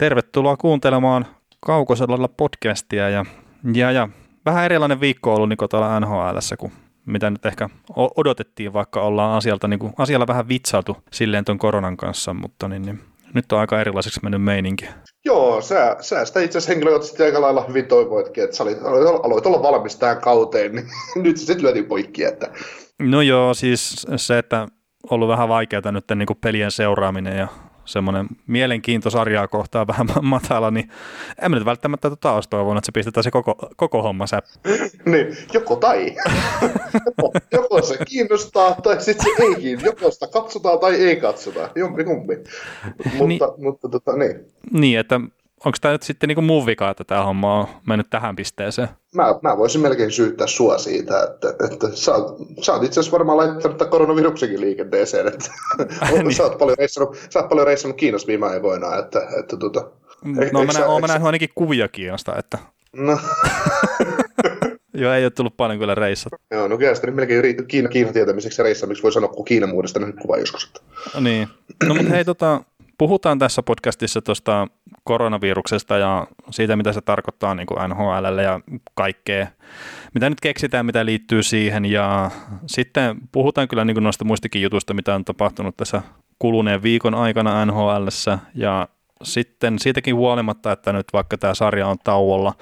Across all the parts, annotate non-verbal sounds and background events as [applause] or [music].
Tervetuloa kuuntelemaan Kaukoselalla podcastia ja, ja, ja vähän erilainen viikko on ollut niin täällä NHL, kuin mitä nyt ehkä odotettiin, vaikka ollaan asialta, niin kuin, asialla vähän vitsailtu silleen tuon koronan kanssa, mutta niin, niin, nyt on aika erilaiseksi mennyt meininki. Joo, sä, sä sitä itse asiassa henkilökohtaisesti aika lailla hyvin toivoitkin, että sä olit, aloit olla valmis tähän kauteen, [laughs] niin nyt se sitten lyötiin poikki. Että... No joo, siis se, että ollut vähän vaikeaa nyt niin kuin pelien seuraaminen ja semmoinen mielenkiinto sarjaa kohtaan vähän matala, niin en nyt välttämättä tota olisi toivonut, että se pistetään se koko, koko homma säp. niin, joko tai. joko, se kiinnostaa tai sitten se ei kiinnostaa. Joko sitä katsotaan tai ei katsota. Jompi kumpi. Mutta, niin, mutta tota, niin. Niin, että onko tämä nyt sitten niinku mun vika, että tämä homma on mennyt tähän pisteeseen? Mä, mä voisin melkein syyttää sua siitä, että, että sä, sä oot itse asiassa varmaan laittanut tämän koronaviruksenkin liikenteeseen, että [laughs] niin. sä, oot paljon reissannut, sä oot paljon reissannut Kiinassa viime aikoina, että, että tota, No mä, oon nähnyt ainakin kuvia Kiinasta, että... No. [laughs] Joo, ei ole tullut paljon kyllä reissat. Joo, no kyllä sitten melkein riittää Kiina, Kiinan tietämiseksi reissaamiksi voi sanoa, kun Kiinan muodosta nähnyt kuva joskus. No niin. No mutta hei, tota, puhutaan tässä podcastissa tuosta koronaviruksesta ja siitä, mitä se tarkoittaa niin kuin NHL ja kaikkea, mitä nyt keksitään, mitä liittyy siihen. Ja sitten puhutaan kyllä niin kuin noista muistikin jutuista, mitä on tapahtunut tässä kuluneen viikon aikana NHL. Ja sitten siitäkin huolimatta, että nyt vaikka tämä sarja on tauolla,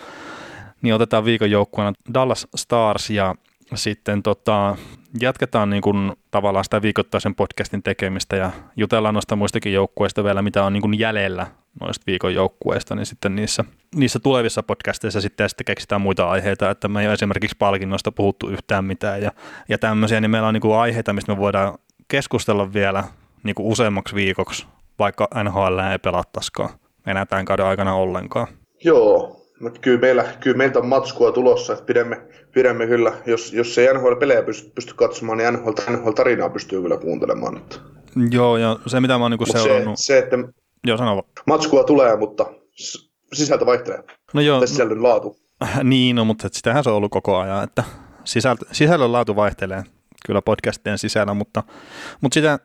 niin otetaan viikon joukkueena Dallas Stars ja sitten tota, jatketaan niin kuin tavallaan sitä viikoittaisen podcastin tekemistä ja jutellaan noista muistakin joukkueista vielä, mitä on niin kuin jäljellä noista viikon joukkueista, niin sitten niissä, niissä tulevissa podcasteissa sitten, sitten keksitään muita aiheita, että me ei ole esimerkiksi palkinnoista puhuttu yhtään mitään ja, ja tämmöisiä, niin meillä on niin kuin aiheita, mistä me voidaan keskustella vielä niin kuin useammaksi viikoksi, vaikka NHL ei pelattaisikaan enää tämän kauden aikana ollenkaan. Joo, mutta kyllä, meillä, kyllä meiltä on matskua tulossa, että pidämme, pidämme kyllä, jos, jos ei NHL-pelejä pysty, pysty katsomaan, niin NHL, NHL-tarinaa pystyy kyllä kuuntelemaan. Että. Joo, ja se mitä mä oon niinku seurannut... Se, se, että joo, sano Matskua tulee, mutta sisältö vaihtelee. No joo. Tai sisällön no, laatu. [laughs] Niin, no, mutta sitähän se on ollut koko ajan, että sisältö, sisällön laatu vaihtelee kyllä podcastien sisällä, mutta, mutta sitä,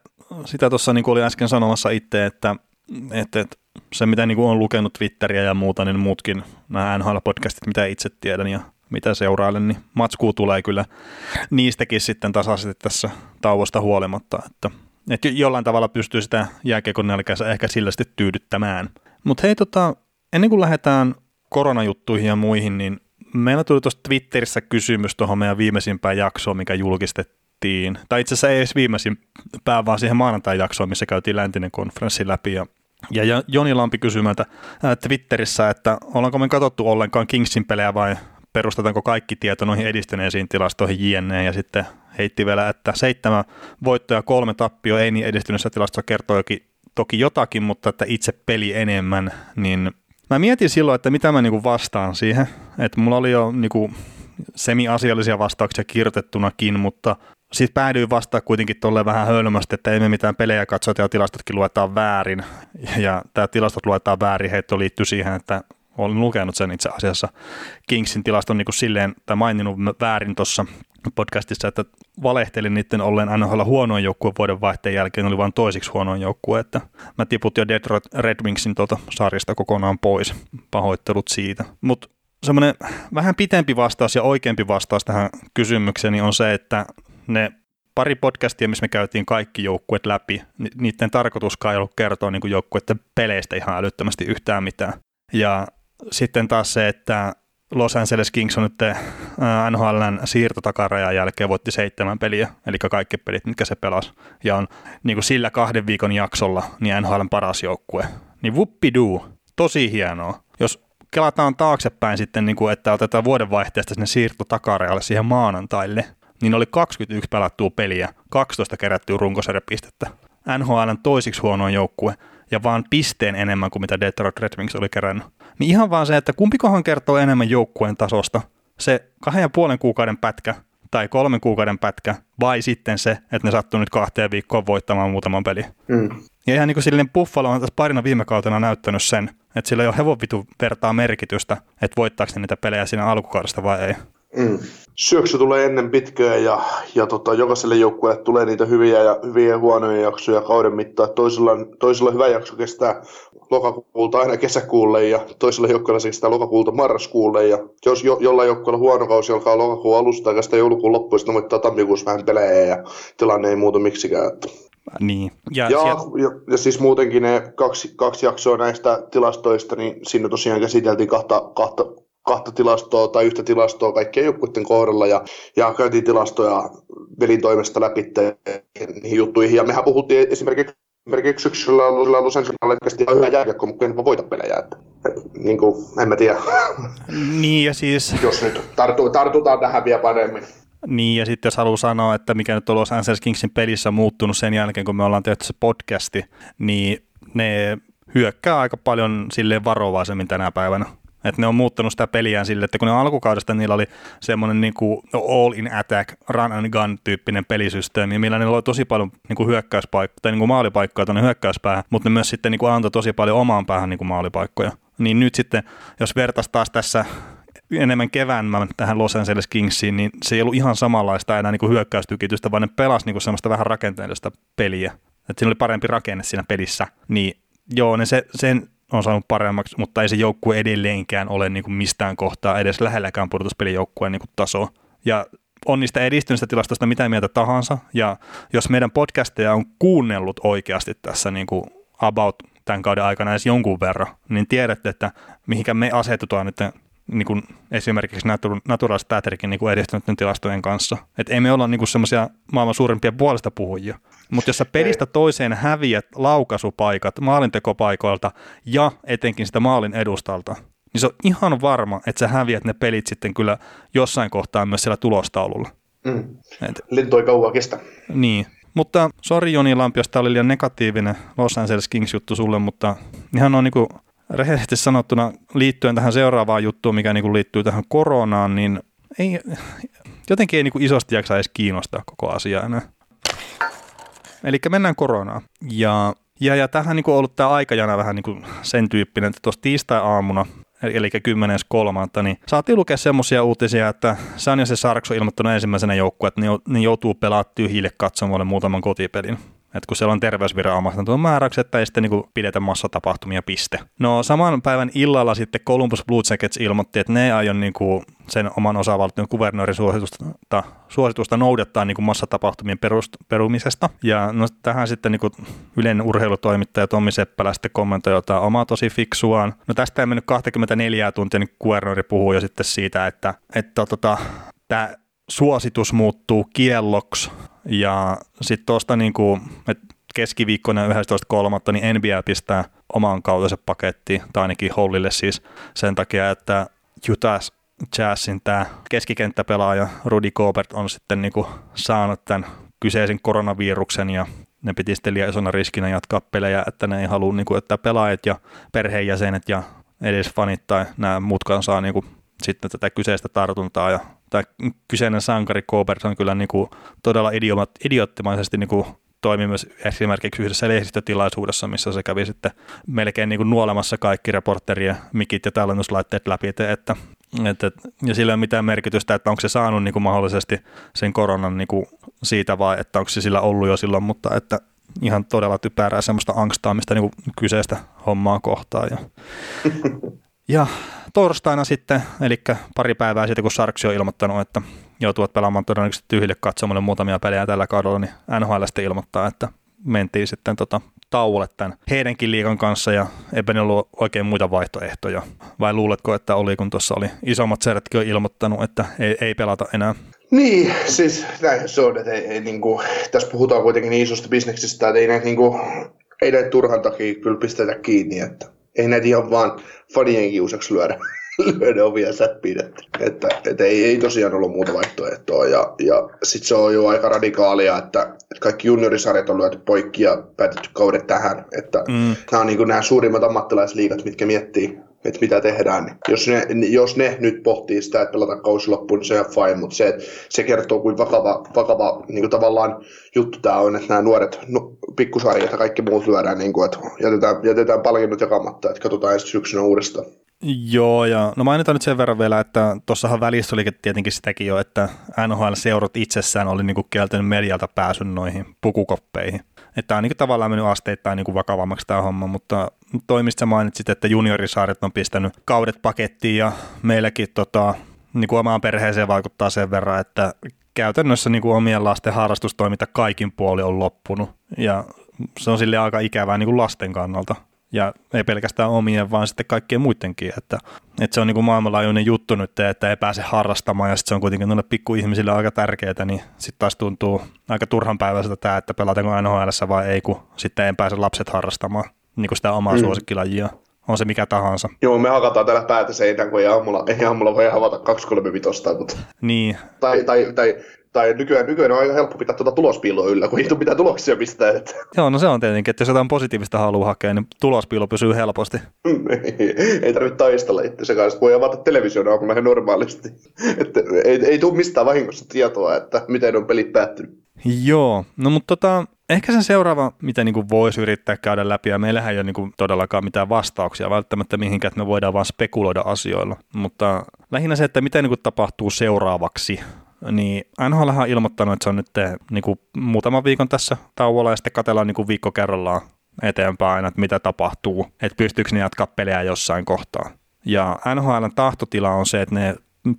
sitä tuossa niin kuin oli äsken sanomassa itse, että, että, että se, mitä niin kuin on lukenut Twitteriä ja muuta, niin muutkin nämä NHL-podcastit, mitä itse tiedän ja mitä seurailen, niin matskuu tulee kyllä niistäkin sitten tasaisesti tässä tauosta huolimatta, että, että jollain tavalla pystyy sitä jääkiekon nälkänsä ehkä sillä sitten tyydyttämään. Mutta hei, tota, ennen kuin lähdetään koronajuttuihin ja muihin, niin meillä tuli tuossa Twitterissä kysymys tuohon meidän viimeisimpään jaksoon, mikä julkistettiin, tai itse asiassa ei edes viimeisimpään, vaan siihen maanantai-jaksoon, missä käytiin läntinen konferenssi läpi, ja ja Joni Lampi kysymältä Twitterissä, että ollaanko me katsottu ollenkaan Kingsin pelejä vai perustetaanko kaikki tieto noihin edistyneisiin tilastoihin jne. Ja sitten heitti vielä, että seitsemän voittoja kolme tappio ei niin edistyneessä tilastossa kertoo jokin, toki jotakin, mutta että itse peli enemmän, niin mä mietin silloin, että mitä mä niinku vastaan siihen, että mulla oli jo niinku semi-asiallisia vastauksia kirjoitettunakin, mutta sitten päädyin vastaa kuitenkin tuolle vähän hölmösti, että ei me mitään pelejä katsota ja tilastotkin luetaan väärin. Ja tämä tilastot luetaan väärin, heitto liittyy siihen, että olen lukenut sen itse asiassa Kingsin tilaston niin kuin silleen, tai maininnut väärin tuossa podcastissa, että valehtelin niiden ollen NHL huonoin joukkue vuoden vaihteen jälkeen, oli vain toisiksi huonoin joukkue, että mä tiput jo Detroit Red Wingsin tuota sarjasta kokonaan pois, pahoittelut siitä. Mutta semmoinen vähän pitempi vastaus ja oikeampi vastaus tähän kysymykseen on se, että ne pari podcastia, missä me käytiin kaikki joukkueet läpi, niiden tarkoituskaan ei ollut kertoa niin joukkueiden peleistä ihan älyttömästi yhtään mitään. Ja sitten taas se, että Los Angeles Kings on nyt NHLn siirtotakarajan jälkeen voitti seitsemän peliä, eli kaikki pelit, mitkä se pelasi, ja on niin kuin sillä kahden viikon jaksolla niin NHLn paras joukkue. Niin whoopidoo, tosi hienoa. Jos kelataan taaksepäin sitten, niin kuin, että otetaan vuodenvaihteesta sinne siirtotakarajalle siihen maanantaille, niin oli 21 pelattua peliä, 12 kerättyä runkosarjapistettä. NHLn toisiksi huonoin joukkue ja vaan pisteen enemmän kuin mitä Detroit Red Wings oli kerännyt. Niin ihan vaan se, että kumpikohan kertoo enemmän joukkueen tasosta, se kahden ja puolen kuukauden pätkä tai kolmen kuukauden pätkä, vai sitten se, että ne sattuu nyt kahteen viikkoon voittamaan muutaman peli. Mm. Ja ihan niin kuin silleen Buffalo on tässä parina viime kautena näyttänyt sen, että sillä ei ole hevonvitu vertaa merkitystä, että voittaako niitä pelejä siinä alkukaudesta vai ei. Mm. Syöksy tulee ennen pitkää ja, ja tota, jokaiselle joukkueelle tulee niitä hyviä ja hyviä ja huonoja jaksoja kauden mittaan. Toisella, toisella hyvä jakso kestää lokakuulta aina kesäkuulle ja toisella joukkueella se kestää lokakuulta marraskuulle ja jos jo, jollain joukkueella huono kausi alkaa lokakuun alusta ja sitä joulukuun loppuun, sitten voittaa tammikuussa vähän pelejä ja tilanne ei muutu miksikään. Että. Niin. Ja, ja, sieltä... ja, ja, siis muutenkin ne kaksi, kaksi jaksoa näistä tilastoista, niin siinä tosiaan käsiteltiin kahta, kahta, kahta tilastoa tai yhtä tilastoa kaikkien joukkueiden kohdalla ja, ja käytiin tilastoja velin toimesta läpi niihin juttuihin. Ja mehän puhuttiin esimerkiksi esimerkiksi syksyllä Los Angelesilla kesti ihan hyvä jääkiekko, mutta en voita pelejä. Että, et, niin kuin, en mä tiedä. [laughs] Niin ja siis... Jos nyt tartu, tartutaan tähän vielä paremmin. Niin, ja sitten jos haluaa sanoa, että mikä nyt on Los Angeles Kingsin pelissä muuttunut sen jälkeen, kun me ollaan tehty se podcasti, niin ne hyökkää aika paljon silleen varovaisemmin tänä päivänä. Että ne on muuttanut sitä peliään sille, että kun ne alkukaudesta niillä oli semmoinen niin kuin all in attack, run and gun tyyppinen pelisysteemi, millä ne oli tosi paljon niin kuin hyökkäyspaikkoja, tai niin kuin maalipaikkoja tuonne hyökkäyspäähän, mutta ne myös sitten niin kuin antoi tosi paljon omaan päähän niin kuin maalipaikkoja. Niin nyt sitten, jos vertaisi taas tässä enemmän kevään tähän Los Angeles Kingsiin, niin se ei ollut ihan samanlaista enää niin kuin hyökkäystykitystä, vaan ne pelasi niin kuin semmoista vähän rakenteellista peliä. Että siinä oli parempi rakenne siinä pelissä. Niin joo, ne se, sen on saanut paremmaksi, mutta ei se joukkue edelleenkään ole niin kuin mistään kohtaa edes lähelläkään pudotuspelijoukkueen niin tasoa. Ja on niistä edistyneistä tilastoista mitä mieltä tahansa, ja jos meidän podcasteja on kuunnellut oikeasti tässä niin kuin about tämän kauden aikana edes jonkun verran, niin tiedätte, että mihinkä me asetutaan nyt niin kuin esimerkiksi Natural Statrickin niin edistyneiden tilastojen kanssa. Että ei me olla niin semmoisia maailman suurimpia puolesta puhujia. Mutta jos sä pelistä toiseen häviät laukaisupaikat maalintekopaikoilta ja etenkin sitä maalin edustalta, niin se on ihan varma, että sä häviät ne pelit sitten kyllä jossain kohtaa myös siellä tulostaululla. Mm. Et, Lento ei kauan kestä. Niin, mutta sori Joni Lampi, jos tämä oli liian negatiivinen Los Angeles Kings juttu sulle, mutta ihan on niinku rehellisesti sanottuna liittyen tähän seuraavaan juttuun, mikä niinku liittyy tähän koronaan, niin ei, jotenkin ei niinku isosti jaksa edes kiinnostaa koko asia enää. Eli mennään koronaan. Ja, ja, ja tähän niin on ollut tämä aikajana vähän niin sen tyyppinen, että tuossa tiistai-aamuna eli 10.3. niin saatiin lukea semmoisia uutisia, että San ja se Sarkso ilmoittanut ensimmäisenä joukkueen, että ne joutuu pelaamaan tyhjille katsomoille muutaman kotipelin. Että kun siellä on terveysviranomaisten tuon määräykset, että ei sitten niin pidetä massatapahtumia piste. No saman päivän illalla sitten Columbus Blue Jackets ilmoitti, että ne ei aio niin kuin sen oman osavaltion kuvernöörin suositusta, suositusta noudattaa niin kuin massatapahtumien perust, perumisesta. Ja no, tähän sitten niin kuin yleinen urheilutoimittaja Tommi Seppälä sitten kommentoi jotain omaa tosi fiksuaan. No tästä ei mennyt 24 tuntia, niin kuvernööri puhuu jo sitten siitä, että, että tota, tämä suositus muuttuu kielloksi ja sitten tuosta niin kuin, keskiviikkona 11.3. niin NBA pistää oman kautensa pakettiin, tai ainakin Hollille siis sen takia, että Utah Jazzin tämä keskikenttäpelaaja Rudy Gobert on sitten niin kuin saanut tämän kyseisen koronaviruksen ja ne piti sitten liian isona riskinä jatkaa pelejä, että ne ei halua, niin kuin, että pelaajat ja perheenjäsenet ja edes fanit tai nämä muutkaan saa niin kuin, sitten tätä kyseistä tartuntaa ja tämä kyseinen sankari Kobert on kyllä niin kuin todella idiomat, idioottimaisesti niin kuin toimi myös esimerkiksi yhdessä lehdistötilaisuudessa, missä se kävi sitten melkein niin kuin nuolemassa kaikki reporterien mikit ja tallennuslaitteet läpi, että, että, että ja sillä ei ole mitään merkitystä, että onko se saanut niin kuin mahdollisesti sen koronan niin kuin siitä vai että onko se sillä ollut jo silloin, mutta että ihan todella typerää semmoista angstaamista niin kuin kyseistä hommaa kohtaan. Ja, [laughs] ja torstaina sitten, eli pari päivää sitten, kun Sarksi on ilmoittanut, että joutuvat pelaamaan todennäköisesti tyhjille katsomalle muutamia pelejä tällä kaudella, niin NHL sitten ilmoittaa, että mentiin sitten tota tauolle tämän heidänkin liikan kanssa ja eipä ne ollut oikein muita vaihtoehtoja. Vai luuletko, että oli, kun tuossa oli isommat jo ilmoittanut, että ei, ei pelata enää? Niin, siis näin se on, että ei, ei, niin kuin, tässä puhutaan kuitenkin niin isosta bisneksestä, että ei näitä, niin kuin, ei näitä turhan takia kyllä pistetä kiinni, että ei näitä ihan vaan fanien kiusaksi lyödä, [laughs] lyödä ovia säppiin, että, että, että ei, ei, tosiaan ollut muuta vaihtoehtoa. Ja, ja sitten se on jo aika radikaalia, että, kaikki juniorisarjat on lyöty poikki ja päätetty kaudet tähän. Että mm. Nämä on niin nämä suurimmat ammattilaisliigat, mitkä miettii että mitä tehdään. Niin jos, ne, jos ne nyt pohtii sitä, että pelataan kausi loppuun, niin se on fine, mutta se, se kertoo, kuin vakava, vakava niin kuin tavallaan juttu tämä on, että nämä nuoret no, pikkusarjat ja kaikki muut lyödään, niin kuin, että jätetään, jätetään palkinnot jakamatta, että katsotaan ensi syksynä uudestaan. Joo, ja no mainitaan nyt sen verran vielä, että tuossahan välissä oli tietenkin sitäkin jo, että NHL-seurot itsessään oli niinku kieltänyt medialta pääsyn noihin pukukoppeihin. Että tämä on niinku tavallaan mennyt asteittain niinku vakavammaksi tämä homma, mutta toimista mainitsit, että juniorisaaret on pistänyt kaudet pakettiin ja meilläkin tota, niinku omaan perheeseen vaikuttaa sen verran, että käytännössä niinku omien lasten harrastustoiminta kaikin puoli on loppunut. Ja se on sille aika ikävää niinku lasten kannalta ja ei pelkästään omien, vaan sitten kaikkien muidenkin, että, että se on niin kuin maailmanlaajuinen juttu nyt, että ei pääse harrastamaan ja sitten se on kuitenkin noille pikkuihmisille aika tärkeää, niin sitten taas tuntuu aika turhan päiväiseltä tämä, että pelataanko NHL vai ei, kun sitten ei pääse lapset harrastamaan niin kuin sitä omaa mm. suosikkilajia on se mikä tahansa. Joo, me hakataan täällä päätä seinään, kun ei aamulla, ei aamulla voi havata 2-3 mutta... Niin. Tai, tai, tai tai nykyään, nykyään on aika helppo pitää tuota tulospiiloa yllä, kun ei tule mitään tuloksia mistään. Että. Joo, no se on tietenkin, että jos jotain positiivista haluaa hakea, niin tulospiilo pysyy helposti. [laughs] ei, tarvitse taistella itse kanssa, voi avata television aamulla normaalisti. että ei, ei tule mistään vahingossa tietoa, että miten on pelit päättynyt. Joo, no mutta tota, ehkä sen seuraava, mitä niin voisi yrittää käydä läpi, ja meillähän ei ole niin kuin todellakaan mitään vastauksia välttämättä mihinkään, että me voidaan vaan spekuloida asioilla, mutta lähinnä se, että mitä niin kuin tapahtuu seuraavaksi niin NHL on ilmoittanut, että se on nyt te, niin kuin muutaman viikon tässä tauolla ja sitten katsellaan niin kuin viikko kerrallaan eteenpäin, että mitä tapahtuu, että pystyykö ne jatkaa pelejä jossain kohtaa. Ja NHLn tahtotila on se, että ne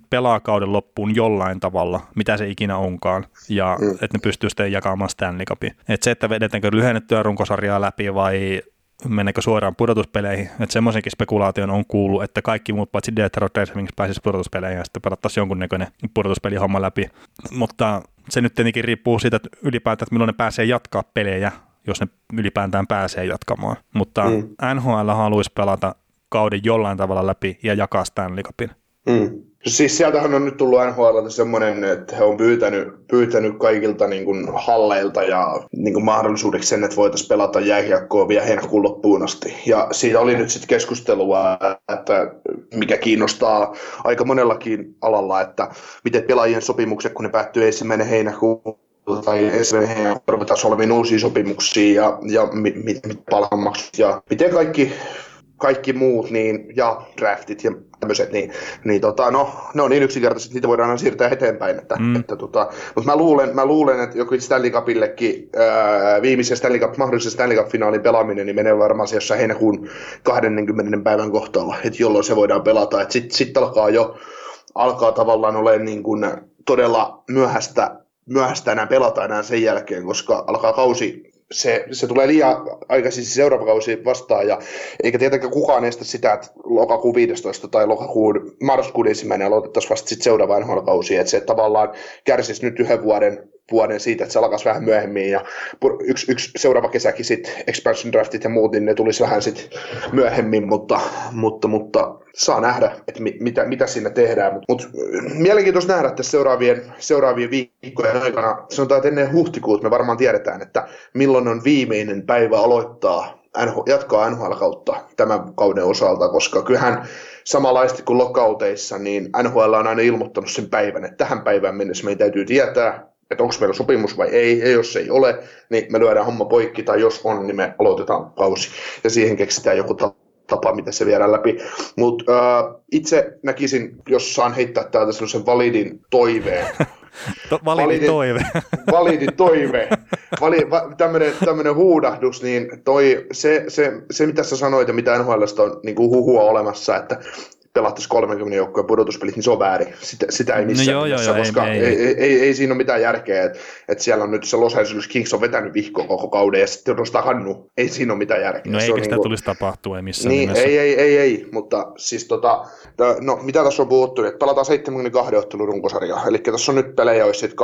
pelaa kauden loppuun jollain tavalla, mitä se ikinä onkaan, ja mm. että ne pystyy sitten jakamaan Stanley Cupin. Että se, että vedetäänkö lyhennettyä runkosarjaa läpi vai mennäkö suoraan pudotuspeleihin. Että semmoisenkin spekulaation on kuullut, että kaikki muut paitsi Detroit Red Wings pääsisi pudotuspeleihin ja sitten pelattaisiin jonkunnäköinen pudotuspelihomma läpi. Mutta se nyt tietenkin riippuu siitä, että ylipäätään, että milloin ne pääsee jatkaa pelejä, jos ne ylipäätään pääsee jatkamaan. Mutta mm. NHL haluaisi pelata kauden jollain tavalla läpi ja jakaa Stanley Cupin. Mm. Siis sieltähän on nyt tullut NHL semmoinen, että he on pyytänyt, pyytänyt kaikilta niin kuin halleilta ja niin kuin mahdollisuudeksi sen, että voitaisiin pelata jääkiekkoa vielä heinäkuun loppuun asti. Ja siitä oli nyt sitten keskustelua, että mikä kiinnostaa aika monellakin alalla, että miten pelaajien sopimukset, kun ne päättyy ensimmäinen heinäkuun tai ensimmäinen ruvetaan solmiin uusia sopimuksia ja, ja mit, mit, mit palkanmaksut ja miten kaikki kaikki muut niin, ja draftit ja tämmöiset, niin, niin tota, no, ne on niin yksinkertaisesti, että niitä voidaan aina siirtää eteenpäin. Että, mm. että, tota, mutta mä luulen, mä luulen, että joku Stanley Cupillekin ää, viimeisen Stanley Cup, mahdollisen Stanley Cup-finaalin pelaaminen niin menee varmaan jossain heinäkuun 20. päivän kohtaalla, että jolloin se voidaan pelata. Sitten sit alkaa jo alkaa tavallaan olemaan niin kuin todella myöhäistä, myöhäistä enää pelata enää sen jälkeen, koska alkaa kausi se, se tulee liian aikaisin seuraava kausi vastaan, ja eikä tietenkään kukaan estä sitä, että lokakuun 15 tai lokakuun marraskuun ensimmäinen aloitettaisiin vasta sitten seuraava NHL-kausi, että se tavallaan kärsisi nyt yhden vuoden vuoden siitä, että se alkaisi vähän myöhemmin ja yksi, yksi seuraava kesäkin sitten expansion draftit ja muut, niin ne tulisi vähän sitten myöhemmin, mutta, mutta, mutta saa nähdä, että mit, mitä, mitä siinä tehdään. Mutta mut, mielenkiintoista nähdä tässä seuraavien, seuraavien viikkojen aikana. Sanotaan, että ennen huhtikuuta me varmaan tiedetään, että milloin on viimeinen päivä aloittaa jatkaa NHL-kautta tämän kauden osalta, koska kyllähän samanlaisesti kuin lockouteissa, niin NHL on aina ilmoittanut sen päivän, että tähän päivään mennessä meidän täytyy tietää, että onko meillä sopimus vai ei, ja jos ei ole, niin me lyödään homma poikki, tai jos on, niin me aloitetaan kausi, ja siihen keksitään joku tapa, miten se viedään läpi. Mutta äh, itse näkisin, jos saan heittää täältä sellaisen validin toiveen, [laughs] To, validi, validi toive. [laughs] validi toive. Vali, va, tämmönen, tämmönen huudahdus, niin toi, se, se, se, mitä sä sanoit ja mitä NHLstä on niin kuin huhua olemassa, että pelattaisiin 30 joukkojen pudotuspelit, niin se on väärin. Sitä, sitä ei no missään no joo, joo, koska ei, ei, ei, ei, ei, siinä ole mitään järkeä, että että siellä on nyt se Los Angeles Kings on vetänyt vihkoa koko kauden ja sitten nostaa hannu. Ei siinä ole mitään järkeä. No se eikä sitä niin kuin... tulisi tapahtua, ei missään niin, nimessä. Ei, ei, ei, ei, mutta siis tota, no mitä tässä on puhuttu, että pelataan 72 ottelun runkosarjaa, eli tässä on nyt pelejä, olisi sitten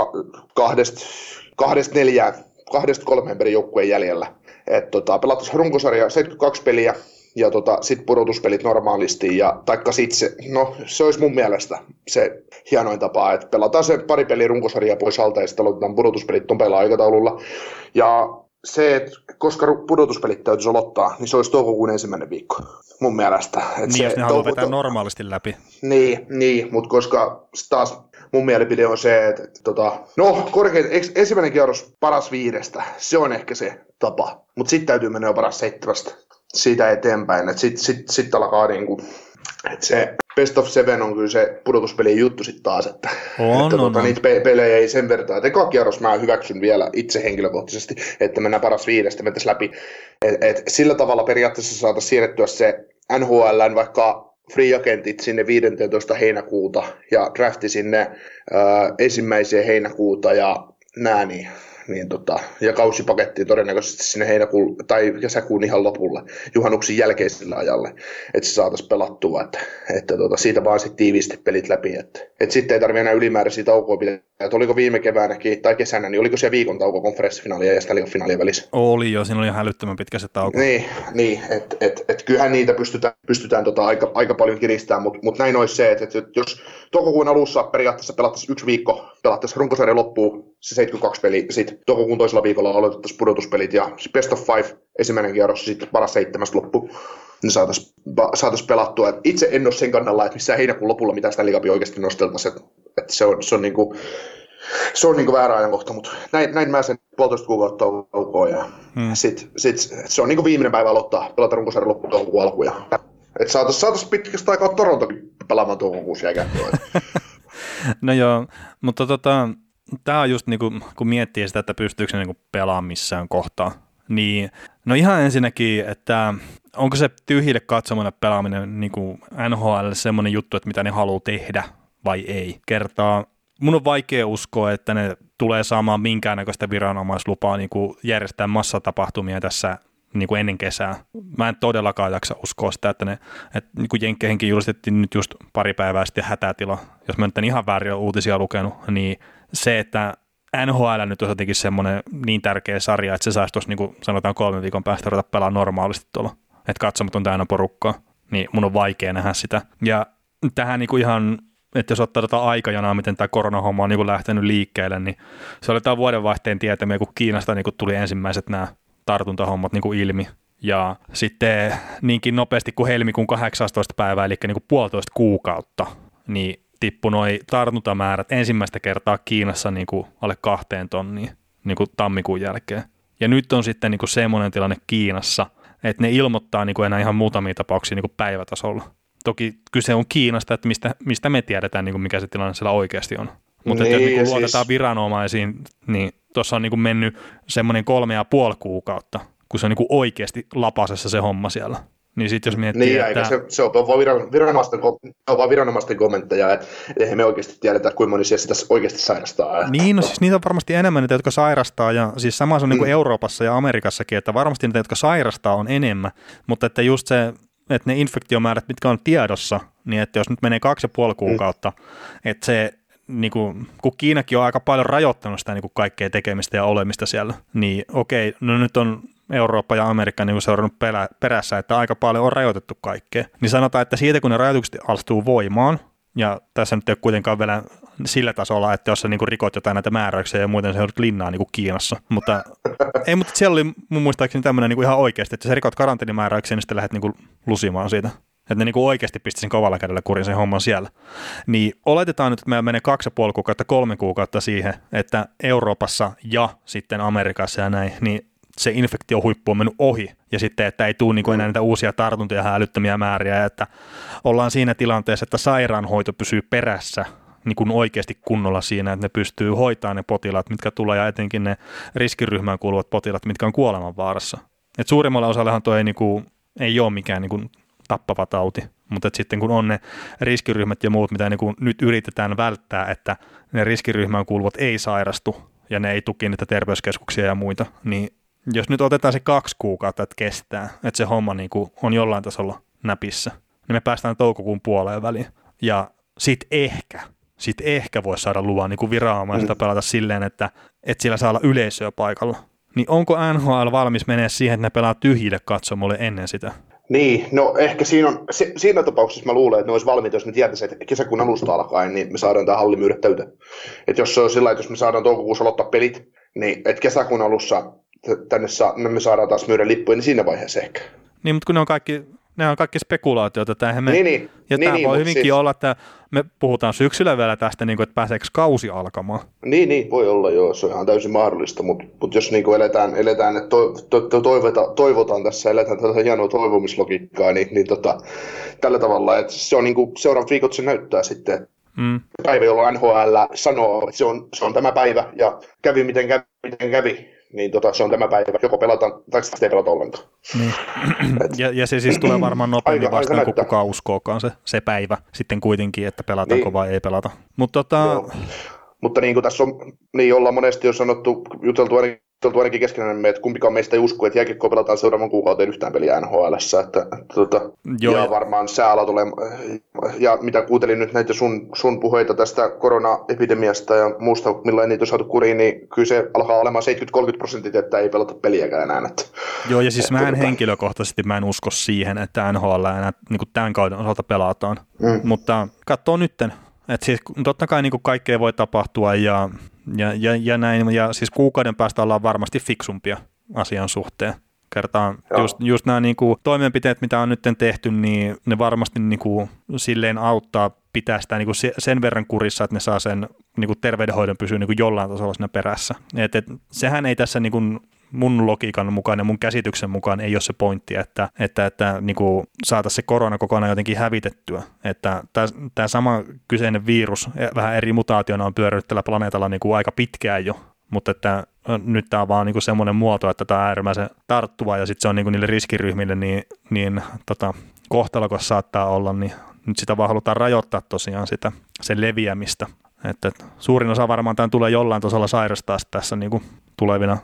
kahdesta, kahdesta neljään, kahdesta kolmeen perin joukkueen jäljellä. Et tota, pelataan runkosarja 72 peliä, ja tota, sitten pudotuspelit normaalisti, ja taikka sitten se, no se olisi mun mielestä se hienoin tapa, että pelataan se pari peliä runkosarjaa pois alta ja sitten aloitetaan pudotuspelit nopealla aikataululla. Ja se, että koska pudotuspelit täytyisi aloittaa, niin se olisi toukokuun ensimmäinen viikko, mun mielestä. Et niin, se, jos ne haluaa vetää normaalisti läpi. Niin, niin mutta koska taas mun mielipide on se, että, että tota, no korkein, ensimmäinen kierros paras viidestä, se on ehkä se tapa, mutta sitten täytyy mennä jo paras seitsemästä siitä eteenpäin. Sitten sit, sit alkaa niinku että se Best of Seven on kyllä se pudotuspelien juttu sitten taas, että, on, [laughs] että on, tuota, on. niitä pe- pelejä ei sen verran. Että eka kierros mä hyväksyn vielä itse henkilökohtaisesti, että mennään paras viidestä mentäisiin läpi. Et, et sillä tavalla periaatteessa saataisiin siirrettyä se NHLn vaikka free agentit sinne 15. heinäkuuta ja drafti sinne ää, ensimmäiseen heinäkuuta ja nää niin niin tota, ja kausipaketti todennäköisesti sinne heinäkuun tai kesäkuun ihan lopulle, juhannuksen jälkeiselle ajalle, että se saataisiin pelattua, että, että tota, siitä vaan sitten tiiviisti pelit läpi, että, että sitten ei tarvitse enää ylimääräisiä taukoa pitää, että oliko viime keväänäkin tai kesänä, niin oliko se viikon tauko konferenssifinaalia ja Stanley finaalien välissä? Oli jo, siinä oli ihan hälyttömän pitkä se tauko. Niin, niin että et, et, kyllähän niitä pystytään, pystytään tota aika, aika paljon kiristämään, mutta mut näin olisi se, että et, jos toukokuun alussa periaatteessa pelattaisiin yksi viikko, pelattaisiin runkosarja loppuun se 72 peli, sitten toukokuun toisella viikolla aloitettaisiin pudotuspelit ja best of five ensimmäinen kierros, sitten paras seitsemästä loppu, niin saataisiin saatais pelattua. Et itse en ole sen kannalla, että missään heinäkuun lopulla mitään sitä liikapia oikeasti nosteltaisiin, että et se on, se on niinku, se on niinku väärä ajankohta, mutta näin, näin mä sen puolitoista kuukautta taukoa ja hmm. sitten sit, se on niinku viimeinen päivä aloittaa pelata runkosarjan loppuun toukokuun alkuun. Ja, että saataisiin saatais pitkästä aikaa Torontokin pelaamaan toukokuussa jääkättöä. [laughs] no joo, mutta tota, tämä on just niinku, kun miettii sitä, että pystyykö se niinku pelaamaan missään kohtaa, niin no ihan ensinnäkin, että onko se tyhjille katsomalle pelaaminen niinku NHL semmoinen juttu, että mitä ne haluaa tehdä vai ei. Kertaa mun on vaikea uskoa, että ne tulee saamaan minkäännäköistä viranomaislupaa niin kuin järjestää massatapahtumia tässä niin kuin ennen kesää. Mä en todellakaan jaksa uskoa sitä, että ne, että niin kuin Jenkkeihinkin julistettiin nyt just pari päivää sitten hätätila. Jos mä nyt en ihan väärin uutisia lukenut, niin se, että NHL nyt on jotenkin semmoinen niin tärkeä sarja, että se saisi tuossa niin sanotaan kolmen viikon päästä ruveta pelaa normaalisti tuolla. Että katsomat on täynnä porukkaa, niin mun on vaikea nähdä sitä. Ja tähän niin kuin ihan että jos ottaa tätä aikajanaa, miten tämä koronahomma on niin kuin lähtenyt liikkeelle, niin se oli tämä vuodenvaihteen tietämiä, kun Kiinasta niin kuin tuli ensimmäiset nämä tartuntahommat niin kuin ilmi. Ja sitten niinkin nopeasti kuin helmikuun 18. päivää, eli niin kuin puolitoista kuukautta, niin tippui noin tartuntamäärät ensimmäistä kertaa Kiinassa niin kuin alle kahteen tonniin niin kuin tammikuun jälkeen. Ja nyt on sitten niin kuin semmoinen tilanne Kiinassa, että ne ilmoittaa niin kuin enää ihan muutamia tapauksia niin kuin päivätasolla. Toki kyse on Kiinasta, että mistä, mistä me tiedetään, niin kuin mikä se tilanne siellä oikeasti on. Mutta niin, jos niin luotetaan siis... viranomaisiin, niin tuossa on niin kuin mennyt semmoinen kolme ja puoli kuukautta, kun se on niin kuin oikeasti lapasessa se homma siellä. Niin sitten jos miettii, niin, että... se, se on vaan viran, viranomaisten, on vaan viranomaisten kommentteja, että eihän me oikeasti tiedetä, kuinka moni sitä oikeasti sairastaa. Että... Niin, no siis niitä on varmasti enemmän niitä, jotka sairastaa, ja siis sama se on mm. niin kuin Euroopassa ja Amerikassakin, että varmasti niitä, jotka sairastaa, on enemmän, mutta että just se, että ne infektiomäärät, mitkä on tiedossa, niin että jos nyt menee kaksi ja puoli kuukautta, mm. että se niin kuin, kun Kiinakin on aika paljon rajoittanut sitä niin kuin kaikkea tekemistä ja olemista siellä, niin okei, no nyt on Eurooppa ja Amerikka niin seurannut perä, perässä, että aika paljon on rajoitettu kaikkea. Niin sanotaan, että siitä kun ne rajoitukset astuu voimaan, ja tässä nyt ei ole kuitenkaan vielä sillä tasolla, että jos sä niinku rikot jotain näitä määräyksiä ja muuten se joudut linnaan niinku Kiinassa. Mutta, [laughs] ei, mutta siellä oli mun muistaakseni tämmöinen niinku ihan oikeasti, että sä rikot karanteenimääräyksiä, niin sitten lähdet niinku lusimaan siitä. Että ne niinku oikeasti pisti sen kovalla kädellä kurin sen homman siellä. Niin oletetaan nyt, että meillä menee kaksi ja puoli kuukautta, kolme kuukautta siihen, että Euroopassa ja sitten Amerikassa ja näin, niin se infektiohuippu on mennyt ohi ja sitten, että ei tule niin enää niitä uusia tartuntoja ja älyttömiä määriä, ja että ollaan siinä tilanteessa, että sairaanhoito pysyy perässä niin kuin oikeasti kunnolla siinä, että ne pystyy hoitamaan ne potilaat, mitkä tulee, ja etenkin ne riskiryhmään kuuluvat potilaat, mitkä on kuolemanvaarassa. Et suurimmalla osallehan tuo ei, niin kuin, ei ole mikään niin kuin tappava tauti, mutta sitten kun on ne riskiryhmät ja muut, mitä niin kuin nyt yritetään välttää, että ne riskiryhmään kuuluvat ei sairastu, ja ne ei tuki niitä terveyskeskuksia ja muita, niin jos nyt otetaan se kaksi kuukautta, että kestää, että se homma niin kuin on jollain tasolla näpissä, niin me päästään toukokuun puoleen väliin. Ja sit ehkä, sit ehkä voisi saada luvan niin kuin viranomaista mm. pelata silleen, että, että sillä saa olla yleisöä paikalla. Niin onko NHL valmis menee siihen, että ne pelaa tyhjille katsomolle ennen sitä? Niin, no ehkä siinä, on, se, siinä tapauksessa mä luulen, että ne olisi valmiita, jos me tietäisiin, että kesäkuun alusta alkaen, niin me saadaan tämä halli myydä täyteen. Että jos se on sillä että jos me saadaan toukokuussa aloittaa pelit, niin että kesäkuun alussa tänne saa, me saadaan taas myydä lippuja, niin siinä vaiheessa ehkä. Niin, mutta kun ne on kaikki ne on kaikki spekulaatioita. Tämähän me, Niin, niin. ja niin, tämä niin, voi hyvinkin siis- olla, että me puhutaan syksyllä vielä tästä, niin kuin, että pääseekö kausi alkamaan. Niin, niin, voi olla joo, se on ihan täysin mahdollista, mutta mut jos niinku eletään, eletään että to, to, to, toivota, toivotaan tässä, eletään tätä hienoa toivomislogiikkaa, niin, niin tota, tällä tavalla, että se on niinku, seuraavat viikot se näyttää sitten, Mm. päivä, jolloin NHL sanoo, että se on, se on tämä päivä, ja kävi miten kävi, miten kävi, niin tota, se on tämä päivä, joko pelataan, tai sitten ei pelata ollenkaan. Niin. [clears throat] ja, ja se siis tulee varmaan [clears throat] nopeammin Aika- aika vastaan, kuin näyttää. kukaan uskookaan se, se päivä sitten kuitenkin, että pelataanko Niin. vai ei pelata. Mutta tota, Joo. Mutta niin kuin tässä on, niin ollaan monesti jo sanottu, juteltu ainakin, juteltu ainakin keskenään, että kumpikaan meistä ei usko, että jääkiekkoa pelataan seuraavan kuukauteen yhtään peliä NHL. Että, että, tota, Joo, ja varmaan sääala tulee, ja mitä kuuntelin nyt näitä sun, sun puheita tästä koronaepidemiasta ja muusta, millä niitä on saatu kuriin, niin kyllä se alkaa olemaan 70-30 prosenttia, että ei pelata peliäkään enää. Että, Joo, ja siis mä en tota- henkilökohtaisesti mä en usko siihen, että NHL enää niin kuin tämän kauden osalta pelataan. Mm. Mutta katsoo nytten. että siis totta kai niin kuin kaikkea voi tapahtua ja, ja, ja, ja, näin, ja siis kuukauden päästä ollaan varmasti fiksumpia asian suhteen. Kertaan Joo. just, just nämä niin kuin toimenpiteet, mitä on nyt tehty, niin ne varmasti niin kuin silleen auttaa pitää sitä niin kuin se- sen verran kurissa, että ne saa sen niin kuin terveydenhoidon pysyä niin kuin jollain tasolla siinä perässä. Et, et, sehän ei tässä niin kuin mun logiikan mukaan ja mun käsityksen mukaan ei ole se pointti, että, että, että niin kuin saataisiin se korona kokonaan jotenkin hävitettyä. Että tämä sama kyseinen virus eh, vähän eri mutaationa on pyörinyt tällä planeetalla niin kuin aika pitkään jo, mutta että nyt tämä on vaan niin kuin semmoinen muoto, että tämä on äärimmäisen tarttuva ja sitten se on niin kuin niille riskiryhmille niin, niin tota, kohtalokas saattaa olla, niin nyt sitä vaan halutaan rajoittaa tosiaan sitä, sen leviämistä. Että, suurin osa varmaan tämän tulee jollain tasolla sairastaa tässä niin kuin tulevina,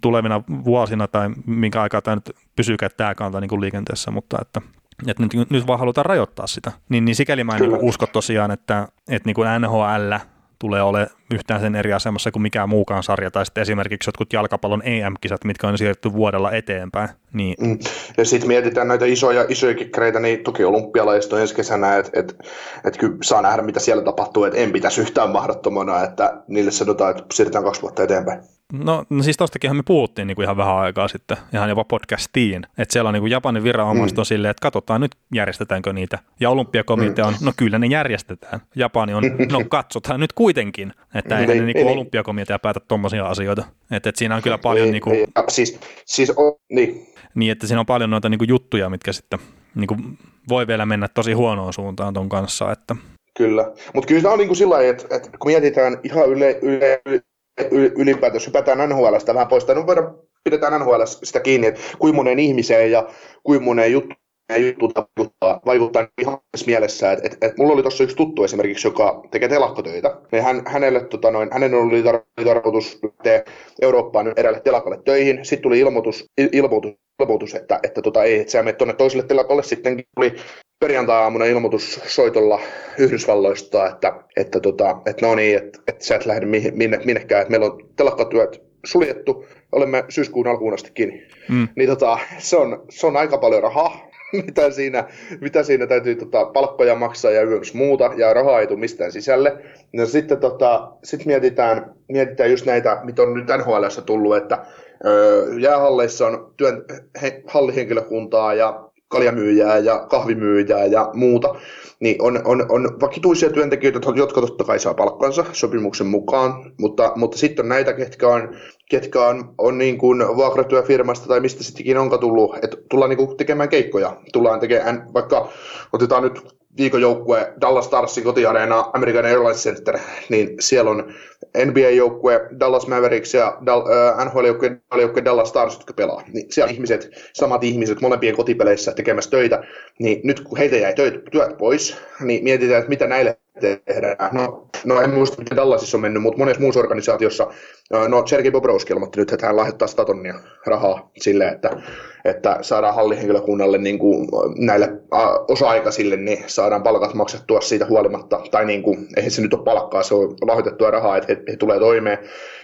tulevina vuosina tai minkä aikaa tämä nyt pysyykään tämä kanta niin kuin liikenteessä, mutta että, että nyt, nyt vaan halutaan rajoittaa sitä. Niin, niin sikäli mä en niin usko tosiaan, että, että niin kuin NHL tulee ole yhtään sen eri asemassa kuin mikään muukaan sarja, tai sitten esimerkiksi jotkut jalkapallon EM-kisat, mitkä on siirretty vuodella eteenpäin, niin Mm. Ja sitten mietitään näitä isoja, isoja kikkereitä, niin toki olympialaiset ensi kesänä, että et, et kyllä saa nähdä, mitä siellä tapahtuu, että en pitäisi yhtään mahdottomana, että niille sanotaan, että siirrytään kaksi vuotta eteenpäin. No, no siis tostakinhan me puhuttiin niin kuin ihan vähän aikaa sitten, ihan jopa podcastiin, että siellä on niin kuin Japanin viranomaiset on silleen, että katsotaan nyt järjestetäänkö niitä. Ja olympiakomitea on, no kyllä ne järjestetään. Japani on, no [laughs] katsotaan nyt kuitenkin, että eihän ne Niin, kuin niin. olympiakomitea päätä tommosia asioita. Että, että siinä on kyllä paljon, niin kuin, ja siis, siis on, niin, niin, että siinä on paljon noita niin kuin juttuja, mitkä sitten niin kuin voi vielä mennä tosi huonoon suuntaan ton kanssa, että Kyllä. Mutta kyllä tämä on niin kuin sillä että, että kun mietitään ihan yle, yle, ylipäätään, jos hypätään NHLstä vähän pois, no voidaan, pidetään NHL sitä kiinni, että kuinka monen ihmiseen ja kuinka monen juttu juttu vaikuttaa, vaikuttaa ihan tässä mielessä, että, että, että mulla oli tuossa yksi tuttu esimerkiksi, joka tekee telakkotöitä, niin hän, hänelle, tota noin, hänen oli tar- tarkoitus lähteä Eurooppaan eräälle telakalle töihin, sitten tuli ilmoitus, il- ilmoitus, ilmoitus että, että tota, ei, että sä menet tuonne toiselle telakalle, sitten tuli perjantai-aamuna ilmoitus soitolla Yhdysvalloista, että, että, tota, että no niin, että, että sä et lähde minne, minnekään, että meillä on telakkatyöt suljettu, olemme syyskuun alkuun asti kiinni. mm, Niin tota, se on, se on aika paljon rahaa, [laughs] mitä siinä, mitä siinä täytyy tota, palkkoja maksaa ja myös muuta, ja rahaa ei tule mistään sisälle. No sitten tota, sit mietitään, mietitään just näitä, mitä on nyt NHLssä tullut, että öö, jäähalleissa on työn, he, hallihenkilökuntaa ja kaljamyyjää ja kahvimyyjää ja muuta, niin on, on, on vakituisia työntekijöitä, jotka totta kai saa palkkansa sopimuksen mukaan, mutta, mutta sitten on näitä, ketkä on, ketkä on, on niin kuin vuokratyöfirmasta tai mistä sitten ikinä onkaan tullut, että tullaan niin kuin tekemään keikkoja, tullaan tekemään, vaikka otetaan nyt viikon joukkue Dallas Starsin kotiareena American Airlines Center, niin siellä on NBA-joukkue Dallas Mavericks ja äh, NHL-joukkue joukkue Dallas Stars, jotka pelaa. Niin siellä ihmiset, samat ihmiset molempien kotipeleissä tekemässä töitä, niin nyt kun heitä jäi töitä, työt pois, niin mietitään, että mitä näille tehdään. No, no en muista, miten Dallasissa on mennyt, mutta monessa muussa organisaatiossa, äh, no Sergei Bobrovski ilmoitti nyt, että hän lahjoittaa 100 tonnia rahaa sille, että, että saadaan hallihenkilökunnalle niin kuin näille äh, osa-aikaisille, niin saadaan palkat maksettua siitä huolimatta, tai niin kuin, eihän se nyt ole palkkaa, se on lahjoitettua rahaa, että he, he tulee toimeen.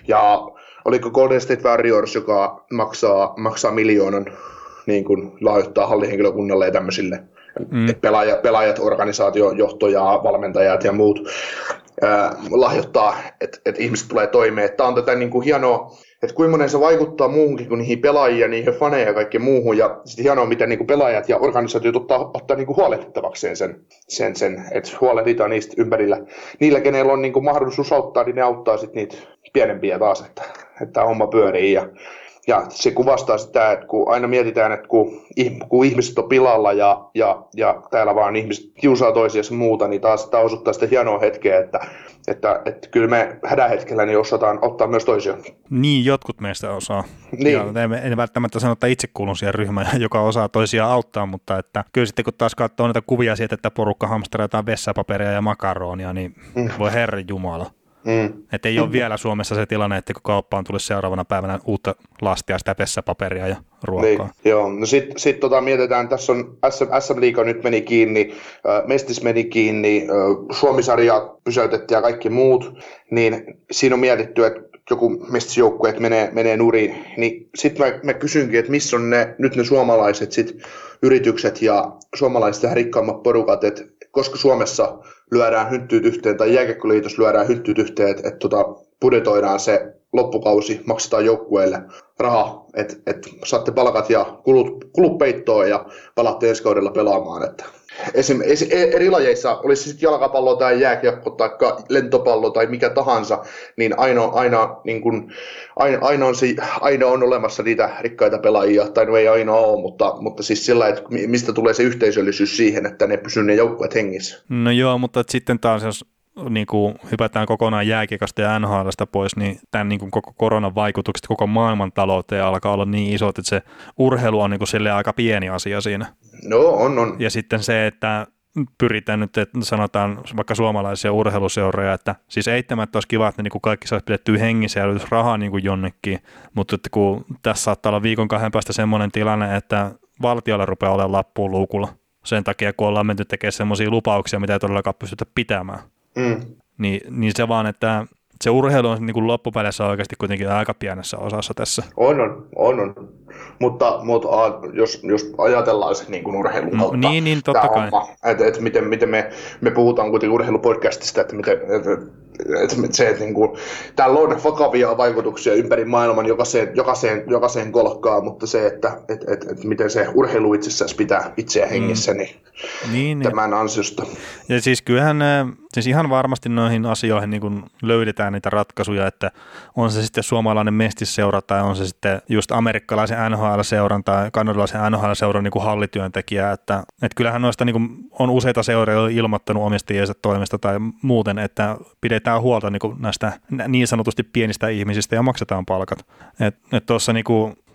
Ja oliko Golden State Warriors, joka maksaa, maksaa miljoonan niin kuin lahjoittaa hallihenkilökunnalle ja tämmöisille mm. pelaajat, pelaajat, organisaatiojohto ja valmentajat ja muut ää, lahjoittaa, että et ihmiset tulee toimeen. Tämä on tätä niin kuin hienoa, että kuinka monen se vaikuttaa muuhunkin kuin niihin pelaajia, niihin faneja ja kaikkeen muuhun. Ja sitten hienoa, miten niin kuin pelaajat ja organisaatiot ottaa, ottaa niin kuin huolehdittavakseen sen, sen, sen että huolehditaan niistä ympärillä. Niillä, kenellä on niin kuin mahdollisuus auttaa, niin ne auttaa sitten niitä pienempiä taas, että, että homma pyörii. Ja ja se kuvastaa sitä, että kun aina mietitään, että kun, kun ihmiset on pilalla ja, ja, ja täällä vaan ihmiset kiusaa toisiaan muuta, niin taas tämä osoittaa sitä hienoa hetkeä, että, että, että kyllä me hädän hetkellä niin osataan ottaa myös toisia. Niin, jotkut meistä osaa. Niin. Ja en, en välttämättä sano, että itse kuulun siihen ryhmään, [laughs] joka osaa toisia auttaa, mutta että kyllä sitten kun taas katsoo näitä kuvia siitä, että porukka hamsteraa jotain vessapaperia ja makaronia, niin mm. voi herra jumala. Mm. Että ei ole vielä Suomessa se tilanne, että kun kauppaan tulisi seuraavana päivänä uutta lastia, sitä pessapaperia ja ruokaa. Niin, joo, no sitten sit tota, mietitään, tässä on SM, SM Liiga nyt meni kiinni, äh, Mestis meni kiinni, äh, Suomisarja pysäytettiin ja kaikki muut, niin siinä on mietitty, että joku mestisjoukkue menee, menee nuriin, niin sitten mä, mä kysynkin, että missä on ne, nyt ne suomalaiset sit, yritykset ja suomalaiset rikkaammat porukat, että koska Suomessa lyödään hynttyyt yhteen tai jääkiekkoliitos lyödään hynttyyt yhteen, että et, tota, budjetoidaan se loppukausi, maksetaan joukkueelle raha, että et saatte palkat ja kulut, kulut peittoon ja palaatte ensi kaudella pelaamaan. Että esim, esim, e, eri lajeissa, olisi se sitten jalkapallo tai jääkiekko tai lentopallo tai mikä tahansa, niin aina, aina, niin kun, aina, aina, on se, aina on olemassa niitä rikkaita pelaajia, tai no ei aina ole, mutta, mutta siis sillä, että mistä tulee se yhteisöllisyys siihen, että ne pysyvät ne joukkueet hengissä. No joo, mutta sitten taas jos niin kuin hypätään kokonaan jääkiekosta ja NHLstä pois, niin tämän niin kuin koko koronan vaikutukset koko maailman talouteen alkaa olla niin isot, että se urheilu on niin kuin aika pieni asia siinä. No on, on. Ja sitten se, että pyritään nyt, että sanotaan vaikka suomalaisia urheiluseuroja, että siis eittämättä olisi kiva, että niin kuin kaikki saisi pidettyä hengissä ja rahaa niin kuin jonnekin, mutta että kun tässä saattaa olla viikon kahden päästä semmoinen tilanne, että valtiolla rupeaa olemaan lappuun luukulla sen takia, kun ollaan menty tekemään semmoisia lupauksia, mitä ei todellakaan pystytä pitämään. Mm. Niin, niin se vaan, että se urheilu on niin kuin loppupeleissä oikeasti kuitenkin aika pienessä osassa tässä. On, on, on, on. Mutta, mutta jos, jos ajatellaan se niin kuin urheilun no, kautta, niin, niin, totta kai. että, että miten, miten me, me puhutaan kuitenkin urheilupodcastista, että miten, että, että se, että niin kuin, täällä on vakavia vaikutuksia ympäri maailman jokaiseen, jokaiseen, jokaiseen kolkkaan, mutta se, että että että että miten se urheilu itsessään pitää itseä hengissä, mm. niin, niin, tämän niin. ansiosta. Ja siis kyllähän siis ihan varmasti noihin asioihin niin löydetään niitä ratkaisuja, että on se sitten suomalainen mestisseura tai on se sitten just amerikkalaisen NHL-seuran tai kanadalaisen NHL-seuran niin hallityöntekijä, että, että kyllähän noista niin on useita seuroja ilmoittanut omistajiensa toimesta tai muuten, että pidetään huolta niin näistä niin sanotusti pienistä ihmisistä ja maksetaan palkat. Että et tuossa niin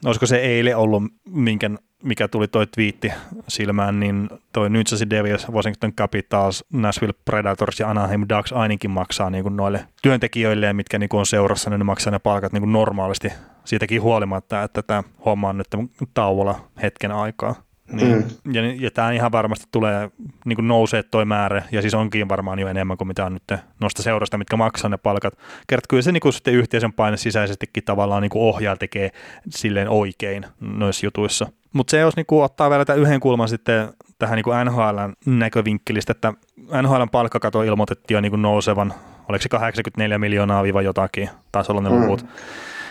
olisiko se eilen ollut, minkä mikä tuli toi twiitti silmään, niin toi New Jersey Devils, Washington Capitals, Nashville Predators ja Anaheim Ducks ainakin maksaa niin kuin noille työntekijöille, mitkä niin kuin on seurassa, niin ne maksaa ne palkat niin kuin normaalisti siitäkin huolimatta, että tämä homma on nyt tauolla hetken aikaa. Niin, mm. ja, ja tämä ihan varmasti tulee niin kuin nousee toi määrä, ja siis onkin varmaan jo enemmän kuin mitä on nyt noista seurasta, mitkä maksaa ne palkat. Kert, kyllä se niin kuin sitten yhteisön paine sisäisestikin tavallaan niin kuin ohjaa tekee silleen oikein noissa jutuissa. Mutta se jos niin kuin ottaa vielä yhden kulman sitten tähän niin kuin NHLn näkövinkkelistä, että NHLn palkkakato ilmoitettiin jo niin kuin nousevan, oliko se 84 miljoonaa viiva jotakin, taisi olla ne mm. luvut,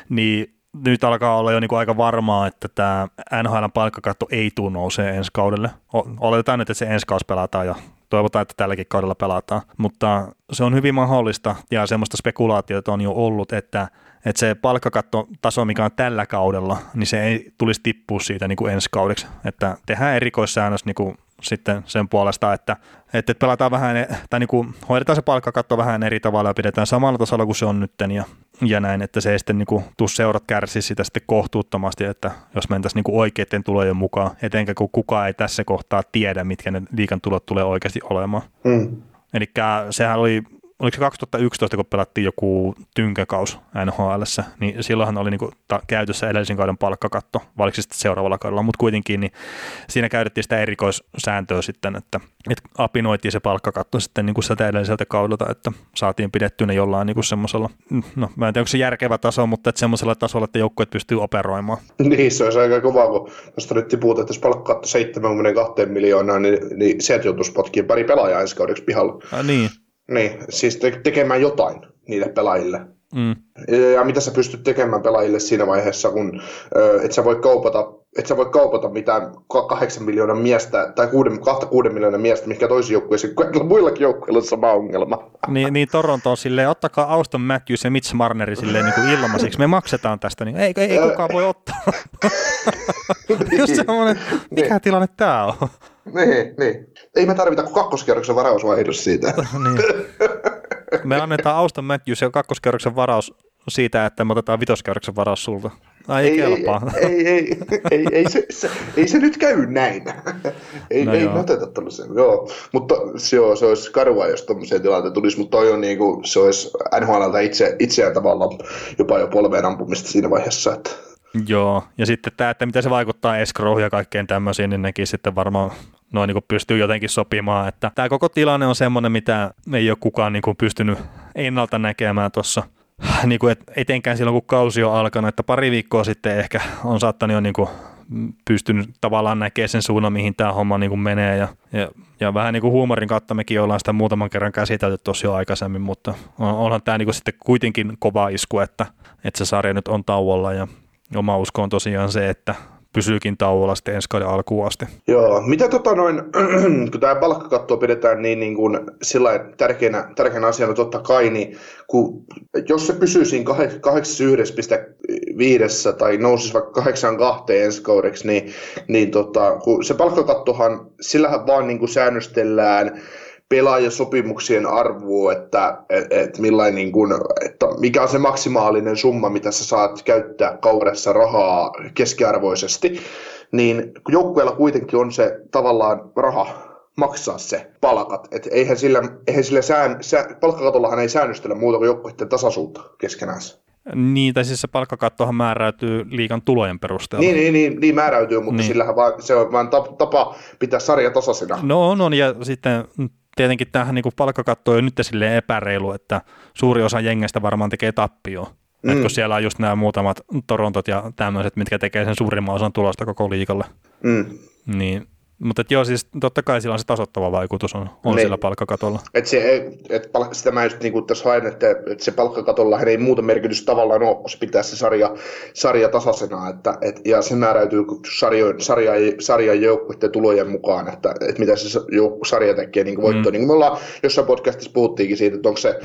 niin nyt alkaa olla jo niin kuin aika varmaa, että tämä NHL palkkakatto ei tule nousee ensi kaudelle. Oletetaan nyt, että se ensi kausi pelataan ja toivotaan, että tälläkin kaudella pelataan. Mutta se on hyvin mahdollista ja semmoista spekulaatiota on jo ollut, että, että se palkkakattotaso, mikä on tällä kaudella, niin se ei tulisi tippua siitä niin kuin ensi kaudeksi. Että tehdään erikoissäännös niin kuin sitten sen puolesta, että, että pelataan vähän, tai niin kuin hoidetaan se palkkakatto vähän eri tavalla ja pidetään samalla tasolla kuin se on nytten ja, ja näin, että se ei sitten niin kuin, tuu seurat kärsi sitä sitten kohtuuttomasti, että jos mentäisiin niin kuin oikeiden tulojen mukaan, etenkä kun kukaan ei tässä kohtaa tiedä, mitkä ne liikan tulot tulee oikeasti olemaan. Mm. Eli sehän oli oliko se 2011, kun pelattiin joku tynkäkaus nhl niin silloinhan oli niinku ta- käytössä edellisen kauden palkkakatto, vai sitten seuraavalla kaudella, mutta kuitenkin niin siinä käytettiin sitä erikoissääntöä sitten, että, että apinoitiin se palkkakatto sitten niin kuin sieltä edelliseltä kaudelta, että saatiin pidettyä ne jollain niin semmoisella, no mä en tiedä onko se järkevä taso, mutta että semmoisella tasolla, että joukkueet pystyy operoimaan. [laughs] Niin, se olisi aika kova, kun tuosta nyt tipuuta, että jos palkkakatto 72 miljoonaa, niin, niin sieltä joutuisi potkiin pari pelaajaa ensi kaudeksi pihalla. Ja, niin, niin, siis te- tekemään jotain niille pelaajille. Mm. Ja mitä sä pystyt tekemään pelaajille siinä vaiheessa, kun et sä voi kaupata, et sä voi kaupata mitään kahdeksan miljoonan miestä tai kuuden, kahta kuuden miljoonan miestä, mikä toisi joukkueisiin, kun muillakin joukkueilla on sama ongelma. Niin, niin Toronto on silleen, ottakaa Auston Matthews ja Mitch Marneri silleen niin kuin ilmaisiksi, me maksetaan tästä, niin ei, ei, ei kukaan voi ottaa. [laughs] Just semmoinen, mikä niin. tilanne tämä on? Niin, niin. Ei me tarvita kuin kakkoskierroksen varausvaihdos siitä. [laughs] niin. Me annetaan Auston Matthews ja kakkoskerroksen varaus siitä, että me otetaan vitoskerroksen varaus sulta. Ai ei, ei. Ei, ei, ei, ei, ei, se, se, ei se nyt käy näin. ei, no ei me oteta tällaisen. Joo, mutta joo, se olisi karua, jos tuommoisia tilanteita tulisi, mutta toi on niin kuin, se olisi NHLltä itse, itseään tavallaan jopa jo polveen ampumista siinä vaiheessa. Että... Joo, ja sitten tämä, että miten se vaikuttaa escrowhun ja kaikkeen tämmöisiin, niin nekin sitten varmaan noin niin pystyy jotenkin sopimaan. Että tämä koko tilanne on semmoinen, mitä ei ole kukaan niin pystynyt ennalta näkemään tuossa niin kuin et, etenkään silloin, kun kausi on alkanut, että pari viikkoa sitten ehkä on saattanut jo niin kuin pystynyt tavallaan näkemään sen suunnan, mihin tämä homma niin kuin menee. Ja, ja, ja vähän niin kuin huumorin kautta mekin ollaan sitä muutaman kerran käsitelty tosi jo aikaisemmin, mutta on, onhan tämä niin kuin sitten kuitenkin kova isku, että, että se sarja nyt on tauolla ja oma usko on tosiaan se, että pysyykin tauolla sitten ensi kauden alkuun asti. Joo, mitä tota noin, [clears throat] kun tämä palkkakatto pidetään niin, niin kuin sillä tärkeänä, tärkeänä asiana totta kai, niin kun, jos se pysyy siinä 81,5 tai nousisi vaikka 82 ensi kaudeksi, niin, niin tota, kun se palkkakattohan, sillähän vaan niin kuin säännöstellään pelaajasopimuksien arvoa, että et, et niin kun, että mikä on se maksimaalinen summa, mitä sä saat käyttää kaudessa rahaa keskiarvoisesti, niin joukkueella kuitenkin on se tavallaan raha maksaa se palkat. Et eihän sillä, eihän sillä sään, sää, palkkakatollahan ei säännöstellä muuta kuin joukkueiden tasaisuutta keskenään. Niin, tai siis se palkkakattohan määräytyy liikan tulojen perusteella. Niin, niin, niin, niin määräytyy, mutta niin. sillähän vaan, se on vain tapa pitää sarja tasaisena. No on, on, ja sitten tietenkin tähän niin palkkakatto on nyt silleen epäreilu, että suuri osa jengestä varmaan tekee tappio. Mm. Kun siellä on just nämä muutamat Torontot ja tämmöiset, mitkä tekee sen suurimman osan tulosta koko liikalle. Mm. Niin mutta joo, siis totta kai sillä on se tasoittava vaikutus on, on niin. sillä palkkakatolla. Et se, et, palk, sitä mä just niin tässä haen, että, että se palkkakatolla ei muuta merkitystä tavallaan ole, kun se pitää se sarja, sarja tasaisena, että, et, ja se määräytyy sarjo, sarja, sarjan joukkuiden tulojen mukaan, että, että mitä se sarja tekee niin voittoa. Mm. Niin kuin me ollaan jossain podcastissa puhuttiinkin siitä, että onko se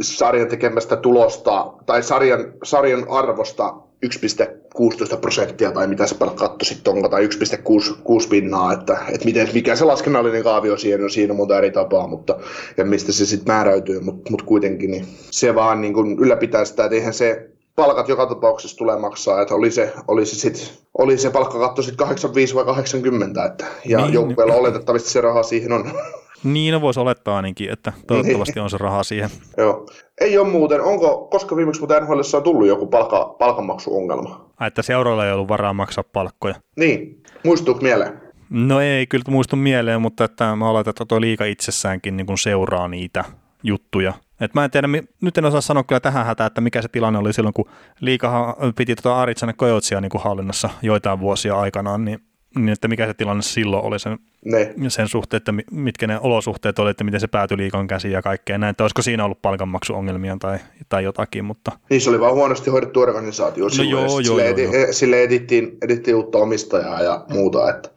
sarjan tekemästä tulosta tai sarjan, sarjan arvosta 1,16 prosenttia tai mitä se katto sitten onko, tai 1,6 pinnaa, että, että miten, mikä se laskennallinen kaavio siinä on, siinä on monta eri tapaa, mutta, ja mistä se sitten määräytyy, mutta, mutta kuitenkin niin se vaan niin kuin ylläpitää sitä, että eihän se palkat joka tapauksessa tulee maksaa, että oli se, oli se, sit, oli se palkkakatto sitten 85 vai 80, että, ja niin, joukkueella niin. oletettavasti se raha siihen on. [laughs] Niin, no voisi olettaa ainakin, että toivottavasti niin. on se raha siihen. Joo. Ei ole muuten. Onko, koska viimeksi muuten NHL on tullut joku palka, palkanmaksuongelma? Ai, että seuralla ei ollut varaa maksaa palkkoja. Niin. Muistuuko mieleen? No ei kyllä muistu mieleen, mutta että mä oletan, että tuo liika itsessäänkin niin seuraa niitä juttuja. Et mä en tiedä, nyt en osaa sanoa kyllä tähän hätään, että mikä se tilanne oli silloin, kun liikahan piti tuota Aritsanen Kojotsia niin kuin hallinnassa joitain vuosia aikanaan, niin niin että mikä se tilanne silloin oli sen, ne. sen suhteen, että mitkä ne olosuhteet oli, että miten se päätyi liikon käsiin ja kaikkea näin, että olisiko siinä ollut palkanmaksuongelmia tai, tai jotakin, mutta... Niin se oli vaan huonosti hoidettu organisaatio no silloin, joo, joo, sille, joo, edi, joo. sille edittiin, edittiin uutta omistajaa ja muuta, että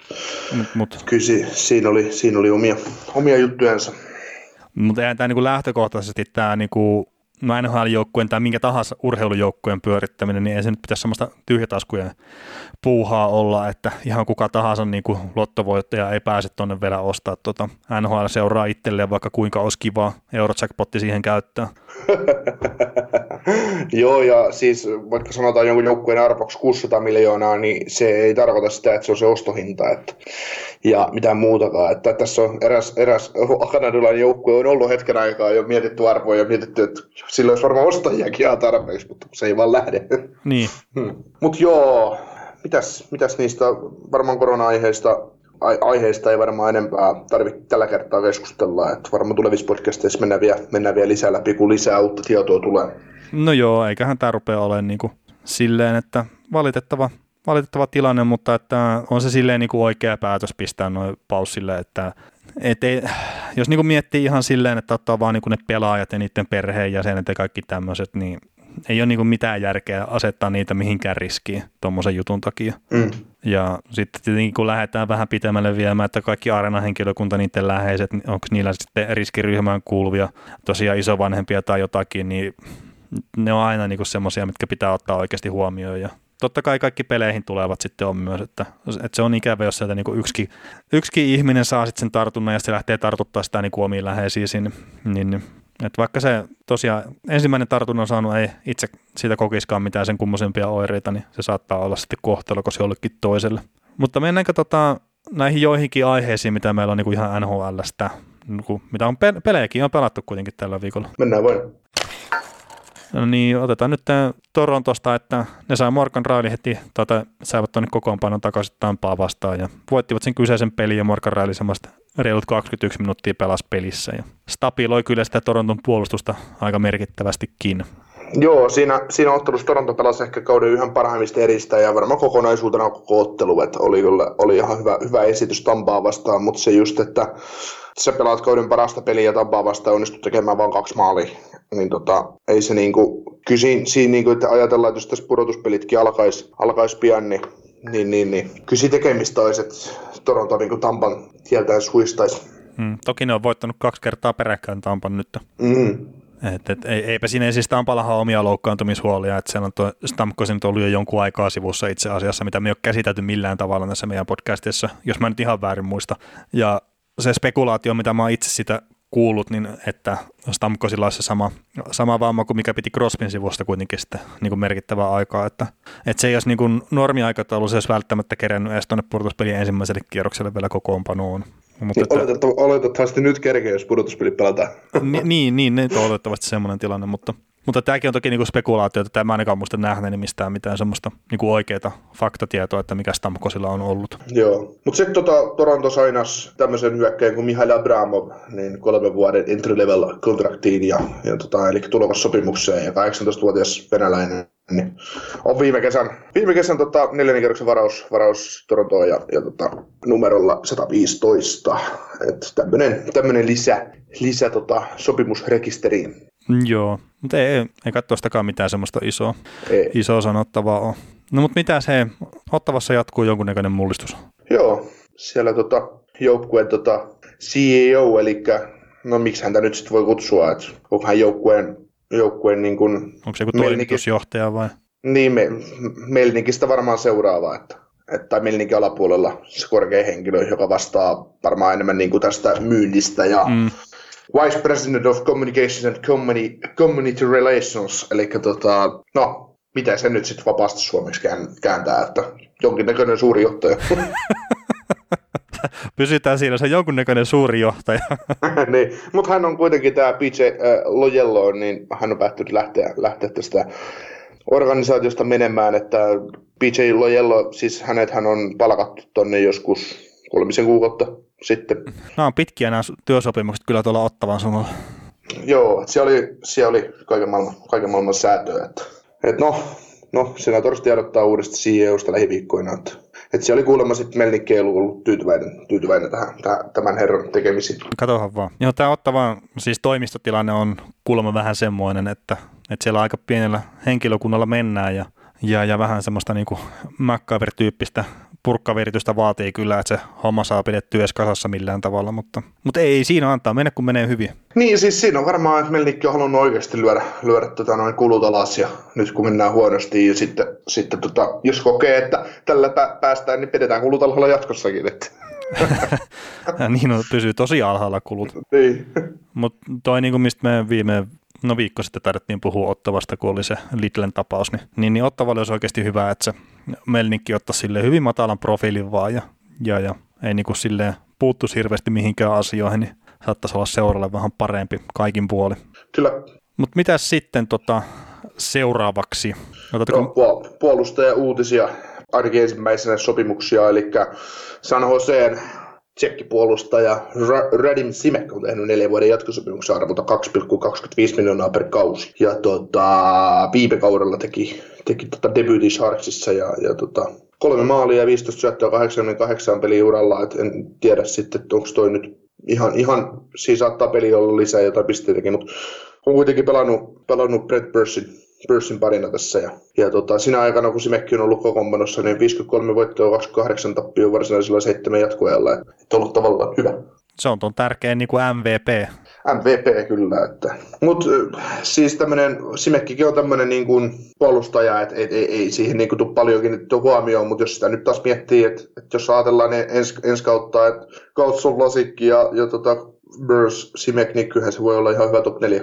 mut, mut. kyllä si, siinä oli, siinä oli omia, omia juttujensa. Mutta eihän tämä niinku lähtökohtaisesti tämä niinku no NHL-joukkueen tai minkä tahansa urheilujoukkueen pyörittäminen, niin ei se nyt pitäisi semmoista tyhjätaskujen puuhaa olla, että ihan kuka tahansa niin kuin lottovoittaja ei pääse tuonne vielä ostaa tota NHL seuraa itselleen, vaikka kuinka olisi kiva Eurojackpotti siihen käyttää. [laughs] Joo, ja siis vaikka sanotaan jonkun joukkueen arvoksi 600 miljoonaa, niin se ei tarkoita sitä, että se on se ostohinta että, ja mitään muutakaan. Että tässä on eräs, eräs kanadalainen joukkue on ollut hetken aikaa jo mietitty arvoja ja mietitty, että sillä olisi varmaan ostajiakin ihan tarpeeksi, mutta se ei vaan lähde. Niin. Hmm. Mutta joo, mitäs, mitäs niistä varmaan korona-aiheista aiheista ei varmaan enempää tarvitse tällä kertaa keskustella, että varmaan tulevissa podcasteissa mennään vielä, mennään vielä lisää läpi, kun lisää uutta tietoa tulee. No joo, eiköhän tämä rupea olemaan niin kuin silleen, että valitettava, valitettava tilanne, mutta että on se silleen niin kuin oikea päätös pistää noin paussille, että et ei, jos niin kuin miettii ihan silleen, että ottaa vaan niin kuin ne pelaajat ja niiden perheenjäsenet ja kaikki tämmöiset, niin ei ole niin mitään järkeä asettaa niitä mihinkään riskiin tuommoisen jutun takia. Mm. Ja sitten tietenkin kun lähdetään vähän pitemmälle viemään, että kaikki areenahenkilökunta, niiden läheiset, niin onko niillä sitten riskiryhmään kuuluvia tosiaan isovanhempia tai jotakin, niin ne on aina niin semmoisia, mitkä pitää ottaa oikeasti huomioon. Ja totta kai kaikki peleihin tulevat sitten on myös, että, että se on ikävä, jos sieltä niin yksikin, yksikin ihminen saa sitten sen tartunnan ja se lähtee tartuttaa sitä niin omiin läheisiin, niin, niin että vaikka se tosiaan ensimmäinen tartunnan saanut ei itse siitä kokiskaan mitään sen kummosempia oireita, niin se saattaa olla sitten kohtalokas jollekin toiselle. Mutta mennäänkö tota, näihin joihinkin aiheisiin, mitä meillä on niin ihan NHLstä, niin kuin, mitä on pelejäkin on pelattu kuitenkin tällä viikolla. Mennään vain. No niin, otetaan nyt Torontosta, että ne sai Morgan Riley heti, tuota, saivat tuonne kokoonpanon takaisin Tampaa vastaan ja voittivat sen kyseisen pelin ja Morgan Riley semmoista reilut 21 minuuttia pelas pelissä ja stabiloi kyllä sitä Toronton puolustusta aika merkittävästikin. Joo, siinä, siinä ottelussa Toronto pelasi ehkä kauden yhden parhaimmista eristä ja varmaan kokonaisuutena koko ottelu, että oli, kyllä, oli ihan hyvä, hyvä esitys Tampaa vastaan, mutta se just, että sä pelaat kauden parasta peliä Tampaa vastaan onnistut tekemään vain kaksi maalia, niin tota, ei se niinku, kyllä siinä, siinä niinku, että ajatellaan, että jos tässä pudotuspelitkin alkaisi alkais pian, niin niin, niin, niin. Kyllä siinä tekemistä olisi, että Toronto niin Tampan tieltään suistaisi. Mm, toki ne on voittanut kaksi kertaa peräkkäin Tampan nyt. Mm. Et, et, ei, eipä siinä siis Tampalahan omia loukkaantumishuolia, että siellä on tuo Stamkosin ollut jo jonkun aikaa sivussa itse asiassa, mitä me ei ole käsitelty millään tavalla tässä meidän podcastissa, jos mä nyt ihan väärin muista. Ja se spekulaatio, mitä mä oon itse sitä kuullut, niin että Stamkosilla olisi se sama, sama vamma kuin mikä piti Crosbyn sivusta kuitenkin sitten niin kuin merkittävää aikaa, että, että se ei olisi niin kuin normiaikataulu, se olisi välttämättä kerännyt edes tuonne pudotuspelien ensimmäiselle kierrokselle vielä kokoonpanoon. Mutta niin että, oletettavasti nyt kerkeä, jos pudotuspeli pelataan. Niin, niin, niin ne on oletettavasti semmoinen tilanne, mutta mutta tämäkin on toki niinku spekulaatio, että tämä ainakaan muista nähneeni mistään mitään semmoista niinku oikeaa faktatietoa, että mikä Stamkosilla on ollut. Joo, mutta sitten tota, Toronto sainas tämmöisen hyökkäin kuin Mihail Abramov, niin kolmen vuoden entry level kontraktiin ja, ja tota, eli tulevassa sopimukseen ja 18-vuotias venäläinen niin on viime kesän, viime kesän tota, neljännen kerroksen varaus, varaus Torontoon ja, ja tota, numerolla 115. Että tämmöinen, tämmöinen lisä, lisä tota, sopimusrekisteriin. Joo, mutta ei, ei, tuostakaan mitään semmoista isoa, ei. isoa sanottavaa ole. No mutta mitä se, Ottavassa jatkuu jonkunnäköinen mullistus? Joo, siellä tota, joukkueen tota, CEO, eli no miksi häntä nyt sitten voi kutsua, että onko hän joukkueen, joukkueen niin kuin, Onko se joku toimitusjohtaja vai? Niin, me, Melnikistä varmaan seuraava, että, että tai Melnikin alapuolella se korkea henkilö, joka vastaa varmaan enemmän niin kuin tästä myynnistä ja mm Vice President of Communications and Community, Community Relations, eli tota, no, mitä se nyt sitten vapaasti suomeksi kääntää, että jonkinnäköinen suuri johtaja. [laughs] Pysytään siinä, se on jonkunnäköinen suuri johtaja. [laughs] niin, mutta hän on kuitenkin tämä PJ äh, Lojello, niin hän on päättynyt lähteä, lähteä tästä organisaatiosta menemään, että PJ Lojello, siis hänet hän on palkattu tonne joskus kolmisen kuukautta sitten. [laughs] Nämä on pitkiä nämä työsopimukset kyllä tuolla ottavan suunnalla. Joo, siellä oli, siellä oli kaiken maailman, kaiken maailman säätöä. Että, et no, no, senatorus tiedottaa uudesta CEOsta lähiviikkoina, että, että siellä oli kuulemma sitten Melnikki ollut tyytyväinen, tyytyväinen tähän, tähän, tämän herran tekemisiin. Katohan vaan. Joo, tämä ottava, siis toimistotilanne on kuulemma vähän semmoinen, että, että siellä aika pienellä henkilökunnalla mennään ja ja, ja vähän semmoista niin MacGyver-tyyppistä purkkaviritystä vaatii kyllä, että se homma saa pidettyä edes kasassa millään tavalla, mutta, mutta ei siinä antaa mennä, kun menee hyvin. Niin, siis siinä on varmaan, että Melnikki on halunnut oikeasti lyödä, lyödä tota noin kulut alas ja nyt kun mennään huonosti ja sitten, sitten tota, jos kokee, että tällä päästään, niin pidetään kulut alhaalla jatkossakin. Että. [laughs] niin on, pysyy tosi alhaalla kulut. Niin. Mutta toi, niin kuin mistä me viime no viikko sitten tarvittiin puhua Ottavasta, kun oli se Lidlen tapaus, niin, niin, niin Ottavalle olisi oikeasti hyvä, että se Melnikki ottaisi sille hyvin matalan profiilin vaan ja, ja, ja ei niin kuin silleen puuttuisi hirveästi mihinkään asioihin, niin saattaisi olla seuralle vähän parempi kaikin puoli. Kyllä. Mutta mitä sitten tota, seuraavaksi? Otatko... No, puolustaja uutisia, ainakin ensimmäisenä sopimuksia, eli San Joseen tsekkipuolustaja Radim Simek on tehnyt neljän vuoden jatkosopimuksen arvolta 2,25 miljoonaa per kausi. Ja tota, viime kaudella teki, teki tota debyytin Sharksissa ja, ja tota, kolme maalia ja 15 syöttöä 88 peliuralla. Et en tiedä sitten, että onko toi nyt ihan, ihan, siis saattaa peli olla lisää jotain pisteitäkin, mutta on kuitenkin pelannut, pelannut Brett Bursin Bursin parina tässä. Ja, ja tota, siinä aikana, kun Simekki on ollut kokoonpanossa, niin 53 voittoa, 28 tappioa varsinaisella seitsemän jatkoajalla. Että on ollut tavallaan hyvä. Se on tuon tärkein niin kuin MVP. MVP kyllä. Että. Mutta siis tämmöinen, Simekkikin on tämmöinen niin kuin puolustaja, että et, ei, ei, siihen niin kuin tule paljon kiinnitettyä huomioon, mutta jos sitä nyt taas miettii, että, että jos ajatellaan niin ens, ensi kautta, että Kautson, Lasikki ja, ja tota, Burns, Simek, niin kyllähän se voi olla ihan hyvä top 4.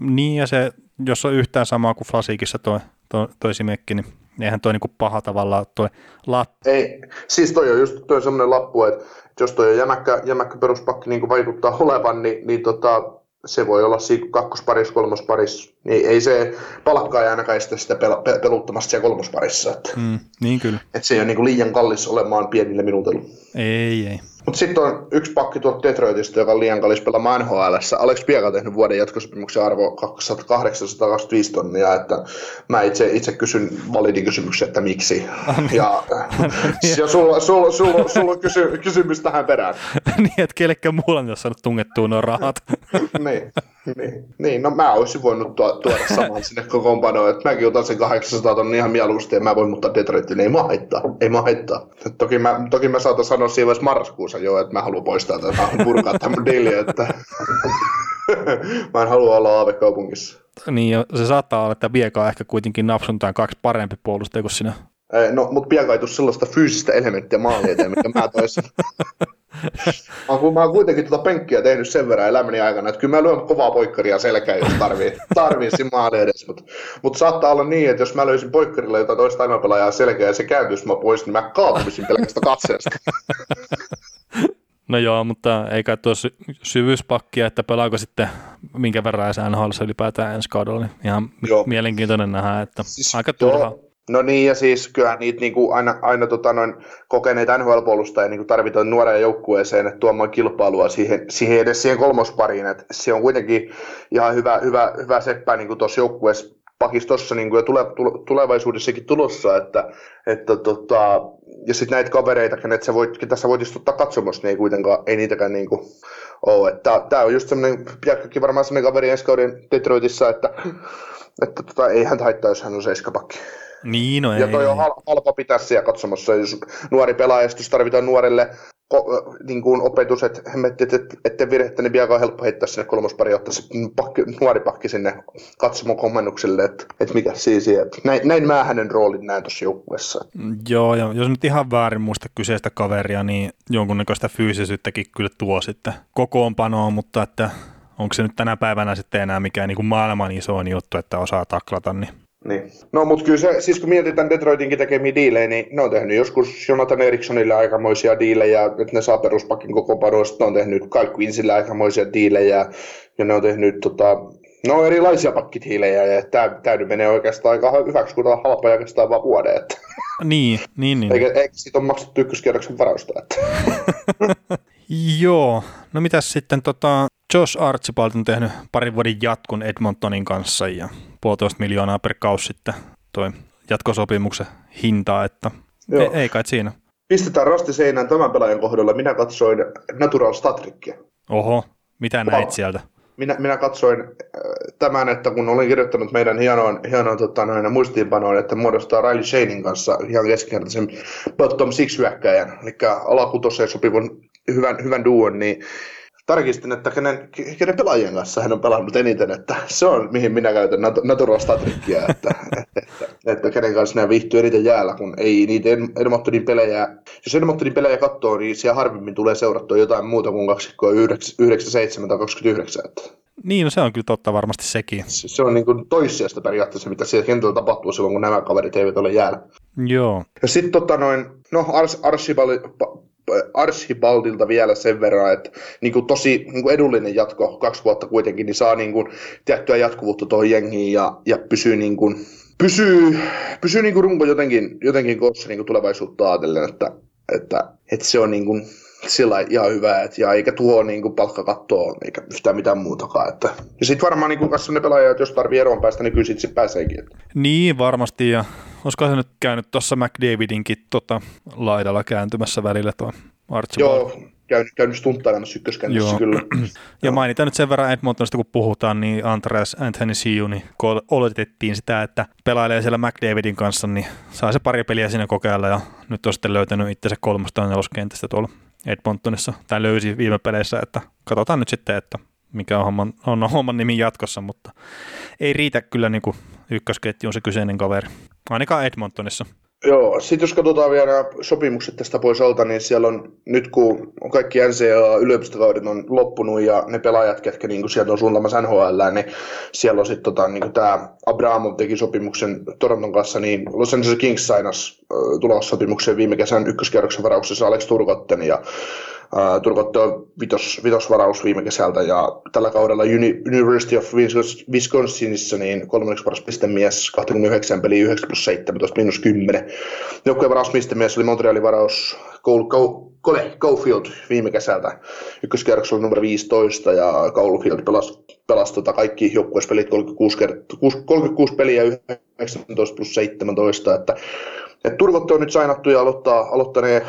Niin, ja se, jos on yhtään samaa kuin Flasikissa toi, toi, toi Simekki, niin eihän toi niinku paha tavallaan toi lappu. Ei, siis toi on just toi semmoinen lappu, että jos toi on jämäkkä, jämäkkä peruspakki niin kuin vaikuttaa olevan, niin, niin tota, se voi olla siinä kakkosparissa, kolmosparissa, niin ei se palkkaa ja ainakaan sitä, sitä pel- pel- peluttamasta siellä kolmosparissa. Että, mm, niin kyllä. Että se ei ole niin kuin liian kallis olemaan pienille minuutilla. Ei, ei. Mutta sitten on yksi pakki tuolta Detroitista, joka on liian kallis pelaamaan NHL. Alex Pieka on tehnyt vuoden jatkosopimuksen arvo 825 tonnia, että mä itse, itse kysyn validin kysymyksen, että miksi. ja, [laughs] ja sulla, sulla, sulla, sulla on kysy, kysymys tähän perään. [laughs] niin, että kellekään muulla ei ole saanut tungettua nuo rahat. [laughs] niin, niin, niin, no mä olisin voinut tuoda saman sinne kokoonpanoon, että mäkin otan sen 800 tonnia ihan mieluusti ja mä voin muuttaa Detroitin, niin ei mä haittaa, ei mä haittaa. Toki mä, toki mä saatan sanoa siinä vaiheessa marraskuussa jo, että mä haluan poistaa tätä, mä haluan purkaa tämän että [laughs] mä en halua olla aavekaupungissa. Niin, ja se saattaa olla, että Vieka on ehkä kuitenkin napsuntaan kaksi parempi puolustaja kuin sinä. No, mutta Pieka ei tule sellaista fyysistä elementtiä maali eteen, mikä mä toisin. [laughs] mä, oon, mä oon kuitenkin tuota penkkiä tehnyt sen verran elämäni aikana, että kyllä mä lyön kovaa poikkaria selkään, jos tarvii, tarvii siinä maali edes. Mutta mut saattaa olla niin, että jos mä löysin poikkarilla jotain toista aimapelaajaa selkeä ja se kääntyisi mä pois, niin mä kaatuisin pelkästään katseesta. [laughs] No joo, mutta ei kai tuo syvyyspakkia, että pelaako sitten minkä verran se NHL ylipäätään ensi kaudella, niin ihan joo. mielenkiintoinen nähdä, että siis, aika turha. No niin, ja siis kyllä niitä niin kuin aina, aina tota noin, kokeneita NHL-puolustajia niin tarvitaan nuoreen joukkueeseen, että tuomaan kilpailua siihen, siihen edes siihen kolmospariin, että se on kuitenkin ihan hyvä, hyvä, hyvä seppä niin tuossa joukkueessa pakistossa niin kuin jo tule, tule, tulevaisuudessakin tulossa, että, että tota, ja sitten näitä kavereita, kenet sä voit, tässä voit istuttaa katsomassa, niin ei kuitenkaan, ei niitäkään niin kuin ole. Tämä on just semmoinen, Piakkakin varmaan semmoinen kaveri ensi kauden Detroitissa, että, että tota, ei hän haittaa, jos hän on seiskapakki. Niin, no ja toi ei. on halpa pitää siellä katsomassa, jos nuori pelaaja, jos tarvitaan nuorelle niin kuin opetus, että hemmettit, että ette virhettä, niin on helppo heittää sinne kolmospari, ottaa se pakki, nuori pakki sinne katsomon komennukselle, että, että mikä siis, että näin, näin mä hänen roolin näen tuossa joukkueessa. Joo, ja jos nyt ihan väärin muista kyseistä kaveria, niin jonkunnäköistä fyysisyyttäkin kyllä tuo sitten kokoonpanoa, mutta että onko se nyt tänä päivänä sitten enää mikään niin kuin maailman isoin juttu, että osaa taklata, niin niin. No mutta kyllä se, siis kun mietitään Detroitinkin tekemiä diilejä, niin ne on tehnyt joskus Jonathan Erikssonille aikamoisia diilejä, että ne saa peruspakin koko panosta, ne on tehnyt Kyle Quincylle aikamoisia diilejä, ja ne on tehnyt tota, no erilaisia pakkitiilejä, ja tämä täydy menee oikeastaan aika hyväksi, kun on halpa oikeastaan vaan vuoden. Että. Niin, niin, niin. Eikä, eikä siitä ole maksettu ykköskierroksen varausta. Että. [laughs] Joo, no mitäs sitten tota, Josh Archibald on tehnyt parin vuoden jatkun Edmontonin kanssa ja puolitoista miljoonaa per kausi sitten toi jatkosopimuksen hinta, että Joo. ei, ei kai siinä. Pistetään rasti seinään tämän pelaajan kohdalla. Minä katsoin Natural Statrickia. Oho, mitä näit wow. sieltä? Minä, minä katsoin äh, tämän, että kun olin kirjoittanut meidän hienoon, hienoon tota, noin, muistiinpanoon, että muodostaa Riley Shanein kanssa ihan keskinkertaisen bottom six hyökkäjän, eli alakutoseen sopivan hyvän, hyvän duon, niin tarkistin, että kenen, kenen pelaajien kanssa hän on pelannut eniten, että se on mihin minä käytän natural statrickia, että, että, että, että, kenen kanssa nämä viihtyy eniten jäällä, kun ei niitä Edmontonin pelejä, jos Edmontonin pelejä katsoo, niin siellä harvemmin tulee seurattua jotain muuta kuin kaksikkoa 97 tai 29. Että. Niin, no se on kyllä totta varmasti sekin. Se, se on niin kuin toissijasta periaatteessa, mitä siellä kentällä tapahtuu silloin, kun nämä kaverit eivät ole jäällä. Joo. Ja sitten tota noin, no Ars, Archibald, Archibaldilta vielä sen verran, että niin kuin tosi niin kuin edullinen jatko, kaksi vuotta kuitenkin, niin saa niin kuin tiettyä jatkuvuutta tuohon jengiin ja, ja pysyy, niin kuin, pysyy, pysyy niin kuin runko jotenkin, jotenkin koossa niin kuin tulevaisuutta ajatellen, että, että, että se on niin kuin, sillä ihan hyvä, et, ja eikä tuo niin kuin, palkkakattoa eikä yhtään mitään muutakaan. Että. Ja sitten varmaan niin kuin ne pelaajat, jos tarvii eroon päästä, niin kyllä sitten sit pääseekin. Että. Niin, varmasti, ja olisiko se nyt käynyt tuossa McDavidinkin tota, laidalla kääntymässä välillä tuo Archibald? Joo, käynyt, käynyt stunttailemassa ykköskentässä kyllä. [clears throat] ja mainitaan nyt sen verran Edmontonista, kun puhutaan, niin Andreas Anthony Siu, niin kun oletettiin sitä, että pelailee siellä McDavidin kanssa, niin saa se pari peliä siinä kokeilla ja nyt on sitten löytänyt itsensä kolmasta neloskentästä tuolla Edmontonissa, tai löysi viime peleissä, että katsotaan nyt sitten, että mikä on homman, on homman nimi jatkossa, mutta ei riitä kyllä niin kuin ykkösketjuun se kyseinen kaveri, ainakaan Edmontonissa. Joo, sitten jos katsotaan vielä sopimukset tästä pois alta, niin siellä on nyt kun kaikki NCAA-yliopistokaudet on loppunut ja ne pelaajat, ketkä niin kuin sieltä on suuntaamassa NHL, niin siellä on sitten tota, niin tämä Abrahamov teki sopimuksen Toronton kanssa, niin Los Angeles Kings sainas äh, tulossopimukseen viime kesän ykköskierroksen varauksessa Alex Turkotten ja Turkotte on vitos, vitosvaraus viime kesältä ja tällä kaudella University of Wisconsinissa niin kolmanneksi paras pistemies 29 peliä 9 plus 17 minus 10. Joukkueen paras pistemies oli Montrealin varaus Cole, Cole Caulfield viime kesältä ykköskierroksella numero 15 ja Caulfield pelasi, pelasi tota kaikki joukkueespelit 36, 36 peliä 19 plus 17, että, että Turkotte on nyt sainattu ja aloittaa, aloittaneen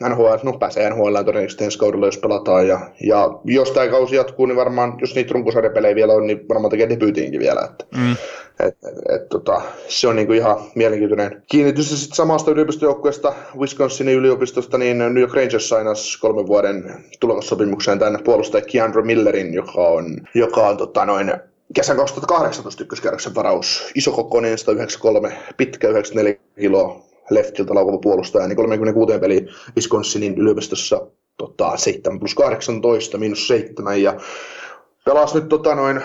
NHL, no pääsee NHL todennäköisesti ensi kaudella, jos pelataan. Ja, ja jos tämä kausi jatkuu, niin varmaan, jos niitä runkosarjapelejä vielä on, niin varmaan tekee debyytiinkin vielä. Että, mm. et, et, et, tota, se on niinku ihan mielenkiintoinen kiinnitys. Ja sitten samasta yliopistojoukkueesta, Wisconsinin yliopistosta, niin New York Rangers sainas kolmen vuoden tulokassopimukseen tänne puolustaja Keandre Millerin, joka on, joka on tota, noin kesän 2018 ykköskierroksen varaus. Isokokoinen 193, pitkä 94 kiloa, leftiltä laukava puolustaja, niin 36 peli Wisconsinin yliopistossa tota, 7 plus 18, miinus 7, ja pelasi nyt tota, noin,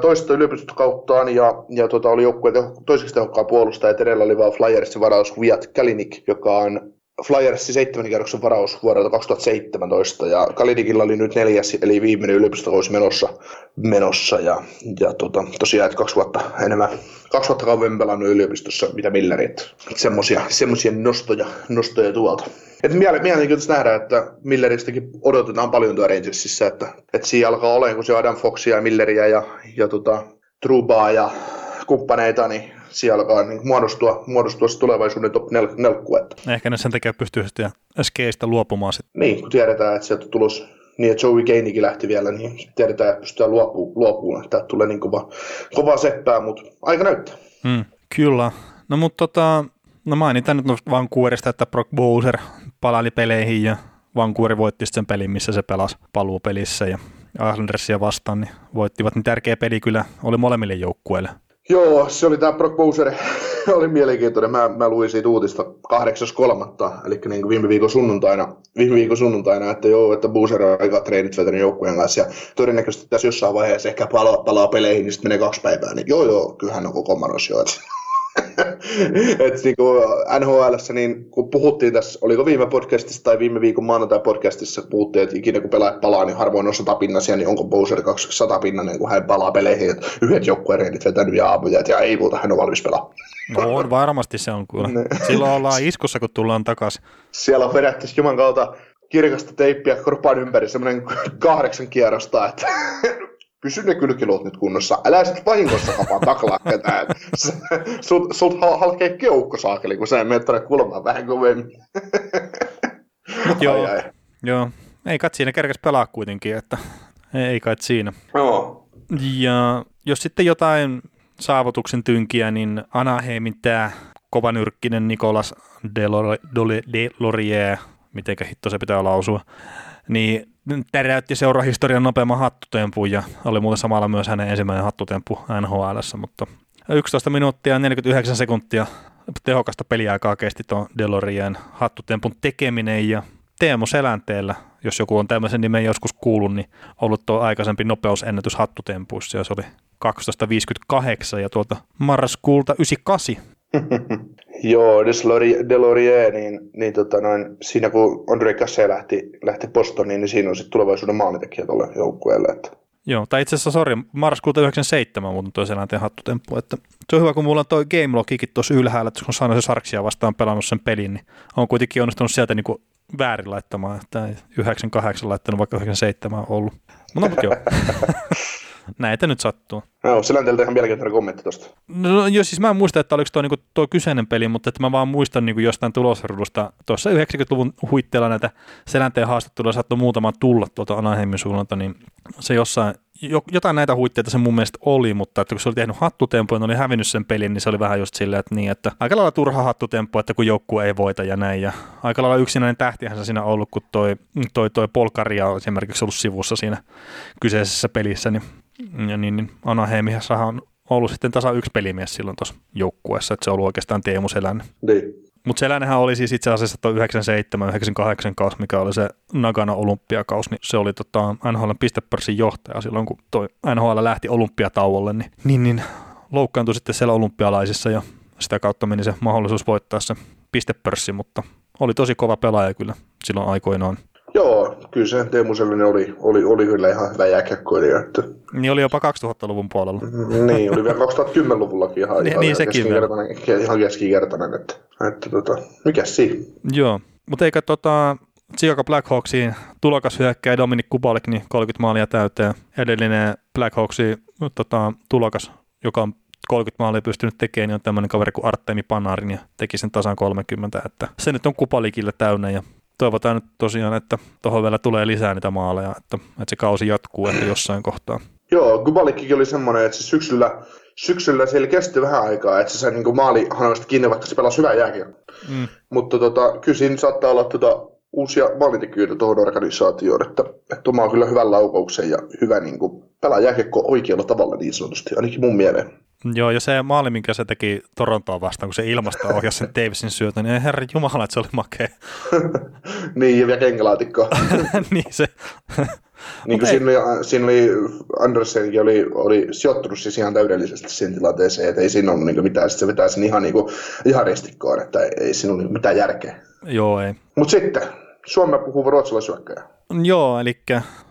toista yliopistokauttaan ja, ja tota, oli joukkueen teho, toiseksi tehokkaan puolustaja, ja edellä oli vaan Flyersin varaus Viat Kalinik, joka on Flyersin seitsemän kierroksen varaus vuodelta 2017 ja Kalidikilla oli nyt neljäs eli viimeinen yliopistokausi menossa, menossa ja, ja tota, tosiaan että kaksi vuotta enemmän, kaksi vuotta kauemmin pelannut yliopistossa mitä Millerit. Semmoisia, semmoisia nostoja, nostoja tuolta. Et mielenkiintoista nähdä, että Milleristäkin odotetaan paljon tuo Rangersissa, että, että siinä alkaa olemaan, kun se Adam Foxia ja Milleriä ja, ja tota, Trubaa ja kumppaneita, niin siellä alkaa niin muodostua, muodostua se tulevaisuuden top nel, nelkku. Että. Ehkä ne sen takia pystyy sitten skeistä luopumaan sitten. Niin, kun tiedetään, että sieltä tulos niin, että Joey Gainikin lähti vielä, niin tiedetään, että pystytään luopumaan, luopumaan. että tulee niin kova, kova seppää, mutta aika näyttää. Hmm, kyllä. No mutta tota, no mainitaan nyt Vancouverista, että Brock Bowser palaili peleihin ja Vancouver voitti sen pelin, missä se pelasi paluupelissä ja Islandersia vastaan, niin voittivat, niin tärkeä peli kyllä oli molemmille joukkueille. Joo, se oli tämä Brock Bowser, [laughs] oli mielenkiintoinen. Mä, mä luin siitä uutista 8.3. eli niin kuin viime viikon sunnuntaina, viime viikon sunnuntaina, että joo, että Bowser on aika treenit vetänyt joukkueen kanssa ja todennäköisesti tässä jossain vaiheessa ehkä palaa, palaa peleihin, niin sitten menee kaksi päivää, niin joo joo, kyllähän on koko manos jo. Että niin NHL, niin kun puhuttiin tässä, oliko viime podcastissa tai viime viikon maanantai podcastissa, puhuttiin, että ikinä kun pelaajat palaa, niin harvoin on satapinnasia, niin onko Bowser 200 pinnanen, kun hän palaa peleihin, että yhdet joukkueen reenit vetänyt ja aamuja, ja ei muuta, hän on valmis pelaa. No on, varmasti se on kyllä. Silloin ollaan iskussa, kun tullaan takaisin. Siellä on periaatteessa Juman kautta kirkasta teippiä korpaan ympäri, semmoinen kahdeksan kierrosta, että pysy ne kylkiluut nyt kunnossa. Älä sit vahingossa kapaa taklaa ketään. Sut, sut halkee keukko saakeli, kun sä menet tuonne kulmaan vähän kovemmin. joo, ai, ai. joo. Ei kai siinä kerkes pelaa kuitenkin, että ei kai siinä. Joo. Ja jos sitten jotain saavutuksen tynkiä, niin Anaheimin tämä kovanyrkkinen Nikolas Delorier, mitenkä hitto se pitää lausua, niin täräytti seurahistorian nopeamman hattutempun ja oli muuten samalla myös hänen ensimmäinen hattutemppu NHL, mutta 11 minuuttia ja 49 sekuntia tehokasta peliaikaa kesti tuon Delorien hattutempun tekeminen ja Teemu Selänteellä, jos joku on tämmöisen nimen joskus kuullut, niin ollut tuo aikaisempi nopeusennätys hattutempuissa ja se oli 12.58 ja tuolta marraskuulta 98 [laughs] Joo, Delorier, niin, niin tota noin, siinä kun Andre Casse lähti, lähti Bostoniin, niin siinä on sitten tulevaisuuden maalitekijä tuolle joukkueelle. Että. Joo, tai itse asiassa, sori, marraskuuta 97 mutta toi selänteen hattutemppu. Että se on hyvä, kun mulla on toi game logikin tuossa ylhäällä, että kun sanoin se Sarksia vastaan pelannut sen pelin, niin on kuitenkin onnistunut sieltä niin kuin väärin laittamaan, että 98 laittanut, vaikka 97 on ollut. Mutta no, mutta joo. [laughs] näitä nyt sattuu. No, Selänteeltä ihan mielenkiintoinen kommentti tuosta. No joo, siis mä en muista, että oliko tuo, niinku, tuo kyseinen peli, mutta että mä vaan muistan niinku jostain tulosruudusta. Tuossa 90-luvun huitteella näitä Selänteen haastatteluja saattoi muutama tulla tuolta Anaheimin suunnalta, niin se jossain, jotain näitä huitteita se mun mielestä oli, mutta että kun se oli tehnyt hattutempo ja oli hävinnyt sen pelin, niin se oli vähän just silleen, että niin, että aika lailla turha hattutempo, että kun joukkue ei voita ja näin. Ja aika lailla yksinäinen tähtihän se siinä ollut, kun toi, toi, toi Polkaria on esimerkiksi ollut sivussa siinä kyseisessä pelissä, niin, ja niin, niin Anaheimissa on ollut sitten tasa yksi pelimies silloin tuossa joukkueessa, että se on ollut oikeastaan Teemu Selänne. Niin. Mutta Selännehän oli siis itse asiassa tuo 97-98 kaus, mikä oli se Nagano olympiakaus, niin se oli tota NHL pistepörssin johtaja silloin, kun toi NHL lähti olympiatauolle, niin, niin, niin loukkaantui sitten siellä olympialaisissa ja sitä kautta meni se mahdollisuus voittaa se pistepörssi, mutta oli tosi kova pelaaja kyllä silloin aikoinaan. Joo, kyllä se Teemu Selänne oli, oli, oli kyllä ihan hyvä jääkiekkoilija. Että... Niin oli jopa 2000-luvun puolella. niin, oli vielä 2010-luvullakin ihan, niin, ihan, niin, sekin keskikertainen, ihan keskikertainen. Että, että tota, mikä siinä? Joo, mutta eikä tota, Chicago Blackhawksiin tulokas hyökkäjä Dominik Kubalik, niin 30 maalia täyteen. Edellinen Blackhawksiin tota, tulokas, joka on 30 maalia pystynyt tekemään, niin on tämmöinen kaveri kuin Artemi Panarin ja teki sen tasan 30, että se nyt on Kupalikille täynnä ja toivotaan nyt tosiaan, että tuohon vielä tulee lisää niitä maaleja, että, että se kausi jatkuu että jossain kohtaa. Joo, Kubalikkikin oli semmoinen, että se syksyllä, syksyllä siellä kesti vähän aikaa, että se sai niin maali hanavasta kiinni, vaikka se pelasi hyvää jääkiä. Mm. Mutta tota, kyllä siinä saattaa olla tota, uusia maalintekijöitä tuohon organisaatioon, että, että omaa kyllä hyvän laukauksen ja hyvä niin kuin, pelaa jääkiekko oikealla tavalla niin sanotusti, ainakin mun mieleen. Joo, ja se maali, minkä se teki Torontoa vastaan, kun se ilmasta ohjasi sen Davisin syötä, niin herra jumala, että se oli makea. [laughs] niin, ja vielä kengälaatikko. [laughs] niin se. niin kuin siinä oli, siinä oli Andersenkin oli, oli sijoittunut siis ihan täydellisesti siihen tilanteeseen, että ei siinä ollut niin mitään, sitten se vetää sen ihan, niin kuin, ihan ristikkoon, että ei, ei siinä ole mitään järkeä. Joo, ei. Mutta sitten, Suomea puhuva ruotsalaisyökkäjä. Joo, eli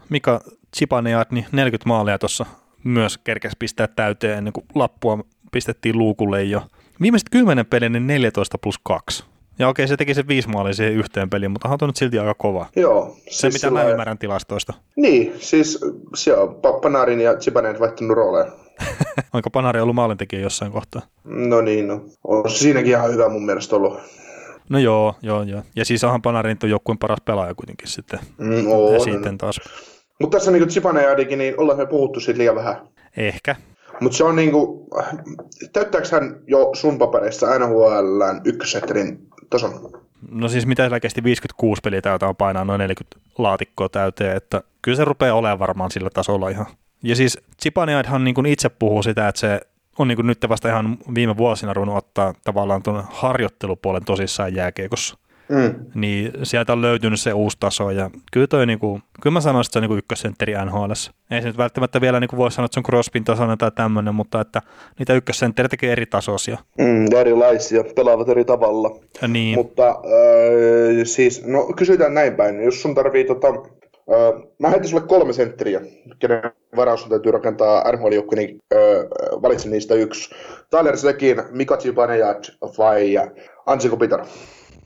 Mika Chipaneat, niin 40 maalia tuossa myös kerkesi pistää täyteen ennen kuin lappua pistettiin luukulle jo. Viimeiset 10 peliä, niin 14 plus 2. Ja okei, se teki se viisi maalia siihen yhteen peliin, mutta on nyt silti aika kova. Joo. Se, siis mitä sillä... mä ymmärrän tilastoista. Niin, siis se on Panarin ja Chibanen vaihtunut rooleja. [laughs] Onko Panari ollut maalintekijä jossain kohtaa? No niin, no. On siinäkin ihan hyvä mun mielestä ollut. No joo, joo, joo. Ja siis onhan Panarin tuon joukkueen paras pelaaja kuitenkin sitten. Mm, on. Ja sitten taas. Mutta tässä niin Chipane ja Adikin, niin ollaan me puhuttu siitä liian vähän. Ehkä. Mutta se on niinku, täyttääkö hän jo sun papereissa NHL ykkösetterin tason? No siis mitä sillä kesti 56 peliä täytä on painaa noin 40 laatikkoa täyteen, että kyllä se rupeaa olemaan varmaan sillä tasolla ihan. Ja siis Zipaneadhan niin kuin itse puhuu sitä, että se on niin kuin nyt vasta ihan viime vuosina ruvennut ottaa tavallaan tuon harjoittelupuolen tosissaan jääkiekossa. Mm. Niin sieltä on löytynyt se uusi taso ja kyllä toi niinku, kyllä mä sanoisin, että se on niinku ykkössentteri NHL. Ei se nyt välttämättä vielä niinku voi sanoa, että se on Crosbyn tasoinen tai tämmöinen, mutta että niitä ykkössentteri tekee eri tasoisia. Mm, erilaisia, pelaavat eri tavalla. Ja niin. Mutta äh, siis, no kysytään näin päin, jos sun tarvii tota, äh, mä heitin sulle kolme sentteriä, kenen varaus sun täytyy rakentaa nhl niin äh, valitsen niistä yksi. Tyler Sekin, Mika Zibanejad vai Ansi Kopitar.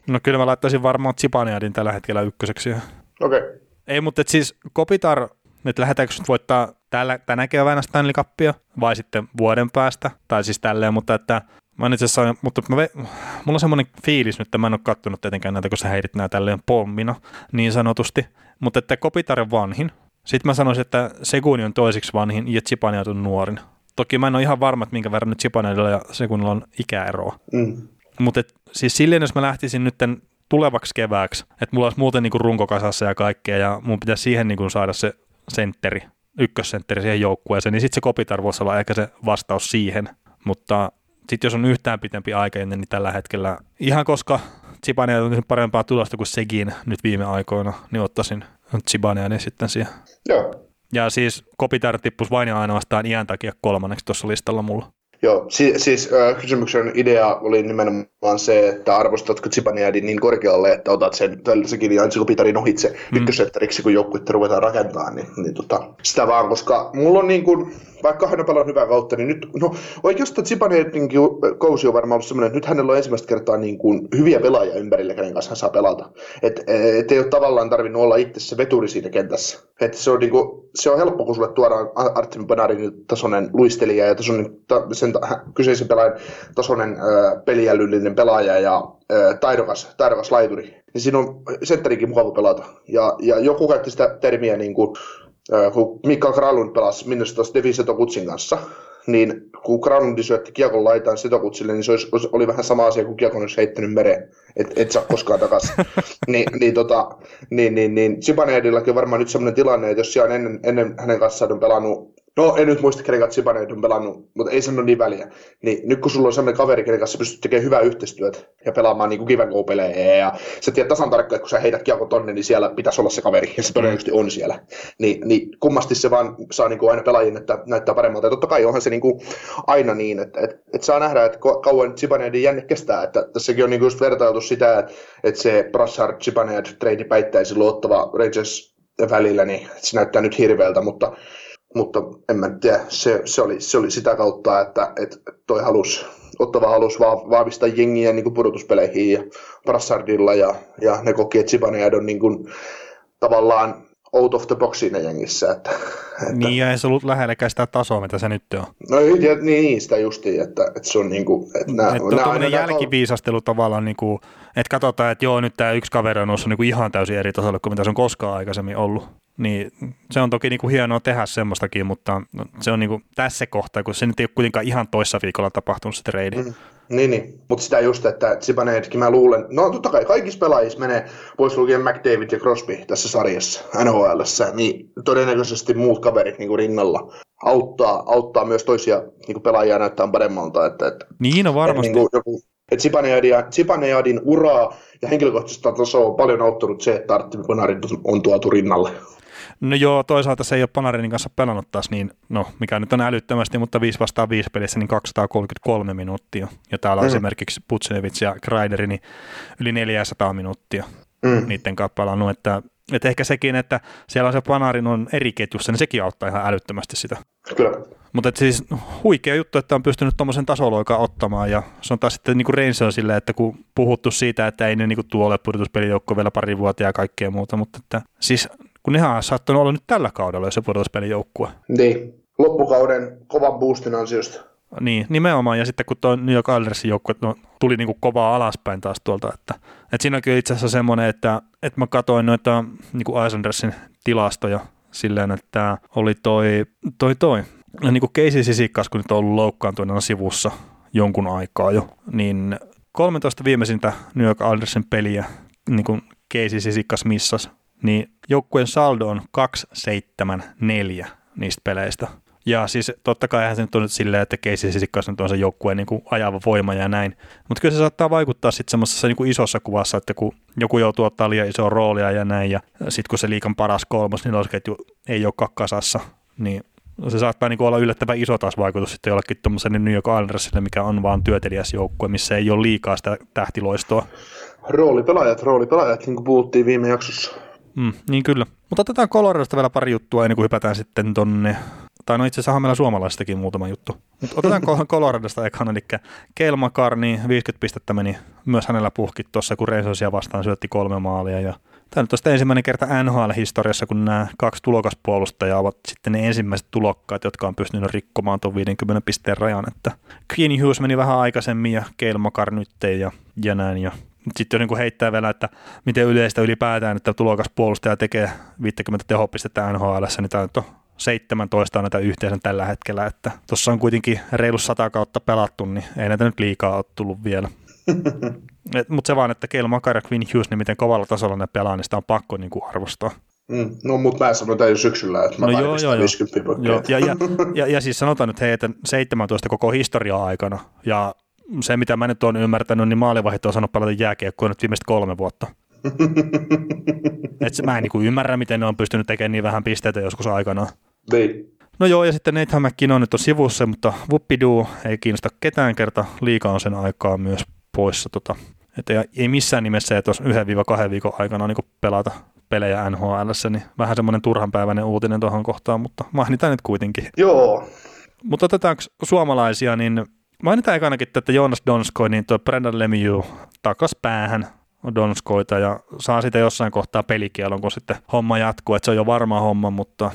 No kyllä mä laittaisin varmaan Zipaniadin tällä hetkellä ykköseksi. Okei. Okay. Ei, mutta siis Kopitar, nyt lähdetäänkö nyt voittaa tällä, tänä keväänä Stanley Cupia vai sitten vuoden päästä, tai siis tälleen, mutta että Mä itse asiassa, mutta mä ve, mulla on semmoinen fiilis nyt, että mä en ole kattonut tietenkään näitä, kun sä heitit nää tälleen pommina, niin sanotusti. Mutta että Kopitar on vanhin. Sitten mä sanoisin, että Seguni on toisiksi vanhin ja Chipaniat on nuorin. Toki mä en ole ihan varma, että minkä verran nyt Chipaniadilla ja Segunilla on ikäeroa. Mm. Mutta siis silleen, jos mä lähtisin nyt tulevaksi kevääksi, että mulla olisi muuten niin runkokasassa ja kaikkea, ja mun pitäisi siihen niin saada se sentteri, ykkössentteri siihen joukkueeseen, niin sitten se Kopitar voisi olla ehkä se vastaus siihen. Mutta sitten jos on yhtään pitempi aika ennen, niin tällä hetkellä, ihan koska Zibania on parempaa tulosta kuin Segin nyt viime aikoina, niin ottaisin Zibania sitten siihen. Joo. Ja siis Kopitar tippuisi vain ja ainoastaan iän takia kolmanneksi tuossa listalla mulla. Joo, si- siis äh, kysymyksen idea oli nimenomaan vaan se, että arvostatko Zipaniadin niin korkealle, että otat sen tällaisenkin ja Pitarin ohitse mm. ykkösetteriksi, kun joukkuetta ruvetaan rakentamaan, niin, niin tota, sitä vaan, koska mulla on niin kuin, vaikka hän on paljon hyvää kautta, niin nyt, no oikeastaan Zibanejadin kousi on varmaan ollut semmoinen, että nyt hänellä on ensimmäistä kertaa niin kuin hyviä pelaajia ympärillä, kenen kanssa hän saa pelata. Että et ei ole tavallaan tarvinnut olla itse se veturi siinä kentässä. Että se on, niin kuin, se on helppo, kun sulle tuodaan Artem Panarin tasoinen luistelija ja tasoinen, ta, sen ta, kyseisen pelaajan tasoinen äh, peliälyllinen pelaaja ja äh, taidokas, taidokas laituri. Niin siinä on sentterikin mukava pelata. Ja, ja joku käytti sitä termiä niin kuin, kun Mikael Kralund pelasi Minnesotassa Devi Setokutsin kanssa, niin kun Kralundi syötti kiekon laitaan Setokutsille, niin se olisi, oli vähän sama asia kuin kiekon olisi heittänyt mereen, et, et saa koskaan takaisin. [laughs] Ni, niin, tota, niin, niin, niin Zibanejadillakin on varmaan nyt sellainen tilanne, että jos siellä on ennen, ennen hänen kanssaan on pelannut No, en nyt muista, kenen kanssa on pelannut, mutta ei sano niin väliä. Niin nyt kun sulla on sellainen kaveri, kenen kanssa pystyt tekemään hyvää yhteistyötä ja pelaamaan niin give and pelejä ja sä tiedät tasan tarkkaan, että kun sä heität kiekko tonne, niin siellä pitäisi olla se kaveri ja se todennäköisesti on siellä. Niin, niin kummasti se vaan saa niin kuin aina pelaajien että näyttää paremmalta. Ja totta kai onhan se niin kuin aina niin, että, että, että saa nähdä, että kauan Zibanejadin jänne kestää. Että tässäkin on niin kuin just vertailtu sitä, että, että se Brassard Zibanejad trade päittäisi luottava Rangers välillä, niin se näyttää nyt hirveältä, mutta mutta en mä tiedä, se, se, oli, se oli sitä kautta, että, että toi halus, Ottava halusi vahvistaa jengiä niin kuin pudotuspeleihin ja Brassardilla ja, ja ne koki, että Zibanejad on niin kuin, tavallaan out of the box siinä jengissä. Että, että... Niin, ja ei se ollut lähelläkään sitä tasoa, mitä se nyt on. No ja, niin, sitä justiin, että, että se on niin kuin... Että nämä, että nämä aina jälkiviisastelu tavallaan, niin kuin, että katsotaan, että joo, nyt tämä yksi kaveri on noussut niin kuin ihan täysin eri tasolle kuin mitä se on koskaan aikaisemmin ollut. Niin se on toki niin kuin hienoa tehdä semmoistakin, mutta se on niin kuin tässä kohtaa, kun se nyt ei ole kuitenkaan ihan toissa viikolla tapahtunut se trade. Mm. Niin, niin. mutta sitä just, että Zibanejadkin mä luulen, no totta kai kaikissa pelaajissa menee, pois lukien McDavid ja Crosby tässä sarjassa, nhl niin todennäköisesti muut kaverit niin kuin rinnalla auttaa, auttaa myös toisia niin kuin pelaajia näyttää paremmalta. Että, että, niin, no varmasti. Että, niin kuin joku, että Zibanejadin uraa ja henkilökohtaisesta tasoa on paljon auttanut se, että Artemi Panarin on tuotu rinnalle. No joo, toisaalta se ei ole Panarinin kanssa pelannut taas niin, no mikä nyt on älyttömästi, mutta 5 vastaan 5 pelissä niin 233 minuuttia. Ja täällä on mm. esimerkiksi Putsenevits ja Kreideri niin yli 400 minuuttia mm. niiden kanssa pelannut, että että ehkä sekin, että siellä on se Panarin on eri ketjussa, niin sekin auttaa ihan älyttömästi sitä. Kyllä. Mutta siis huikea juttu, että on pystynyt tuommoisen tasoloikan ottamaan ja se on taas sitten niin on silleen, että kun puhuttu siitä, että ei ne niin tuo ole pudotuspelijoukko vielä pari vuotta ja kaikkea muuta, mutta että siis kun nehän on saattanut olla nyt tällä kaudella, jos se pudotuspelijoukkue. Niin, loppukauden kovan boostin ansiosta. Niin, nimenomaan. Ja sitten kun tuo New York Islandersin joukkue no, tuli niin kuin kovaa alaspäin taas tuolta, että, että siinä on itse asiassa semmoinen, että, että mä katsoin noita niin kuin Islandersin tilastoja silleen, että oli toi, toi, toi. Ja niin kuin Casey Sisikas, kun nyt on ollut loukkaantuneena sivussa jonkun aikaa jo, niin 13 viimeisintä New York Islandersin peliä niin kuin Casey Sisikas missas niin joukkueen saldo on 2-7-4 niistä peleistä. Ja siis totta kai eihän se nyt on nyt silleen, että Casey Sisikas nyt on se joukkueen niin kuin ajava voima ja näin. Mutta kyllä se saattaa vaikuttaa sitten semmoisessa niin isossa kuvassa, että kun joku joutuu ottaa liian isoa roolia ja näin, ja sitten kun se liikan paras kolmas, niin ketju ei ole kasassa, niin se saattaa niin olla yllättävän iso taas vaikutus sitten jollekin tuommoiselle New York Islandersille, mikä on vaan työtelijäs joukkue, missä ei ole liikaa sitä tähtiloistoa. Roolipelaajat, roolipelaajat, niin kuin puhuttiin viime jaksossa. Mm, niin kyllä. Mutta otetaan Coloradosta vielä pari juttua ennen kuin hypätään sitten tonne tai no itse asiassa meillä suomalaistakin muutama juttu. Mutta otetaan [laughs] Coloradosta ekana, eli Keil McCartney, 50 pistettä meni myös hänellä puhki tuossa, kun Rangersia vastaan syötti kolme maalia. Ja tämä nyt on ensimmäinen kerta NHL-historiassa, kun nämä kaksi tulokaspuolustajaa ovat sitten ne ensimmäiset tulokkaat, jotka on pystynyt rikkomaan tuon 50 pisteen rajan. Että Queen Hughes meni vähän aikaisemmin ja Keil McCartney ja, ja näin. Ja sitten jo niin heittää vielä, että miten yleistä ylipäätään, että tulokas puolustaja tekee 50 tehopistettä NHL, niin tämä on 17 on näitä yhteensä tällä hetkellä, että tuossa on kuitenkin reilu sata kautta pelattu, niin ei näitä nyt liikaa ole tullut vielä. [laughs] Mutta se vaan, että Keil Makar ja Quinn Hughes, niin miten kovalla tasolla ne pelaa, niin sitä on pakko niin kuin arvostaa. Mm, no, mutta mä sanoin tämän jo syksyllä, että mä no joo, joo, 50 joo. Ja, ja, ja, [laughs] ja, siis sanotaan nyt heitä 17 koko historiaa aikana, ja se, mitä mä nyt olen ymmärtänyt, niin maalivahit on sanonut pelata jääkiekkoa nyt viimeiset kolme vuotta. [laughs] Et mä en niin ymmärrä, miten ne on pystynyt tekemään niin vähän pisteitä joskus aikana. Niin. No joo, ja sitten Nathan McKinnon nyt on sivussa, mutta Wuppidu ei kiinnosta ketään kerta. Liika on sen aikaa myös poissa. Tota, että ei missään nimessä yhden viiva kahden viikon aikana niin pelata pelejä NHL, niin vähän semmoinen turhanpäiväinen uutinen tuohon kohtaan, mutta mainitaan nyt kuitenkin. Joo. Mutta otetaanko suomalaisia, niin mainitaan ekanakin, että Jonas Donskoi, niin tuo Brendan Lemieux takas päähän Donskoita ja saa sitä jossain kohtaa pelikielon, kun sitten homma jatkuu, että se on jo varma homma, mutta,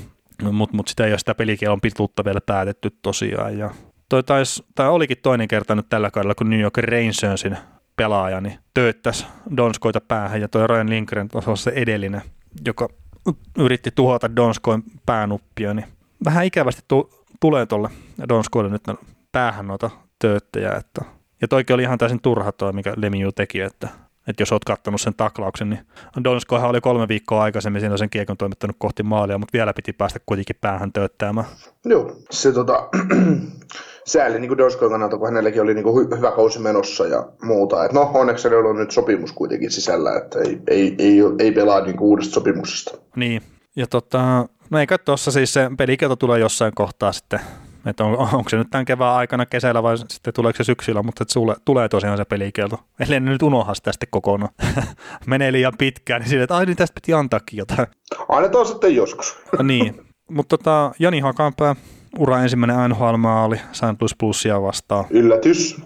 mutta, mutta sitä ei ole sitä pelikielon pituutta vielä päätetty tosiaan. Ja toi tais, tai olikin toinen kerta nyt tällä kaudella, kun New York Rangersin pelaaja niin tööttäisi Donskoita päähän ja toi Ryan Lindgren on se edellinen, joka yritti tuhota Donskoin päänuppia, niin vähän ikävästi tu- tulee tuolle Donskoille nyt päähän noita tööttejä, että ja toikin oli ihan täysin turha toi, mikä Lemieux teki, että että jos olet kattanut sen taklauksen, niin Donskohan oli kolme viikkoa aikaisemmin siinä sen kiekon toimittanut kohti maalia, mutta vielä piti päästä kuitenkin päähän tööttämään. Joo, se tota, [clears throat] sääli niin Donskoin kannalta, kun hänelläkin oli niin hy- hyvä kausi menossa ja muuta. Et no, onneksi hänellä on nyt sopimus kuitenkin sisällä, että ei, ei, ei, ei pelaa niin uudesta sopimuksesta. Niin, ja tota, no eikä tuossa siis se pelikielto tulee jossain kohtaa sitten että on, onko se nyt tämän kevään aikana kesällä vai sitten tuleeko se syksyllä, mutta tulee, tulee tosiaan se pelikielto. Eli en nyt unohda sitä sitten kokonaan. [laughs] Menee liian pitkään, niin sille, että ai niin tästä piti antaakin jotain. Annetaan sitten joskus. niin, mutta tota, Jani Hakanpää, ura ensimmäinen NHL-maali St. Louis Plusia vastaan. Yllätys.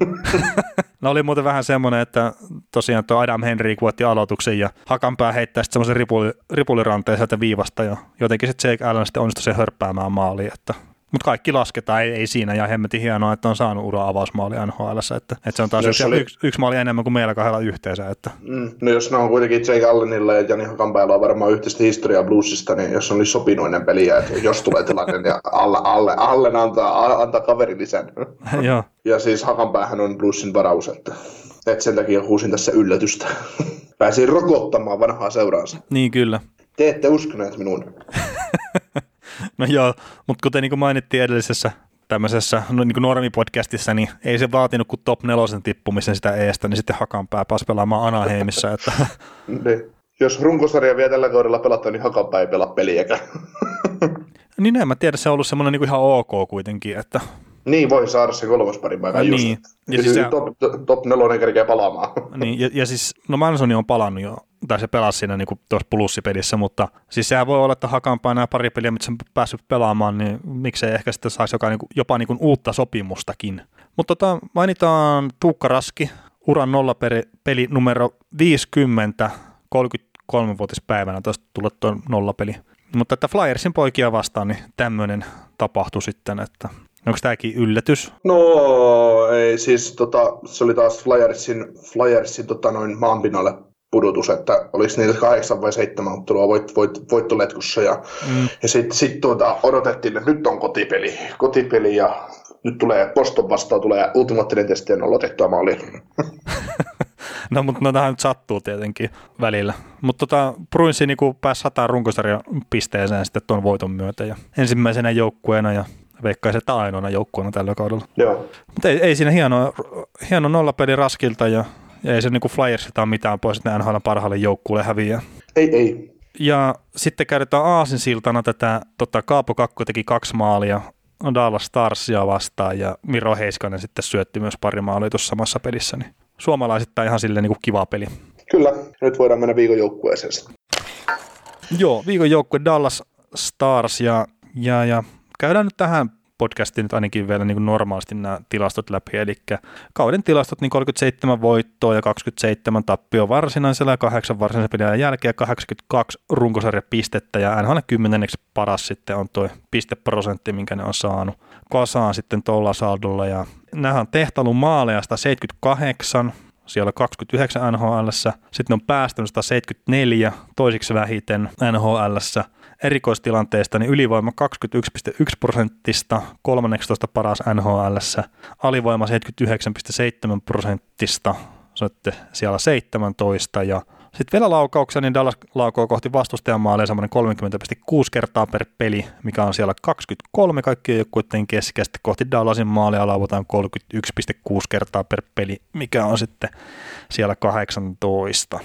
[laughs] no oli muuten vähän semmoinen, että tosiaan tuo Adam Henry voitti aloituksen ja Hakanpää heittää sitten semmoisen ripuli, ripuliranteen sieltä viivasta ja jotenkin sitten Jake Allen sitten onnistui sen hörppäämään maaliin, että mutta kaikki lasketaan, ei, ei siinä, ja hemmetin hienoa, että on saanut ura avausmaali NHL, että, että se on taas yksi, oli... yksi, yksi, maali enemmän kuin meillä kahdella yhteensä. Että. Mm, no jos ne on kuitenkin Jake Allenilla ja Jani Hakanpäällä on varmaan yhteistä historiaa bluesista, niin jos on niin sopinut ennen peliä, että jos tulee tilanne, niin alle, alle, Allen antaa, antaa kaveri lisän. [laughs] Joo. Ja siis Hakanpäähän on bluesin varaus, että, että sen takia huusin tässä yllätystä. [laughs] Pääsin rokottamaan vanhaa seuraansa. Niin kyllä. Te ette uskoneet minun. [laughs] No joo, mutta kuten niin kuin mainittiin edellisessä tämmöisessä no, niin normipodcastissa, niin ei se vaatinut kuin top nelosen tippumisen sitä eestä, niin sitten Hakanpää pääsi pelaamaan Anaheimissa. Että... [laughs] niin. Jos runkosarja vielä tällä kaudella pelataan, niin Hakanpää ei pelaa peliäkään. niin en mä tiedä, se on ollut semmoinen niin ihan ok kuitenkin, että niin, voi saada se kolmas pari päivää niin. just. Ja siis top, top nelonen kerkeä palaamaan. Niin, ja, ja siis, no Mansoni on palannut jo, tai se pelasi siinä niin tuossa plussipelissä, mutta siis sehän voi olla, että Hakanpää nämä pari peliä, mitä se on päässyt pelaamaan, niin miksei ehkä sitten saisi joka, niin kuin, jopa niin kuin uutta sopimustakin. Mutta tota, mainitaan Tuukka Raski, uran nollapeli peli numero 50, 33-vuotispäivänä, tuosta tulla tuo nollapeli. Mutta että Flyersin poikia vastaan, niin tämmöinen tapahtui sitten, että Onko tämäkin yllätys? No ei, siis tota, se oli taas Flyersin, Flyersin tota, noin maanpinnalle pudotus, että olisi niitä kahdeksan vai seitsemän ottelua voit, voit, voittoletkussa ja, mm. ja sitten sit, tuota, odotettiin, että nyt on kotipeli, kotipeli ja nyt tulee Boston vastaan, tulee ultimaattinen testi ja nolla tehtyä maali. [laughs] no mutta no tähän nyt sattuu tietenkin välillä. Mutta tota, Bruinsi niin pääsi sataan runkosarjan pisteeseen sitten tuon voiton myötä ja ensimmäisenä joukkueena ja veikkaisin, että ainoana joukkueena tällä kaudella. Joo. Mutta ei, ei siinä hieno, hieno nollapeli raskilta ja, ja ei se niin Flyersilta ole mitään pois, että NHL parhaalle joukkueelle häviää. Ei, ei. Ja sitten käydetään aasinsiltana tätä, tota, Kaapo Kakko teki kaksi maalia Dallas Starsia vastaan ja Miro Heiskanen sitten syötti myös pari maalia tuossa samassa pelissä. Niin suomalaisittain ihan silleen niin kuin kiva peli. Kyllä, nyt voidaan mennä viikon joukkueeseen. Joo, viikon joukkue Dallas Stars ja, ja, ja käydään nyt tähän podcastiin nyt ainakin vielä niin kuin normaalisti nämä tilastot läpi, eli kauden tilastot niin 37 voittoa ja 27 tappio varsinaisella ja 8 varsinaisen pelin jälkeen 82 runkosarjapistettä. Ja NHL 10 paras sitten on tuo pisteprosentti, minkä ne on saanut kasaan sitten tuolla saldolla. Ja nämä on tehtailun maaleja 178, siellä 29 NHL, sitten on päästänyt 174 toisiksi vähiten NHL, erikoistilanteesta niin ylivoima 21,1 prosenttista, 13 paras NHL, alivoima 79,7 prosenttista, se siellä 17 ja sitten vielä laukauksia, niin Dallas laukoo kohti vastustajan maalia semmoinen 30,6 kertaa per peli, mikä on siellä 23 kaikkien joukkueiden keskeistä. Kohti Dallasin maalia lauvataan 31,6 kertaa per peli, mikä on sitten siellä 18.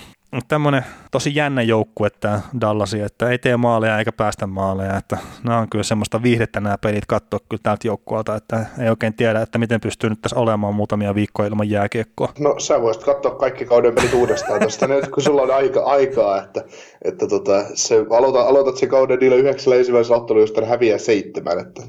tämmöinen tosi jännä joukkue tämä Dallasi, että ei tee maaleja eikä päästä maaleja, että nämä on kyllä semmoista viihdettä nämä pelit katsoa kyllä tältä joukkueelta, että ei oikein tiedä, että miten pystyy nyt tässä olemaan muutamia viikkoja ilman jääkiekkoa. No sä voisit katsoa kaikki kauden pelit uudestaan tuosta nyt, kun sulla on aika, aikaa, että, että tota, se, aloita, aloitat sen kauden niillä yhdeksällä ensimmäisellä ottelulla, josta häviää seitsemän, että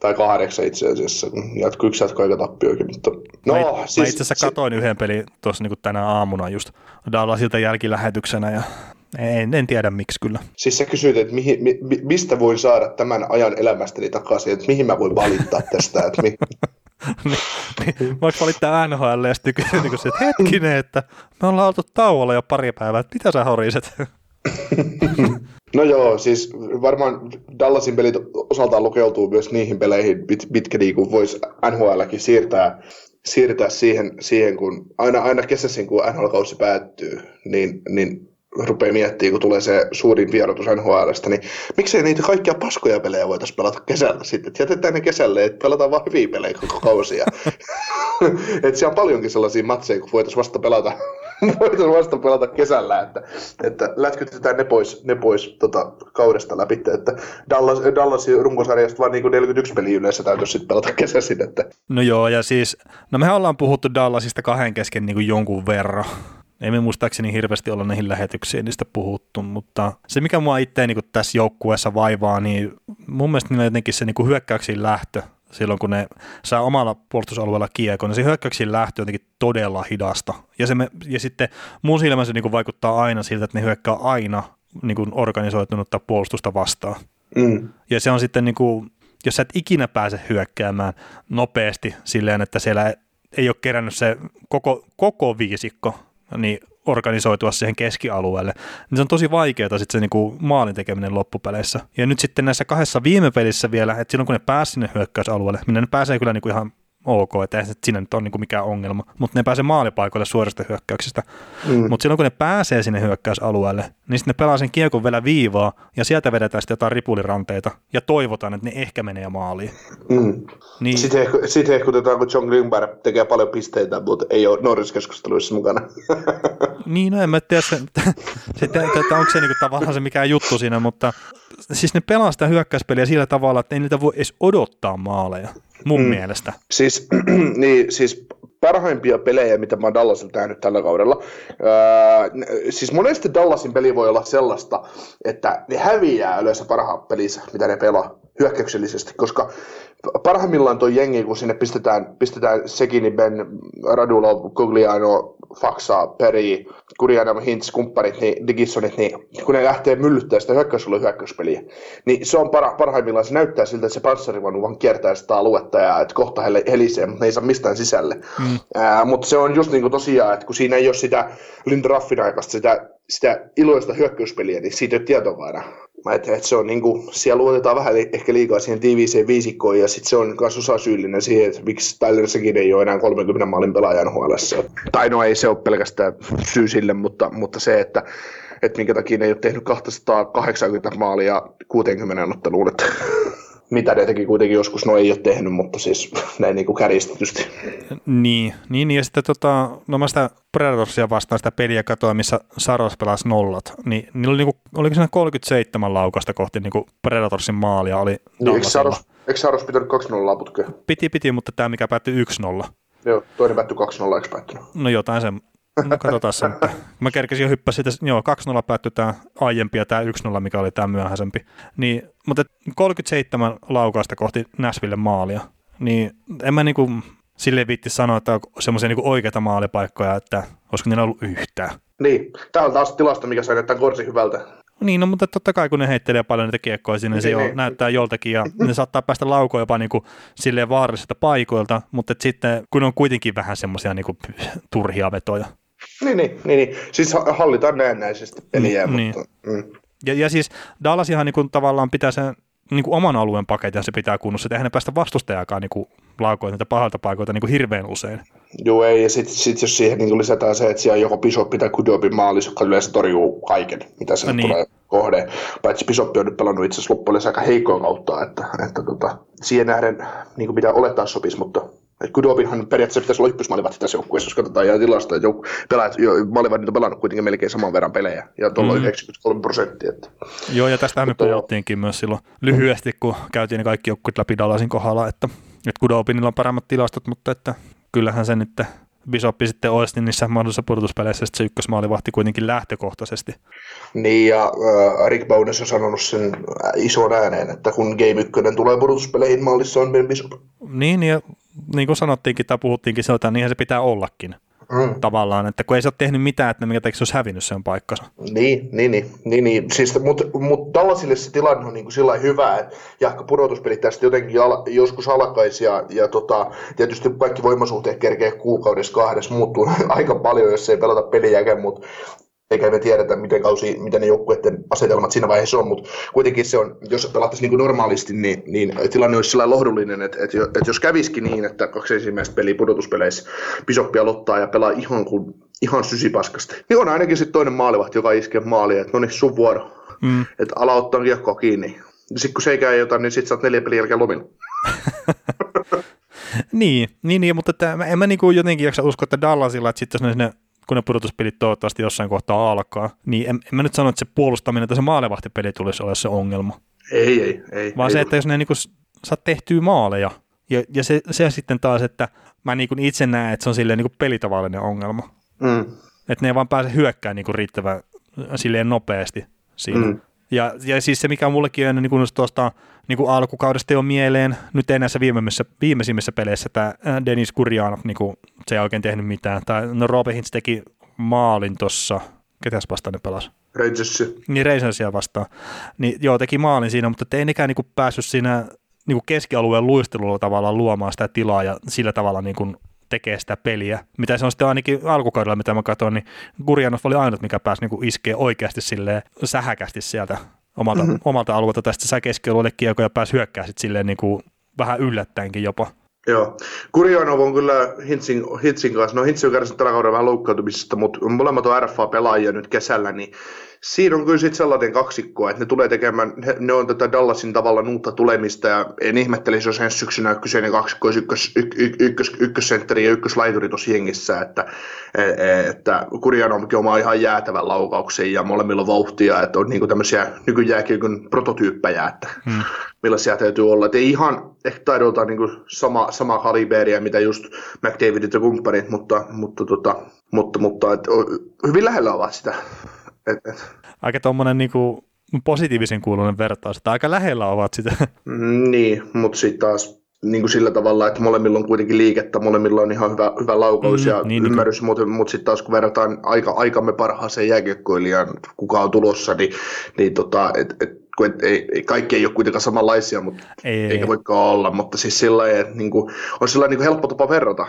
tai kahdeksan itse asiassa, jatkuu yksi jatko aika tappioikin, mutta no, mä, siis, mä itse asiassa katoin yhden pelin tuossa niin tänä aamuna just Dallasilta jälkilähetyksenä ja en, en tiedä miksi kyllä. Siis sä kysyit, että mihin, mi, mistä voin saada tämän ajan elämästäni takaisin, että mihin mä voin valittaa tästä. Että mi... [laughs] niin, niin, valittaa NHL ja sitten kysyä, [laughs] niin että hetkinen, että me ollaan oltu tauolla jo pari päivää, että mitä sä horiset? [laughs] No joo, siis varmaan Dallasin pelit osaltaan lukeutuu myös niihin peleihin, mitkä niin voisi NHLkin siirtää, siirtää siihen, siihen, kun aina, aina kesäisin, kun NHL-kausi päättyy, niin, niin rupeaa miettimään, kun tulee se suurin vierotus NHLstä, niin miksei niitä kaikkia paskoja pelejä voitaisiin pelata kesällä sitten, jätetään ne kesälle, että pelataan vaan hyviä pelejä koko kausia. [laughs] että siellä on paljonkin sellaisia matseja, kun voitaisiin vasta pelata [laughs] voitaisiin vasta pelata kesällä, että, että lätkytetään ne pois, ne pois tota, kaudesta läpi, että Dallas, Dallasin runkosarjasta vaan niin 41 peliä yleensä täytyisi sitten pelata kesäsin. Että. No joo, ja siis, no mehän ollaan puhuttu Dallasista kahden kesken niin kuin jonkun verran, ei me muistaakseni hirveästi olla näihin lähetyksiin niistä puhuttu, mutta se mikä mua itse niin tässä joukkueessa vaivaa, niin mun mielestä niillä jotenkin se niin hyökkäyksiin lähtö silloin, kun ne saa omalla puolustusalueella kiekon, niin se hyökkäyksiin lähtö on jotenkin todella hidasta. Ja, se me, ja sitten mun silmä se niin vaikuttaa aina siltä, että ne hyökkää aina niin kuin organisoitunutta puolustusta vastaan. Mm. Ja se on sitten, niin kuin, jos sä et ikinä pääse hyökkäämään nopeasti silleen, että siellä ei ole kerännyt se koko, koko viisikko, niin organisoitua siihen keskialueelle, niin se on tosi vaikeaa sitten se niinku maalin tekeminen loppupeleissä. Ja nyt sitten näissä kahdessa viime pelissä vielä, että silloin kun ne pääsivät sinne hyökkäysalueelle, minne ne pääsee kyllä niinku ihan ok, että ei siinä nyt ole niin mikään ongelma, mutta ne pääsee maalipaikoille suorasta hyökkäyksestä. Mm. Mutta silloin kun ne pääsee sinne hyökkäysalueelle, niin sitten ne pelaa sen kiekon vielä viivaa ja sieltä vedetään sitten jotain ripuliranteita ja toivotaan, että ne ehkä menee maaliin. Mm. Niin. Sitten, sitten hehkutetaan, kun John Greenberg tekee paljon pisteitä, mutta ei ole Norris-keskusteluissa mukana. [laughs] niin, no en mä tiedä, se, sitten, että onko se niinku tavallaan se mikään juttu siinä, mutta siis ne pelaa sitä hyökkäyspeliä sillä tavalla, että ei niitä voi edes odottaa maaleja mun mm. mielestä. Siis, [clears throat] niin, siis parhaimpia pelejä, mitä mä oon Dallasilta tehnyt tällä kaudella. Öö, siis monesti Dallasin peli voi olla sellaista, että ne häviää yleensä parhaat pelissä, mitä ne pelaa hyökkäyksellisesti, koska parhaimmillaan tuo jengi, kun sinne pistetään, pistetään Sekini, Ben, Radulov, Gugliano, Faksa, Peri, Kurianam, Hintz, kumpparit, niin Digissonit, niin kun ne lähtee myllyttämään sitä hyökkäysulla hyökkäyspeliä, niin se on para, parhaimmillaan, se näyttää siltä, että se panssarivanu vaan kiertää sitä aluetta ja että kohta he helisee, mutta ne ei saa mistään sisälle. Mm. Ää, mutta se on just niin kuin tosiaan, että kun siinä ei ole sitä Lindraffin aikaista, sitä, sitä iloista hyökkäyspeliä, niin siitä ei ole tietovaara. Mä et, et se on niinku, siellä luotetaan vähän ehkä liikaa siihen tiiviiseen viisikkoon ja sitten se on myös osa syyllinen siihen, että miksi Tyler sekin ei ole enää 30 maalin pelaajan huolessa. Tai no ei se ole pelkästään syy sille, mutta, mutta se, että, että minkä takia ne ei ole tehnyt 280 maalia 60 otteluun, että mitä ne teki kuitenkin joskus, no ei ole tehnyt, mutta siis [laughs] näin niin kuin kärjistetysti. Niin, niin, ja sitten tota, no mä sitä Predatorsia vastaan sitä peliä katoa, missä Saros pelasi nollat, niin niillä oli niinku, oliko siinä 37 laukasta kohti niinku Predatorsin maalia oli niin, eikö Saros, eikö Saros pitänyt 2-0 putkea? Piti, piti, mutta tämä mikä päättyi 1-0. Joo, toinen päättyi 2-0, eikö päättynyt? No jotain sen, No katsotaan sen. Mä kerkesin jo hyppää siitä, joo, 2-0 päättyi tämä aiempi ja tämä 1-0, mikä oli tämä myöhäisempi. Niin, mutta 37 laukausta kohti Näsville maalia. Niin en mä niinku silleen viitti sanoa, että on semmoisia niinku oikeita maalipaikkoja, että olisiko niillä ollut yhtään. Niin, tämä on taas tilasta, mikä sai näyttää korsi hyvältä. Niin, no, mutta totta kai kun ne heittelee paljon niitä kiekkoja sinne, niin, se niin, jo näyttää joltakin ja ne saattaa päästä laukoon jopa niinku silleen vaarallisilta paikoilta, mutta sitten kun on kuitenkin vähän semmoisia niinku turhia vetoja. Niin, niin, niin, niin. siis hallitaan näennäisesti peliä, mm, mutta... Niin. Mm. Ja, ja siis Dallasihan niin kuin, tavallaan pitää sen niin kuin oman alueen paketin se pitää kunnossa, että eihän ne päästä vastustajakaan niin laukoita niitä pahalta paikoilta niin kuin hirveän usein. Joo, ei, ja sitten sit jos siihen niin lisätään se, että siellä on joko Pisoppi tai Kudobin maalis, joka yleensä torjuu kaiken, mitä se no niin. tulee kohde. Paitsi Pisoppi on nyt pelannut itse asiassa loppujen aika heikkoa kautta, että, että tota, siihen nähden niin kuin pitää olettaa sopisi, mutta Kudobinhan periaatteessa pitäisi olla ykkösmaalivahti tässä joukkueessa, jos katsotaan ja tilasta, että jouk- pelaajat, jo, on pelannut kuitenkin melkein saman verran pelejä, ja tuolla mm. 93 prosenttia. Että. Joo, ja tästä me puhuttiinkin jo. myös silloin lyhyesti, kun käytiin ne kaikki joukkueet läpi Dallasin kohdalla, että, että Kudobinilla on paremmat tilastot, mutta että kyllähän se nyt Bisoppi sitten olisi niin niissä mahdollisissa pudotuspeleissä se ykkösmaalivahti kuitenkin lähtökohtaisesti. Niin, ja äh, Rick Bowness on sanonut sen ison ääneen, että kun Game 1 tulee pudotuspeleihin, mallissa on Ben Bishop. Niin, ja niin kuin sanottiinkin tai puhuttiinkin sieltä, niin se pitää ollakin. Mm. Tavallaan, että kun ei se ole tehnyt mitään, että mikä se olisi hävinnyt sen paikkansa. Niin, niin, niin, niin, niin. Siis, mutta mut tällaisille se tilanne on niin kuin sillä hyvä, että jahka pudotuspelit tästä jotenkin al- joskus alkaisi ja, ja tota, tietysti kaikki voimasuhteet kerkee kuukaudessa kahdessa muuttuu [laughs] aika paljon, jos ei pelata peliäkään, mutta eikä me tiedetä, miten, kausi, miten ne joukkueiden asetelmat siinä vaiheessa on, mutta kuitenkin se on, jos pelattaisiin niin normaalisti, niin, niin tilanne olisi sillä lohdullinen, että, että, että jos kävisikin niin, että kaksi ensimmäistä peliä pudotuspeleissä Bisoppi aloittaa ja pelaa ihan, kuin, ihan sysipaskasti, niin on ainakin sitten toinen maalivahti, joka iskee maalia, että no niin, sun vuoro, mm. että ala ottaa kiekkoa kiinni. Sitten kun se ei käy jotain, niin sitten saat neljä peliä jälkeen lomilla. [laughs] niin, niin, niin, mutta että, en mä niin kuin jotenkin jaksa uskoa, että Dallasilla, että sitten jos ne kun ne pudotuspelit toivottavasti jossain kohtaa alkaa, niin en, en mä nyt sano, että se puolustaminen tai se maalevahtipeli tulisi olla se ongelma. Ei, ei, ei. Vaan ei se, että jos ne niin kuin, saa tehtyä maaleja, ja, ja se, se sitten taas, että mä niin kuin itse näen, että se on silleen niin kuin pelitavallinen ongelma. Mm. Että ne ei vaan pääse hyökkään niin kuin riittävän silleen nopeasti siinä. Mm. Ja, ja siis se, mikä on mullekin on niin kuin tuosta niin kuin alkukaudesta jo mieleen, nyt ei näissä viimeisimmissä, viimeisimmissä peleissä tämä Denis Kurjanov, niin kuin, se ei oikein tehnyt mitään. Tai, no Robin Hintz teki maalin tuossa, ketäs vastaan ne pelasi? Rangersia. Niin Rangersia vastaan. Niin joo, teki maalin siinä, mutta ei nekään niin kuin päässyt siinä niin kuin keskialueen luistelulla tavallaan luomaan sitä tilaa ja sillä tavalla niin kuin tekee sitä peliä. Mitä se on sitten ainakin alkukaudella, mitä mä katsoin, niin Gurjanov oli ainut, mikä pääsi niin iskee oikeasti sille sähäkästi sieltä omalta, mm-hmm. omalta alueelta. Tästä sai keskialueelle kiekko ja pääsi hyökkää sitten silleen niin kuin vähän yllättäenkin jopa. Joo. Kurjanov on kyllä Hintsin, Hintsin kanssa, no Hintsi on kärsinyt tällä kaudella vähän loukkaantumisesta, mutta molemmat on RFA-pelaajia nyt kesällä, niin siinä on kyllä sitten sellainen kaksikko, että ne tulee tekemään, ne on tätä Dallasin tavalla uutta tulemista, ja en ihmettelisi, jos ensi syksynä kyseinen kaksikko olisi ykkös, y, y, ykkös, ykkössentteri ja ykköslaituri tuossa jengissä, että, e, e, että Kurjanovkin omaa ihan jäätävän laukauksen ja molemmilla vauhtia, että on niinku tämmöisiä nykyjääkiekon prototyyppejä, että hmm. millaisia täytyy olla. Et ei ihan ehkä taidoltaan niinku sama, sama kaliberia, mitä just McDavidit ja kumppanit, mutta, mutta, tota, mutta, mutta et, hyvin lähellä ovat sitä et, et. Aika tuommoinen niinku positiivisen kuulunen vertaus, että aika lähellä ovat sitä. Mm, niin, mutta sitten taas niin kuin sillä tavalla, että molemmilla on kuitenkin liikettä, molemmilla on ihan hyvä, hyvä laukaus mm, ja niin, niin ymmärrys, niin. mutta, mutta sitten taas kun verrataan aika, aikamme parhaaseen jääkiekkoilijan, kuka on tulossa, niin, niin tota, et, et, kun et, ei, ei, kaikki ei ole kuitenkaan samanlaisia, mutta ei, eikä voikaan olla, mutta siis sillä että niin kuin, on sillä niin kuin helppo tapa verrata.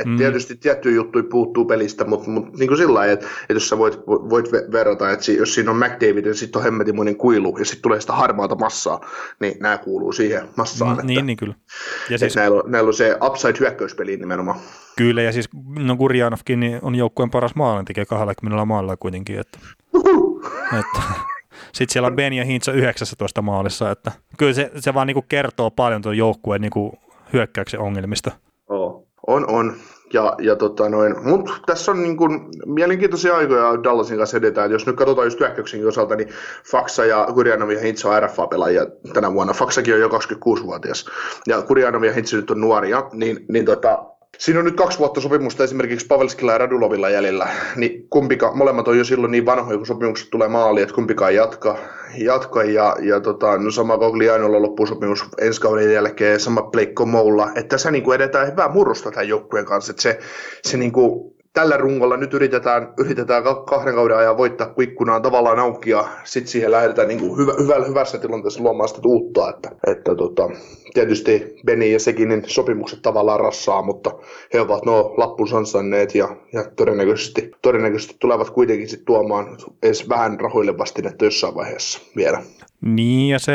Et mm. Tietysti tiettyjä juttuja puuttuu pelistä, mutta, mutta niin kuin sillä että, että jos sä voit, voit verrata, että jos siinä on McDavid ja sitten on hemmetimoinen kuilu ja sitten tulee sitä harmaata massaa, niin nämä kuuluu siihen massaan. Mm, että, niin, niin kyllä. Ja siis, näillä, on, näillä on se upside hyökkäyspeli nimenomaan. Kyllä, ja siis no Gurjanovkin niin on joukkueen paras maalintekijä 20 maalla kuitenkin. Että, että sitten siellä on Ben ja Hintz 19 maalissa, että kyllä se, se vaan niinku kertoo paljon tuon joukkueen niinku hyökkäyksen ongelmista. Oh. On, on. Ja, ja tota noin, mutta tässä on niin kuin mielenkiintoisia aikoja Dallasin kanssa edetään. Jos nyt katsotaan just hyökkäyksenkin osalta, niin Faksa ja Kurjanov ja Hintz on RFA-pelaajia tänä vuonna. Faksakin on jo 26-vuotias ja Kurjanov ja Hintz nyt on nuoria, niin, niin tota, Siinä on nyt kaksi vuotta sopimusta esimerkiksi Pavelskilla ja Radulovilla jäljellä, niin kumpika, molemmat on jo silloin niin vanhoja, kun sopimukset tulee maaliin, että kumpikaan jatka, jatka. Ja, ja tota, no sama Goglianolla loppuu sopimus ensi kauden jälkeen, sama Pleikko Moulla, että tässä niin kuin edetään hyvää murrosta tämän joukkueen kanssa, että se, se niin kuin, tällä rungolla nyt yritetään, yritetään kahden kauden ajan voittaa, kun ikkuna on tavallaan auki ja sitten siihen lähdetään niin kuin hyvä, hyvä, hyvässä tilanteessa luomaan sitä uutta. Että, että tota, tietysti Beni ja sekin niin sopimukset tavallaan rassaa, mutta he ovat nuo lappun ansainneet ja, ja todennäköisesti, todennäköisesti tulevat kuitenkin sitten tuomaan edes vähän rahoille vastinetta jossain vaiheessa vielä. Niin ja se,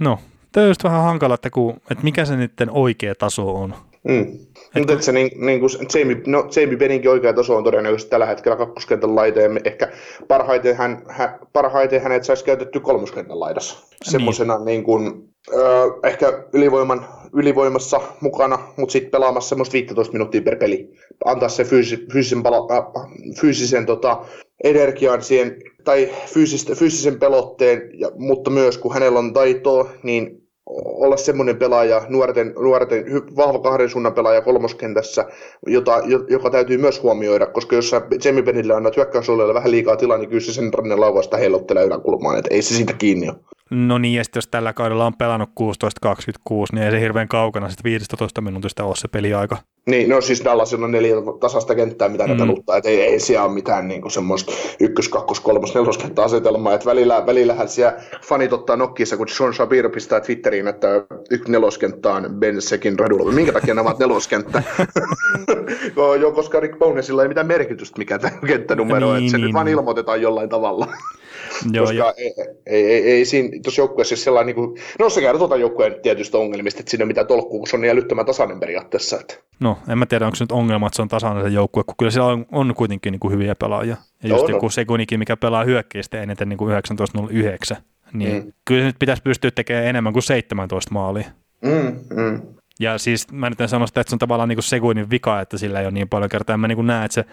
no, tämä on just vähän hankala, että, kun, että mikä se niiden oikea taso on. Mm. Mutta se niin, niin kuin Jamie, no, Jamie Beninkin oikea taso on todennäköisesti tällä hetkellä kakkoskentän laita, ja ehkä parhaiten, hän, hän, parhaiten hänet saisi käytetty kolmoskentän laidassa. Niin. Semmoisena niin kuin, Öö, ehkä ylivoiman, ylivoimassa mukana, mutta sitten pelaamassa semmoista 15 minuuttia per peli. Antaa se fyysi, fyysisen, pala, äh, fyysisen tota, energian siihen, tai fyysistä, fyysisen pelotteen, ja, mutta myös kun hänellä on taitoa, niin olla semmoinen pelaaja, nuorten, nuorten vahva kahden suunnan pelaaja kolmoskentässä, jota, joka täytyy myös huomioida, koska jos Jamie Bennille annat hyökkäysalueelle vähän liikaa tilaa, niin kyllä se sen rannen lauvasta heilottelee yläkulmaan, että ei se siitä kiinni ole. No niin, ja jos tällä kaudella on pelannut 16-26, niin ei se hirveän kaukana sitten 15 minuutista ole se peliaika. Niin, no siis Dallasilla on neljä tasasta kenttää, mitä ne mm. peluttaa, että ei, ei siellä ole mitään niin semmoista ykkös, kakkos, kolmos, neloskenttä asetelmaa, että välillä, välillähän siellä fanit ottaa nokkissa, kun Sean Shabir pistää Twitteriin, että yksi neloskenttä on Ben Sekin radulla. Minkä takia nämä ovat neloskenttä? [laughs] Joo, koska Rick Bonesilla ei mitään merkitystä mikä tämä kenttänumero, niin, että se niin, nyt vaan niin. ilmoitetaan jollain tavalla. Joo, Koska ei, ei, ei, ei siinä tuossa joukkueessa sellainen, niin kuin, no se kertoo tuota joukkueen tietystä ongelmista, että siinä on mitään tolkkuu, kun se on niin älyttömän tasainen periaatteessa. Että. No, en mä tiedä, onko se nyt ongelma, että se on tasainen se joukkue, kun kyllä siellä on, on kuitenkin niin kuin hyviä pelaajia. Ja just no, joku no. Segunikin, mikä pelaa hyökkäistä eniten niin kuin 19.09, niin mm. kyllä se nyt pitäisi pystyä tekemään enemmän kuin 17 maalia. Mm, mm. Ja siis mä nyt en sano sitä, että se on tavallaan niin sekunnin vika, että sillä ei ole niin paljon kertaa. Mä niin näen, että se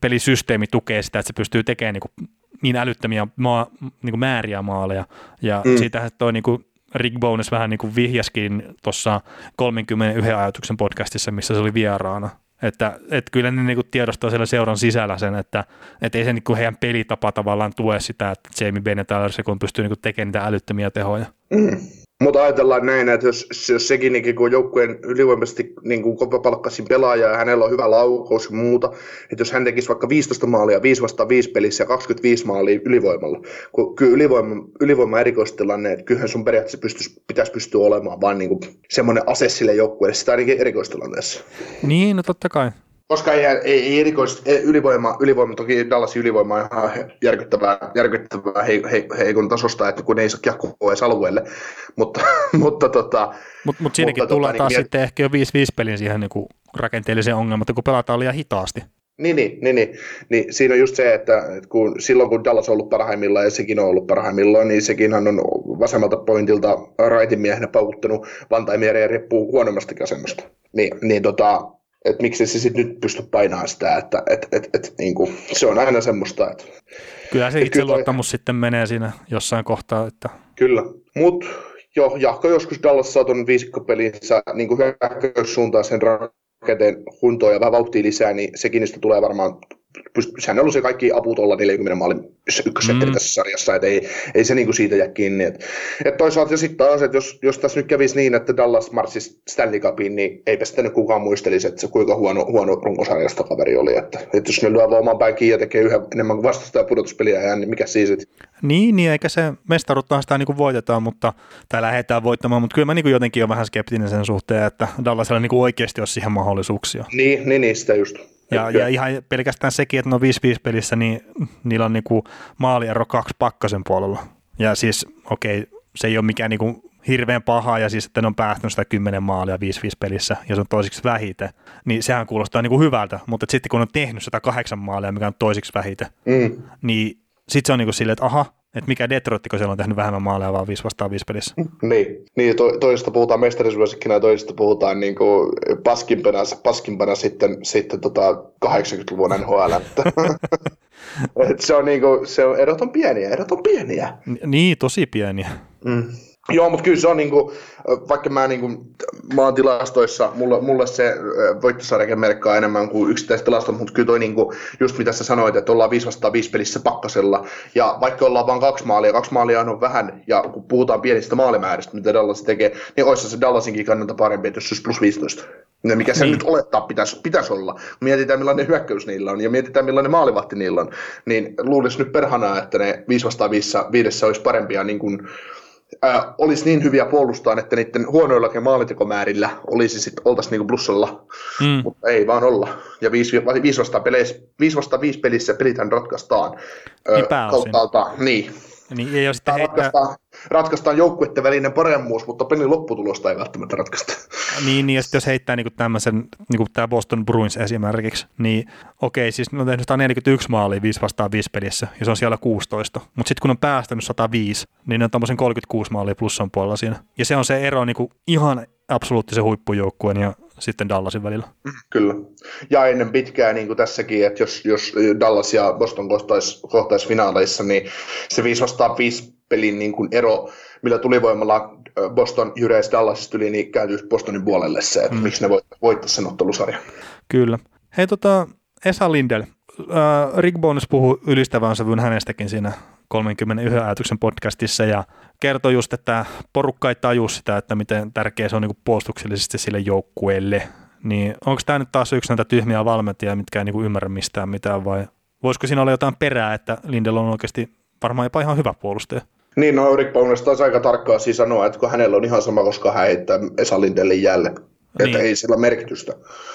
pelisysteemi tukee sitä, että se pystyy tekemään niin, niin älyttömiä maa, niin määriä maaleja. Ja mm. siitähän toi niin kuin Rick Bones vähän niin kuin vihjaskin tuossa 31 ajatuksen podcastissa, missä se oli vieraana. Että, että kyllä ne niin kuin tiedostaa siellä seuran sisällä sen, että, että ei se niin kuin heidän pelitapa tavallaan tue sitä, että Jamie Bennett kun pystyy niin kuin tekemään niitä älyttömiä tehoja. Mm. Mutta ajatellaan näin, että jos, jos sekin niin kun joukkueen ylivoimaisesti niin palkkasin pelaaja ja hänellä on hyvä laukaus ja muuta, että jos hän tekisi vaikka 15 maalia 5 vastaan 5 pelissä ja 25 maalia ylivoimalla, kun kyllä ylivoima, ylivoima erikoistilanne, että kyllähän sun periaatteessa pystyisi, pitäisi pystyä olemaan vain niin semmoinen ase sille joukkueelle, sitä ainakin erikoistilanteessa. Niin, no totta kai. Koska ei, ei, ei erikoisesti, ylivoima, ylivoima, toki Dallasin ylivoima on ihan järkyttävää, järkyttävää he, he, heikon tasosta, että kun ei saa kiekkoa edes alueelle, mutta, [laughs] mutta tota, Mut, mut siinäkin mutta, tota tulee tota, taas niin, sitten ehkä jo 5-5 pelin siihen niin rakenteelliseen ongelmaan, kun pelataan liian hitaasti. Niin, niin, niin, niin, niin, siinä on just se, että kun, silloin kun Dallas on ollut parhaimmillaan ja sekin on ollut parhaimmillaan, niin sekin on vasemmalta pointilta raitin miehenä paukuttanut vantaimia ja riippuu huonommastakin asemasta. Niin, niin tota, että miksi se sitten nyt pysty painamaan sitä, että et, et, et, niin kuin, se on aina semmoista. Että, kyllä se itseluottamus toi... sitten menee siinä jossain kohtaa. Että... Kyllä, mutta jo, Jahko joskus Dallas saa tuon viisikkopelinsä niin hyökkäyssuuntaan sen rakenteen huntoa ja vähän vauhtia lisää, niin sekin niistä tulee varmaan sehän on ollut se kaikki apu tuolla 40 maalin ykkössetteri mm. tässä sarjassa, että ei, ei se niinku siitä jää kiinni. Et, et toisaalta ja sitten taas, että jos, jos tässä nyt kävisi niin, että Dallas marssisi Stanley Cupiin, niin eipä sitä nyt kukaan muistelisi, että se kuinka huono, huono runkosarjasta kaveri oli. Että, että jos ne lyö oman päin ja tekee yhä enemmän kuin vastustaja pudotuspeliä, niin mikä siis sit? Niin, niin, eikä se mestaruuttahan sitä niin kuin voitetaan, mutta, tai lähdetään voittamaan, mutta kyllä mä niin kuin jotenkin olen vähän skeptinen sen suhteen, että Dallasilla niin kuin oikeasti olisi siihen mahdollisuuksia. Niin, niin, niin sitä just. Ja, ja ihan pelkästään sekin, että no 5-5 pelissä, niin niillä on niinku maaliero kaksi pakkasen puolella. Ja siis okei, okay, se ei ole mikään niinku hirveän paha, ja siis että ne on päästänyt sitä 10 maalia 5-5 pelissä, ja se on toisiksi vähiten, niin sehän kuulostaa niinku hyvältä, mutta sitten kun on tehnyt sitä kahdeksan maalia, mikä on toisiksi vähiten, mm. niin sitten se on niinku silleen, että aha, että mikä Detroit, kun siellä on tehnyt vähemmän maaleja vaan 5 vastaan 5 pelissä. Niin, niin to, toisesta puhutaan mestarisuosikkina ja toisesta puhutaan niin kuin paskimpana, paskimpana sitten, sitten tota 80-luvun NHL. [laughs] [laughs] Se on niin kuin, se on, erot on pieniä, erot on pieniä. Niin, tosi pieniä. Mm. Joo, mutta kyllä se on, niinku, vaikka mä, niinku, mä oon tilastoissa, mulle, mulle se voittosarjakin merkkaa enemmän kuin yksittäiset tilastot, mutta kyllä toi niinku, just mitä sä sanoit, että ollaan 5 vastaan 5 pelissä pakkasella, ja vaikka ollaan vain kaksi maalia, kaksi maalia on vähän, ja kun puhutaan pienistä maalimääristä, mitä Dallas tekee, niin olisi se Dallasinkin kannalta parempi, että jos olisi plus 15. Ja mikä se niin. nyt olettaa pitäisi, pitäisi olla. Mietitään millainen hyökkäys niillä on ja mietitään millainen maalivahti niillä on, niin luulisi nyt perhana, että ne 5 vastaan 5 viidessä olisi parempia niin kuin, ää, olisi niin hyviä puolustaa, että niiden huonoillakin maalitekomäärillä olisi sitten oltaisiin niinku plussalla, mm. mutta ei vaan olla. Ja 5 vastaan, peleissä, 5 vastaan 5 pelissä pelithän ratkaistaan. Niin Kauttaalta, niin. Niin, ei ole sitten heittää... ratkaistaan, ratkaistaan joukkuiden välinen paremmuus, mutta pelin lopputulosta ei välttämättä ratkaista. Niin, niin ja sitten jos heittää niin tämmöisen, niin tämä Boston Bruins esimerkiksi, niin okei, siis ne on tehnyt 141 maalia 5 vastaan 5 pelissä, ja se on siellä 16. Mutta sitten kun on päästänyt 105, niin ne on tämmöisen 36 maalia plussan puolella siinä. Ja se on se ero niin kuin ihan absoluuttisen huippujoukkueen ja sitten Dallasin välillä. Kyllä. Ja ennen pitkää, niin kuin tässäkin, että jos, jos Dallas ja Boston kohtais, kohtais finaaleissa, niin se 5 vastaan 5 pelin niin kuin ero, millä tulivoimalla Boston jyreisi Dallasista yli, niin kääntyisi Bostonin puolelle se, että mm. miksi ne voittaisi sen ottelusarjan. Kyllä. Hei tota, Esa Lindel, äh, Rick Bones puhui ylistävän sävyn hänestäkin siinä 31 ajatuksen podcastissa ja kertoi just, että porukka ei taju sitä, että miten tärkeä se on niin puolustuksellisesti sille joukkueelle. Niin onko tämä nyt taas yksi näitä tyhmiä valmentajia, mitkä ei niin ymmärrä mistään mitään vai voisiko siinä olla jotain perää, että Lindel on oikeasti varmaan jopa ihan hyvä puolustaja? Niin, no Rick Bones taas aika tarkkaa siis sanoa, että kun hänellä on ihan sama, koska hän heittää Esa Lindelin jälle. Niin. Että ei sillä merkitystä.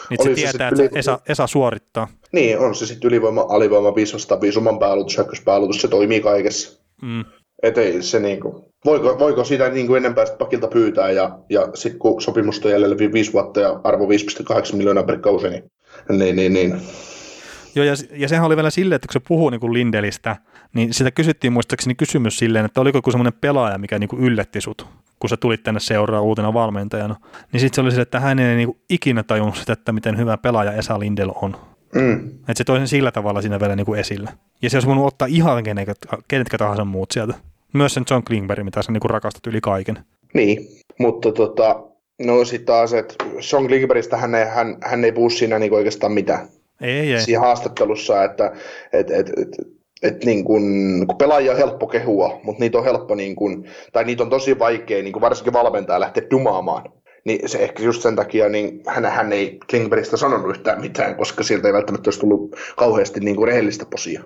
Niin se tietää, se että ylivoima... Esa, Esa suorittaa. Niin, on se sitten ylivoima, alivoima, 5 vastaan 5, oman päälutus, ykköspäälutus, se toimii kaikessa. Mm. Että ei se niinku, voiko, voiko sitä niinku enempää pakilta pyytää ja, ja sitten kun sopimusta on jäljellä 5 vuotta ja arvo 5,8 miljoonaa per kausi, niin, niin, niin, niin. Joo, ja, ja sehän oli vielä silleen, että kun se puhuu niin kuin Lindelistä, niin sitä kysyttiin muistaakseni kysymys silleen, että oliko joku semmoinen pelaaja, mikä niin kuin yllätti sut, kun sä tulit tänne seuraa uutena valmentajana. Niin sitten se oli se, että hän ei niin kuin ikinä tajunnut sitä, että miten hyvä pelaaja Esa Lindel on. Mm. Että se toi sen sillä tavalla siinä vielä niin kuin esille. Ja se olisi voinut ottaa ihan kenet, kenetkä tahansa muut sieltä. Myös sen John Klingberg, mitä sä niin kuin rakastat yli kaiken. Niin, mutta tota, no sitten taas, että John Klingbergistä hän ei, hän, hän ei puhu siinä niin oikeastaan mitään. Ei, ei. Siinä haastattelussa, että et, et, et, et niin kun, kun pelaajia on helppo kehua, mutta niitä on helppo, niin kun, tai niitä on tosi vaikea, niin kun varsinkin valmentaja lähteä dumaamaan. Niin se ehkä just sen takia, niin hän, hän ei Klingbergistä sanonut yhtään mitään, koska sieltä ei välttämättä olisi tullut kauheasti niin kuin rehellistä posia.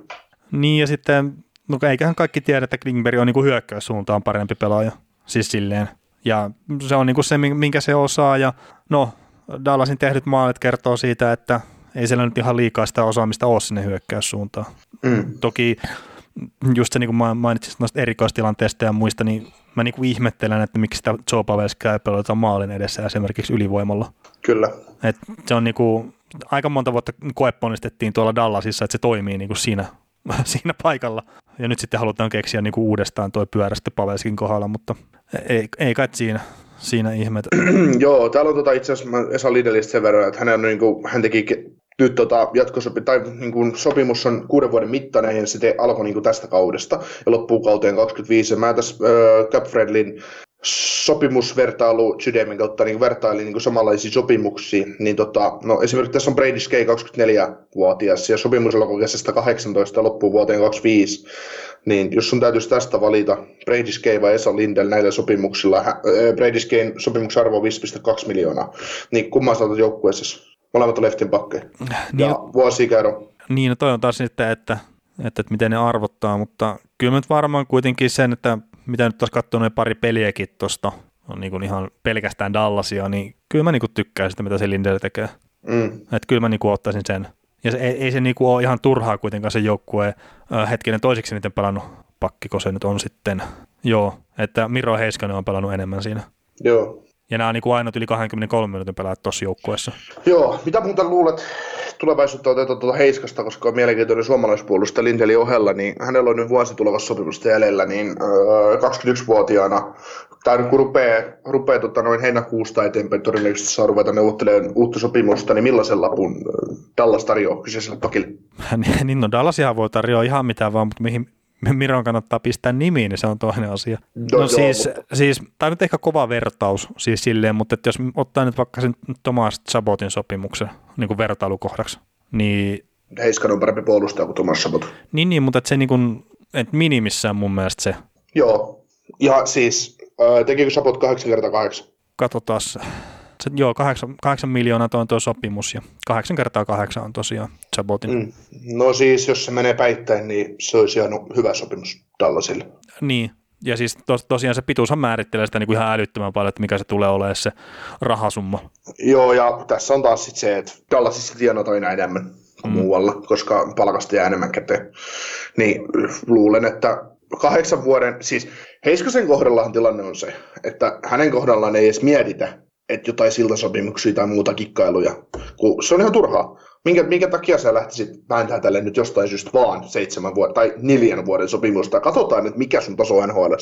Niin ja sitten, no eiköhän kaikki tiedä, että Klingberg on niin kuin hyökkäyssuuntaan parempi pelaaja. Siis silleen. Ja se on niin kuin se, minkä se osaa. Ja no, Dallasin tehdyt maalit kertoo siitä, että ei siellä nyt ihan liikaa sitä osaamista ole sinne hyökkäyssuuntaan. Mm. Toki just se, niin kuin mainitsit noista erikoistilanteista ja muista, niin mä niin kuin ihmettelen, että miksi sitä Joe Pavelskaa ei pelata maalin edessä esimerkiksi ylivoimalla. Kyllä. Et se on niin kuin, aika monta vuotta koeponnistettiin tuolla Dallasissa, että se toimii niin kuin siinä, [laughs] siinä paikalla. Ja nyt sitten halutaan keksiä niin kuin uudestaan tuo pyörä sitten Pavelskin kohdalla, mutta ei, ei kai siinä siinä ihmetä. [clears throat] Joo, täällä on tota itse asiassa Esa Lidelistä sen verran, että hän, on, niin kuin, hän teki nyt tota, jatkosopi, tai niin kuin sopimus on kuuden vuoden mittainen ja se alkoi niin kuin tästä kaudesta ja loppuu kauteen 25. Ja mä tässä äh, Capfredlin sopimusvertailu Sydämen kautta niin vertailin niin samanlaisia sopimuksia, niin tota, no esimerkiksi tässä on Brady Skay 24-vuotias ja sopimus alkoi kesästä 18 loppuu vuoteen 25, niin jos sun täytyisi tästä valita Brady Skay vai Esa Lindell näillä sopimuksilla, äh, Brady Skayn sopimuksen arvo on 5,2 miljoonaa, niin kumman sä joukkueessa? Molemmat on leftin pakkeja. Niin, ja vuosikäärö. Niin, no toi on taas sitten, että, että, että miten ne arvottaa, mutta kyllä nyt varmaan kuitenkin sen, että mitä nyt taas katsoo noin pari peliäkin tuosta, on niin kuin ihan pelkästään Dallasia, niin kyllä mä niin kuin tykkään sitä, mitä se Lindell tekee. Mm. Että kyllä mä niin kuin ottaisin sen. Ja se, ei, ei se niin kuin ole ihan turhaa kuitenkaan se joukkue hetkinen toiseksi niiden pelannut pakki, kun se nyt on sitten. Joo, että Miro Heiskanen on pelannut enemmän siinä. Joo. Ja nämä on niin kuin ainut yli 23 minuutin pelaajat tuossa joukkueessa. Joo, mitä muuta luulet tulevaisuutta otetaan tuota Heiskasta, koska on mielenkiintoinen suomalaispuolustaja Lintelin ohella, niin hänellä on nyt vuosi tulevassa sopimusta jäljellä, niin öö, 21-vuotiaana, tai kun rupeaa, rupeaa tota, noin heinäkuusta eteenpäin todennäköisesti saa ruveta neuvottelemaan uutta sopimusta, niin millaisen lapun Dallas tarjoaa kyseiselle pakille? [laughs] niin no Dallasihan voi tarjoa ihan mitään vaan, mutta mihin, Miron kannattaa pistää nimiin, niin se on toinen asia. No, no joo, siis, mutta... siis, tämä on nyt ehkä kova vertaus siis silleen, mutta että jos ottaa nyt vaikka sen Thomas Sabotin sopimuksen niin kuin vertailukohdaksi, niin... Heiskan on parempi puolustaja kuin Thomas Sabot. Niin, niin mutta että se niin kuin, että minimissään mun mielestä se. Joo, ja siis äh, tekikö Sabot 8 kertaa 8? Katsotaan se, joo, kahdeksan, kahdeksan miljoonaa on tuo sopimus ja kahdeksan kertaa kahdeksan on tosiaan Chabotin. Mm. No siis, jos se menee päittäin, niin se olisi ihan hyvä sopimus Dallasille. Niin, ja siis tos, tosiaan se pituushan määrittelee sitä niin kuin ihan älyttömän paljon, että mikä se tulee olemaan se rahasumma. Joo, ja tässä on taas sit se, että Dallasissa tienataan aina enemmän kuin mm. muualla, koska palkasta jää enemmän käteen. Niin luulen, että kahdeksan vuoden, siis Heiskasen kohdallahan tilanne on se, että hänen kohdallaan ei edes mietitä, että jotain siltasopimuksia tai muuta kikkailuja, kun se on ihan turhaa. Minkä, minkä takia sä lähtisit vääntämään tälle nyt jostain syystä vaan seitsemän vuoden tai neljän vuoden sopimusta? Katsotaan nyt, mikä sun taso on nhl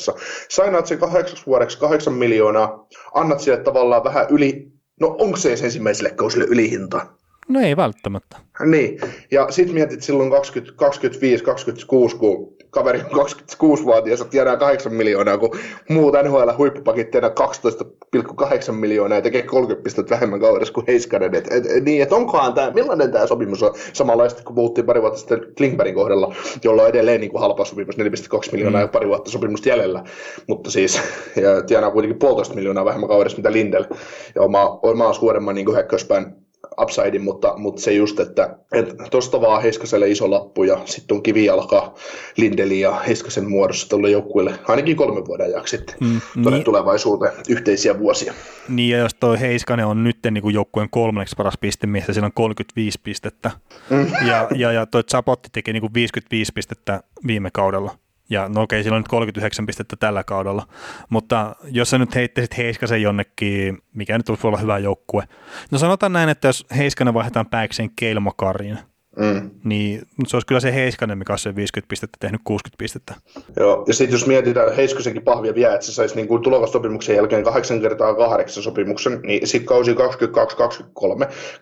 Sainaat sen kahdeksan vuodeksi kahdeksan miljoonaa, annat sille tavallaan vähän yli, no onko se ensimmäiselle kausille ylihinta? No ei välttämättä. Niin, ja sitten mietit silloin 20, 25, 26, kun kaveri on 26-vuotias ja tiedää 8 miljoonaa, kun muut NHL huippupakit tiedää 12,8 miljoonaa ja tekee 30 pistettä vähemmän kaudessa kuin Heiskanen. Et, et, et, niin, että onkohan tämä, millainen tämä sopimus on samanlaista, kun puhuttiin pari vuotta sitten Klingbergin kohdalla, jolla on edelleen niin kuin halpa sopimus, 4,2 miljoonaa mm. ja pari vuotta sopimusta jäljellä, mutta siis ja tienaa kuitenkin puolitoista miljoonaa vähemmän kaudessa mitä Lindel ja oma, oma suuremman niin hyökkäyspään upside, mutta, mutta se just, että tuosta vaan Heiskaselle iso lappu ja sitten on kivijalka Lindeli ja Heiskasen muodossa tuolle joukkueelle ainakin kolmen vuoden ajaksi sitten mm, niin, tulevaisuuteen yhteisiä vuosia. Niin ja jos tuo Heiskanen on nyt niin kuin joukkueen kolmanneksi paras missä siinä on 35 pistettä mm. ja, ja, ja toi Zapotti teki niin kuin 55 pistettä viime kaudella, ja no okei, sillä on nyt 39 pistettä tällä kaudella, mutta jos sä nyt heittäisit Heiskasen jonnekin, mikä nyt voi olla hyvä joukkue, no sanotaan näin, että jos Heiskanen vaihdetaan pääkseen Keilmakariin, Mm. Niin se olisi kyllä se Heiskanen, mikä olisi se 50 pistettä tehnyt 60 pistettä. Joo, ja sitten jos mietitään Heiskasenkin pahvia vielä, että se saisi niin tulokastopimuksen jälkeen 8 kertaa 8 sopimuksen, niin sitten kausi 22-23,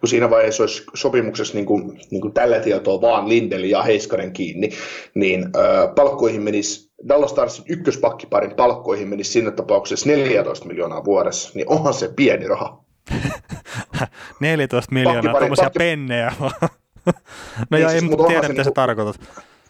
kun siinä vaiheessa olisi sopimuksessa niin kuin, niin kuin tällä tietoa vaan Lindeli ja Heiskanen kiinni, niin äh, palkkoihin menisi Dallas Starsin ykköspakkiparin palkkoihin menisi siinä tapauksessa 14 miljoonaa vuodessa, niin onhan se pieni raha. [laughs] 14 miljoonaa, tuommoisia pakki... pennejä [laughs] no niin, joo, siis, ei tiedä, mitä niin, sä tarkoitat.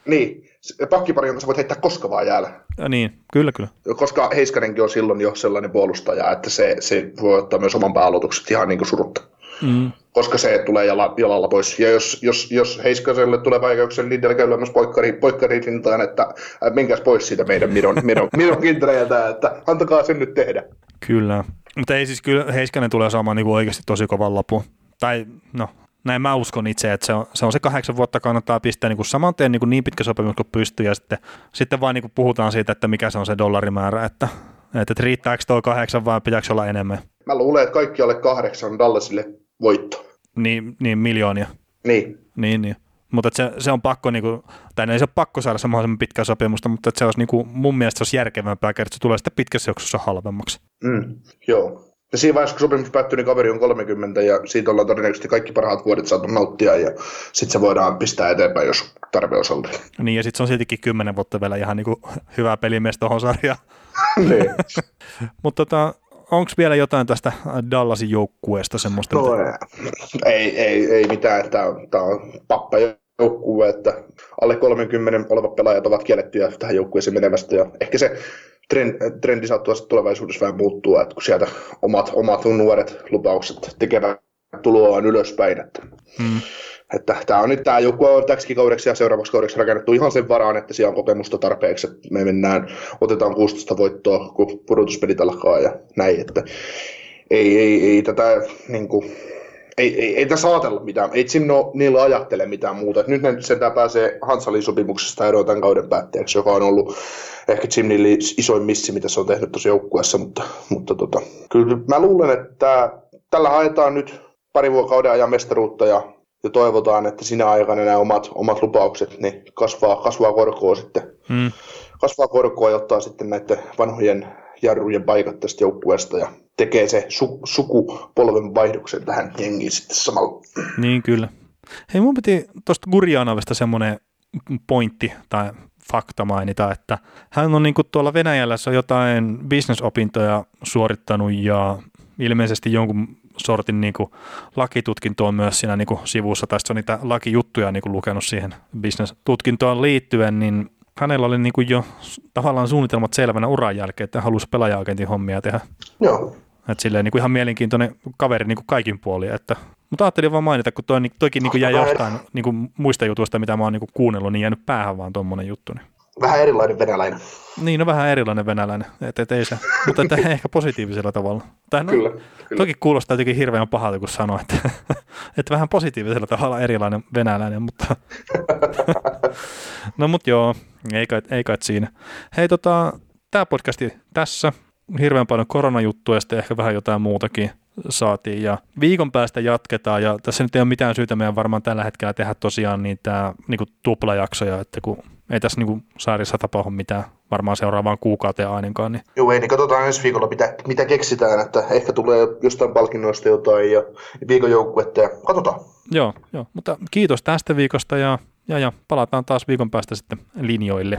Niin, pakkipari, jonka sä voit heittää koska vaan jäällä. Ja niin, kyllä, kyllä. Koska Heiskanenkin on silloin jo sellainen puolustaja, että se, se voi ottaa myös oman pääaloitukset ihan niin kuin surutta. Mm. Koska se tulee jala, jalalla pois. Ja jos, jos, jos Heiskaselle tulee vaikeuksia, niin Lidl käy myös poikkari, poikkari rintaan, että äh, minkäs pois siitä meidän Miron, Miron, [laughs] Miron kintreiltä, että antakaa sen nyt tehdä. Kyllä. Mutta ei siis kyllä Heiskanen tulee saamaan niin oikeasti tosi kovan lapun. Tai no, näin mä uskon itse, että se on se, on se kahdeksan vuotta kannattaa pistää niin kuin saman tien niin, kuin niin pitkä sopimus kuin pystyy ja sitten, sitten vaan niin kuin puhutaan siitä, että mikä se on se dollarimäärä, että, että, että riittääkö tuo kahdeksan vai pitääkö olla enemmän. Mä luulen, että kaikki alle kahdeksan Dallasille voitto. Niin, niin miljoonia. Niin. Niin, niin. Mutta se, se, on pakko, niin kuin, tai ei se ole pakko saada semmoisen pitkää sopimusta, mutta se olisi niin kuin, mun mielestä se olisi järkevämpää, että se tulee sitten pitkässä juoksussa halvemmaksi. Mm, joo. Ja siinä vaiheessa, kun sopimus päättyy, niin kaveri on 30 ja siitä ollaan todennäköisesti kaikki parhaat vuodet saatu nauttia ja sitten se voidaan pistää eteenpäin, jos tarve on ollut. Niin ja sitten se on siltikin 10 vuotta vielä ihan [laughs] niin kuin hyvä pelimies tuohon sarjaan. niin. Mutta tota, onko vielä jotain tästä Dallasin joukkueesta semmoista? No, ei, ei, ei mitään, tämä on, tämä on pappa joukkue, että alle 30 olevat pelaajat ovat kiellettyjä tähän joukkueeseen menemästä ja ehkä se trendi saattaa tulevaisuudessa vähän muuttua, että kun sieltä omat, omat nuoret lupaukset tekevät tuloaan ylöspäin, että, hmm. että tämä on nyt tämä joku on täksikin kaudeksi ja seuraavaksi kaudeksi rakennettu ihan sen varaan, että siellä on kokemusta tarpeeksi, että me mennään, otetaan 16 voittoa, kun pudotuspelit alkaa ja näin, että ei, ei, ei tätä niin kuin, ei, ei, ei tässä ajatella mitään, ei sinne niillä ajattele mitään muuta. Et nyt ne sentään pääsee Hansalin sopimuksesta eroon tämän kauden päätteeksi, joka on ollut ehkä Nealin isoin missi, mitä se on tehnyt tuossa joukkueessa, mutta, mutta tota, kyllä mä luulen, että tällä haetaan nyt pari vuokauden ajan mestaruutta ja, ja toivotaan, että sinä aikana nämä omat, omat lupaukset niin kasvaa, kasvaa korkoa sitten. Hmm. Kasvaa korkoa ja ottaa sitten näiden vanhojen jarrujen paikat tästä joukkueesta ja tekee se su- sukupolven vaihdoksen tähän jengiin sitten samalla. Niin kyllä. Hei, mun piti tuosta Gurjanovesta semmoinen pointti tai fakta mainita, että hän on niin tuolla Venäjällä se on jotain bisnesopintoja suorittanut ja ilmeisesti jonkun sortin niin kuin lakitutkintoa myös siinä niin kuin sivussa, tai on niitä lakijuttuja niin kuin lukenut siihen bisnestutkintoon liittyen, niin hänellä oli niin kuin jo tavallaan suunnitelmat selvänä uran jälkeen, että halusi pelaaja-agentin hommia tehdä. Joo. Että silleen niin kuin ihan mielenkiintoinen kaveri niin kuin kaikin puolin. Että, mutta ajattelin vaan mainita, kun toi, toikin niin kuin jäi jostain niin kuin muista jutuista, mitä mä oon niin kuin kuunnellut, niin jäänyt päähän vaan tuommoinen juttu. Niin. Vähän erilainen venäläinen. Niin, no vähän erilainen venäläinen, et, et ei se, mutta että [laughs] ehkä positiivisella tavalla. Tai no, Kyllä, kyllä. Toki kuulostaa jotenkin hirveän pahalta, kun sanoo, että, [laughs] että vähän positiivisella tavalla erilainen venäläinen, mutta [laughs] no mut joo, ei kai, ei kai siinä. Hei tota, tämä podcasti tässä, hirveän paljon koronajuttuja ja sitten ehkä vähän jotain muutakin saatiin ja viikon päästä jatketaan ja tässä nyt ei ole mitään syytä meidän varmaan tällä hetkellä tehdä tosiaan niitä niin tuplajaksoja, että kun ei tässä niin saarissa tapahdu mitään varmaan seuraavaan kuukauteen ainakaan. Niin. Joo, ei, niin katsotaan ensi viikolla, mitä, mitä keksitään, että ehkä tulee jostain palkinnoista jotain ja viikon joukkuetta ja katsotaan. Joo, joo, mutta kiitos tästä viikosta ja, ja, ja palataan taas viikon päästä sitten linjoille.